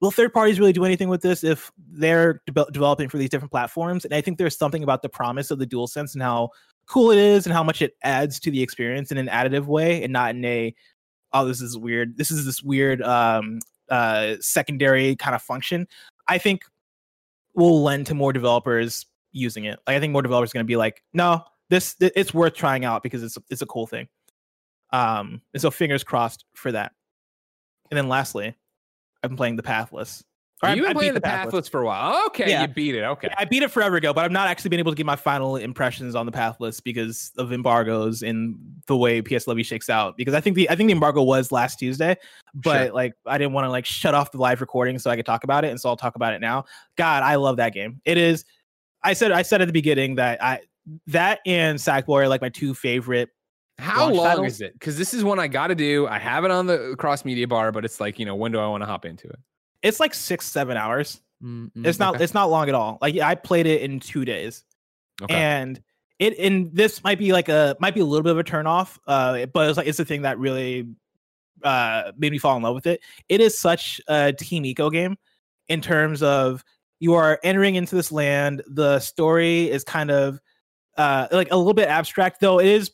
will third parties really do anything with this if they're de- developing for these different platforms? And I think there's something about the promise of the dual sense and how cool it is and how much it adds to the experience in an additive way and not in a oh this is weird this is this weird um uh secondary kind of function i think will lend to more developers using it like i think more developers are going to be like no this th- it's worth trying out because it's it's a cool thing um and so fingers crossed for that and then lastly i've been playing the pathless Or You've I been beat playing the Pathless. pathless for a while. Okay, Yeah. you beat it. Okay. I beat it forever ago, but I've not actually been able to get my final impressions on the pathless because of embargoes and the way PS Levy shakes out. Because I think the I think the embargo was last Tuesday, but Sure. like I didn't want to like shut off the live recording so I could talk about it, and so I'll talk about it now. God, I love that game. It is. I said I said at the beginning that I that and Sackboy are like my two favorite. How long titles? is it? Because this is one I got to do. I have it on the cross media bar, but it's like you know when do I want to hop into it? It's like six seven hours. Mm, It's not okay. it's not long at all. Like I played it in two days. Okay. and it and this might be like a might be a little bit of a turn off uh but it's like it's the thing that really uh made me fall in love with it it is such a Team Ico game in terms of you are entering into this land the story is kind of uh like a little bit abstract though it is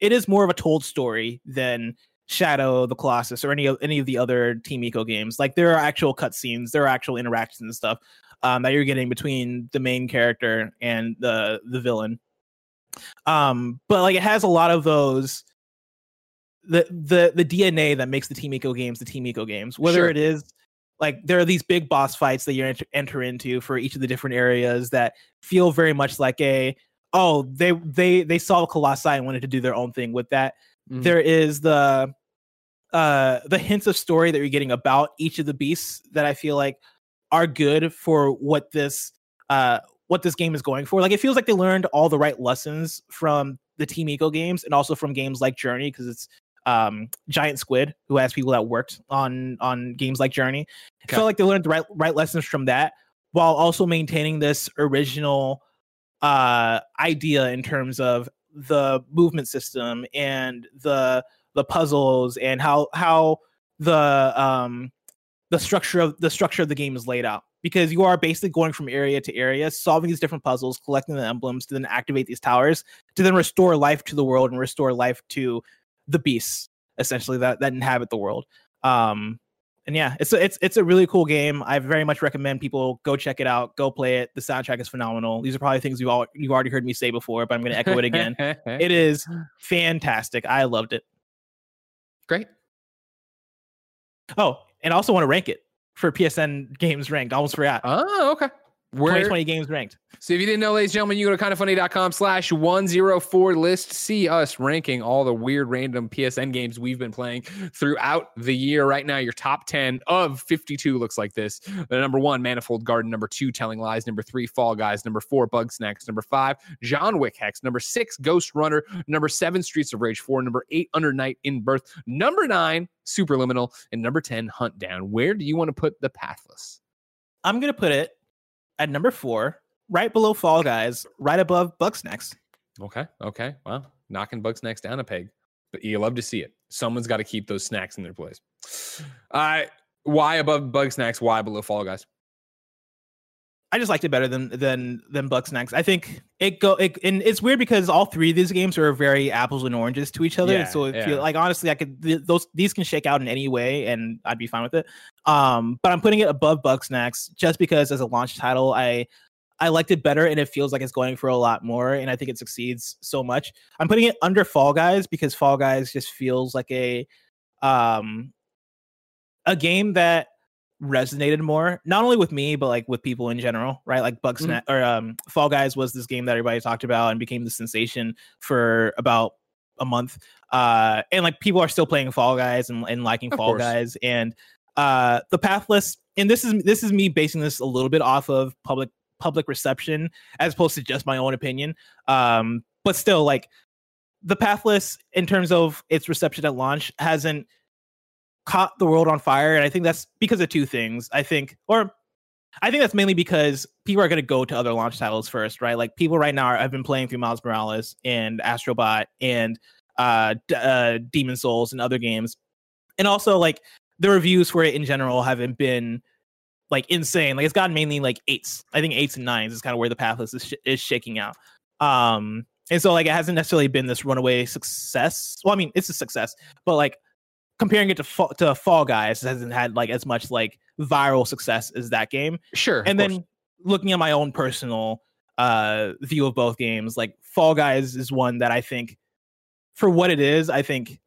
it is more of a told story than Shadow the Colossus or any of any of the other Team Ico games. Like there are actual cutscenes, there are actual interactions and stuff um, that you're getting between the main character and the the villain. Um, but like it has a lot of those the the the DNA that makes the Team Ico games the Team Ico games. Whether Sure. it is like there are these big boss fights that you enter, enter into for each of the different areas that feel very much like a oh they they they saw Colossi and wanted to do their own thing with that Mhm. there is the uh the hints of story that you're getting about each of the beasts that I feel like are good for what this uh what this game is going for. Like it feels like they learned all the right lessons from the Team Ico games and also from games like Journey because it's um Giant Squid who has people that worked on on games like Journey. I Okay. felt like they learned the right right lessons from that while also maintaining this original uh idea in terms of the movement system and the the puzzles and how how the um the structure of the structure of the game is laid out. Because you are basically going from area to area solving these different puzzles collecting the emblems to then activate these towers to then restore life to the world and restore life to the beasts essentially that that inhabit the world. Um and yeah it's a, it's it's a really cool game. I very much recommend people go check it out go play it. The soundtrack is phenomenal. These are probably things you've all you've already heard me say before but i'm going to echo it again. It is fantastic. I loved it. Great. oh and I also want to rank it for psn games ranked. I almost forgot. Oh, okay. Where, 2020 games ranked So if you didn't know, ladies and gentlemen, you go to kindafunny.com slash 104 list. See us ranking all the weird random PSN games we've been playing throughout the year. Right now, your top 10 of 52 looks like this. The number one, Manifold Garden. Number two, Telling Lies. Number three, Fall Guys. Number four, Bugsnax. Number five, John Wick Hex. Number six, Ghost Runner. Number seven, Streets of Rage 4. Number eight, Under Night in Birth. Number nine, Superliminal. And number 10, Hunt Down. Where do you want to put the Pathless? i'm going to put it at number four right below fall guys right above bugsnax Okay. Okay. Well, knocking Bugsnax down a peg, but you love to see it. Someone's got to keep those snacks in their place. Uh, why above Bugsnax? Why below Fall Guys? I just liked it better than than than Bugsnax. I think it go it, and it's weird because all three of these games are very apples and oranges to each other. Yeah, so if yeah. you like honestly, I could th- those these can shake out in any way, and I'd be fine with it. Um, but I'm putting it above Bugsnax just because as a launch title, I I liked it better, and it feels like it's going for a lot more, and I think it succeeds so much. I'm putting it under Fall Guys because Fall Guys just feels like a um a game that resonated more not only with me but like with people in general right like bug Mhm. or um fall guys was this game that everybody talked about and became the sensation for about a month uh and like people are still playing fall guys and, and liking Of fall course. guys and uh the pathless and this is this is me basing this a little bit off of public public reception as opposed to just my own opinion um but still like the pathless in terms of its reception at launch hasn't caught the world on fire and i think that's because of two things. I think or i think that's mainly because people are going to go to other launch titles first right? Like people right now have been playing through miles morales and astrobot and uh, D- uh demon's souls and other games. And also like the reviews for it in general haven't been like insane. Like it's gotten mainly like eights. I think eights and nines is kind of where the pathless is, sh- is shaking out. Um and so like it hasn't necessarily been this runaway success. Well i mean it's a success but like comparing it to fall, to Fall Guys hasn't had like as much like viral success as that game. Sure. and of course. then looking at my own personal uh view of both games, like Fall Guys is one that I think for what it is, I think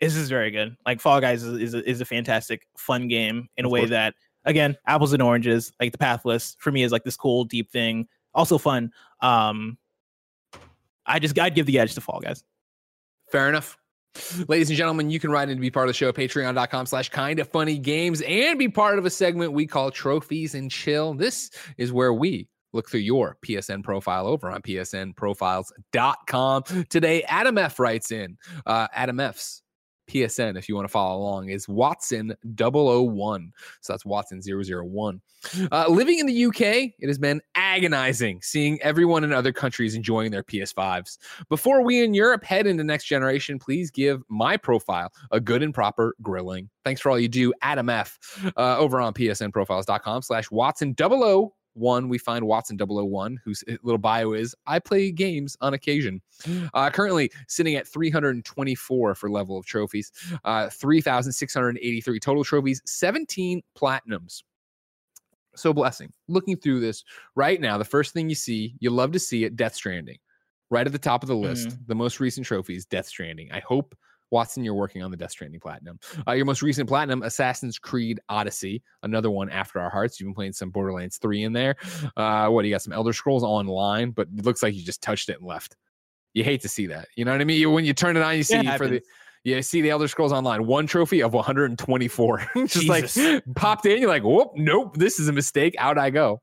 this is very good. Like Fall Guys is is a, is a fantastic fun game in a way course. that again, apples and oranges, like the pathless for me is like this cool deep thing, also fun. Um I just I'd give the edge to Fall Guys. Fair enough. Ladies and gentlemen, you can write in to be part of the show, at patreon.com slash kind of funny games, and be part of a segment we call Trophies and Chill. This is where we look through your PSN profile over on psnprofiles.com. Today, Adam F writes in, uh, Adam F's PSN, if you want to follow along, is Watson 001. So that's Watson 001. Uh, living in the UK, it has been agonizing seeing everyone in other countries enjoying their PS5s. Before we in Europe head into next generation, please give my profile a good and proper grilling. Thanks for all you do, Adam F. Uh, over on psnprofiles.com slash Watson 001. One, we find Watson 001, whose little bio is I play games on occasion. Uh, currently sitting at 324 for level of trophies, uh, 3,683 total trophies, 17 platinums. So blessing. Looking through this right now, the first thing you see, you love to see it, Death Stranding. Right at the top of the list, the most recent trophies, Death Stranding. I hope, Watson, you're working on the Death Stranding Platinum. Uh, your most recent Platinum, Assassin's Creed Odyssey, another one after our hearts. You've been playing some Borderlands 3 in there. Uh, what, do you got some Elder Scrolls Online, but it looks like you just touched it and left. You hate to see that. You know what I mean? You- When you turn it on, you see It for the. You see the Elder Scrolls Online, one trophy of 124. Just like popped in, you're like, whoop, nope, this is a mistake. Out I go.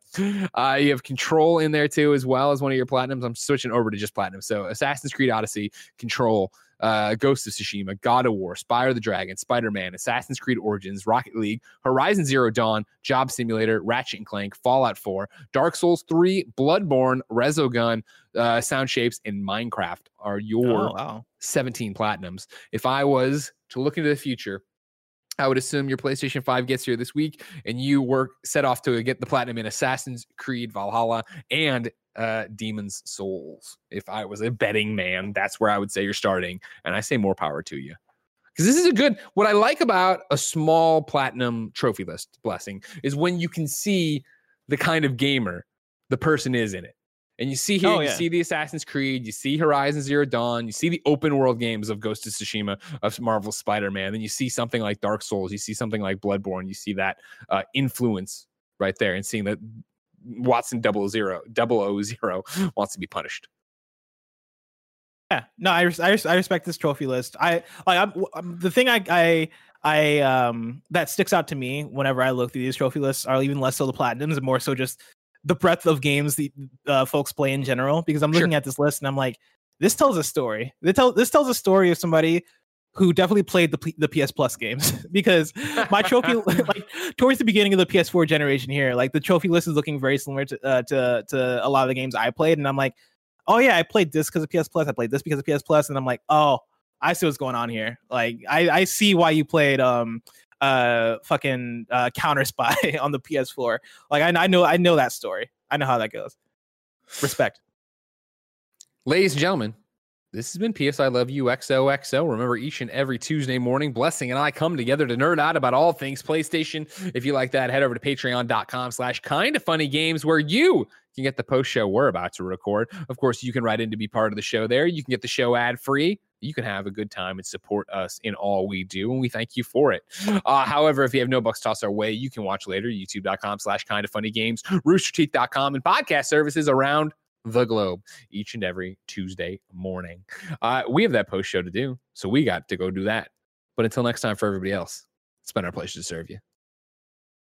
Uh, you have Control in there too, as well as one of your platinums. I'm switching over to just platinum. So Assassin's Creed Odyssey, Control, uh, Ghost of Tsushima, God of War, Spyro the Dragon, Spider Man, Assassin's Creed Origins, Rocket League, Horizon Zero Dawn, Job Simulator, Ratchet and Clank, Fallout 4, Dark Souls 3, Bloodborne, Resogun, uh, Sound Shapes, and Minecraft are your Oh, wow. 17 platinums. If I was to look into the future, I would assume your PlayStation 5 gets here this week and you work set off to get the platinum in Assassin's Creed Valhalla and uh Demon's Souls. If I was a betting man, that's where I would say you're starting. And I say more power to you. Because this is a good what I like about a small platinum trophy list blessing is when you can see the kind of gamer the person is in it. And you see here, Oh, you see the Assassin's Creed, you see Horizon Zero Dawn, you see the open world games of Ghost of Tsushima, of Marvel Spider Man, then you see something like Dark Souls, you see something like Bloodborne, you see that uh, influence right there, and seeing that Watson double zero, double O zero wants to be punished. Yeah, no, I, res- I, res- I respect this trophy list. I like I'm, w- um, the thing I I I um that sticks out to me whenever I look through these trophy lists are even less so the platinums and more so just the breadth of games the uh, folks play in general. Because I'm Sure. looking at this list and I'm like, this tells a story. This, tell, this tells a story of somebody who definitely played the P- the PS Plus games because my trophy like towards the beginning of the PS4 generation here, like the trophy list is looking very similar to uh, to to a lot of the games I played, and I'm like, oh yeah, I played this because of PS Plus, I played this because of PS Plus, and I'm like, oh, I see what's going on here. Like I I see why you played um uh fucking uh Counter Spy on the PS4. Like I I know I know that story. I know how that goes. Respect. Ladies and gentlemen, this has been PS I Love You XOXO. Remember, each and every Tuesday morning, Blessing and I come together to nerd out about all things PlayStation. If you like that, head over to patreon.com slash kind of funny games where you can get the post show we're about to record. Of course, you can write in to be part of the show there. You can get the show ad free. You can have a good time and support us in all we do, and we thank you for it. Uh, however, if you have no bucks tossed our way, you can watch later, youtube.com slash kind of funny games, roosterteeth.com, and podcast services around the globe each and every Tuesday morning. Uh, we have that post show to do, so we got to go do that. But until next time, for everybody else, it's been our pleasure to serve you.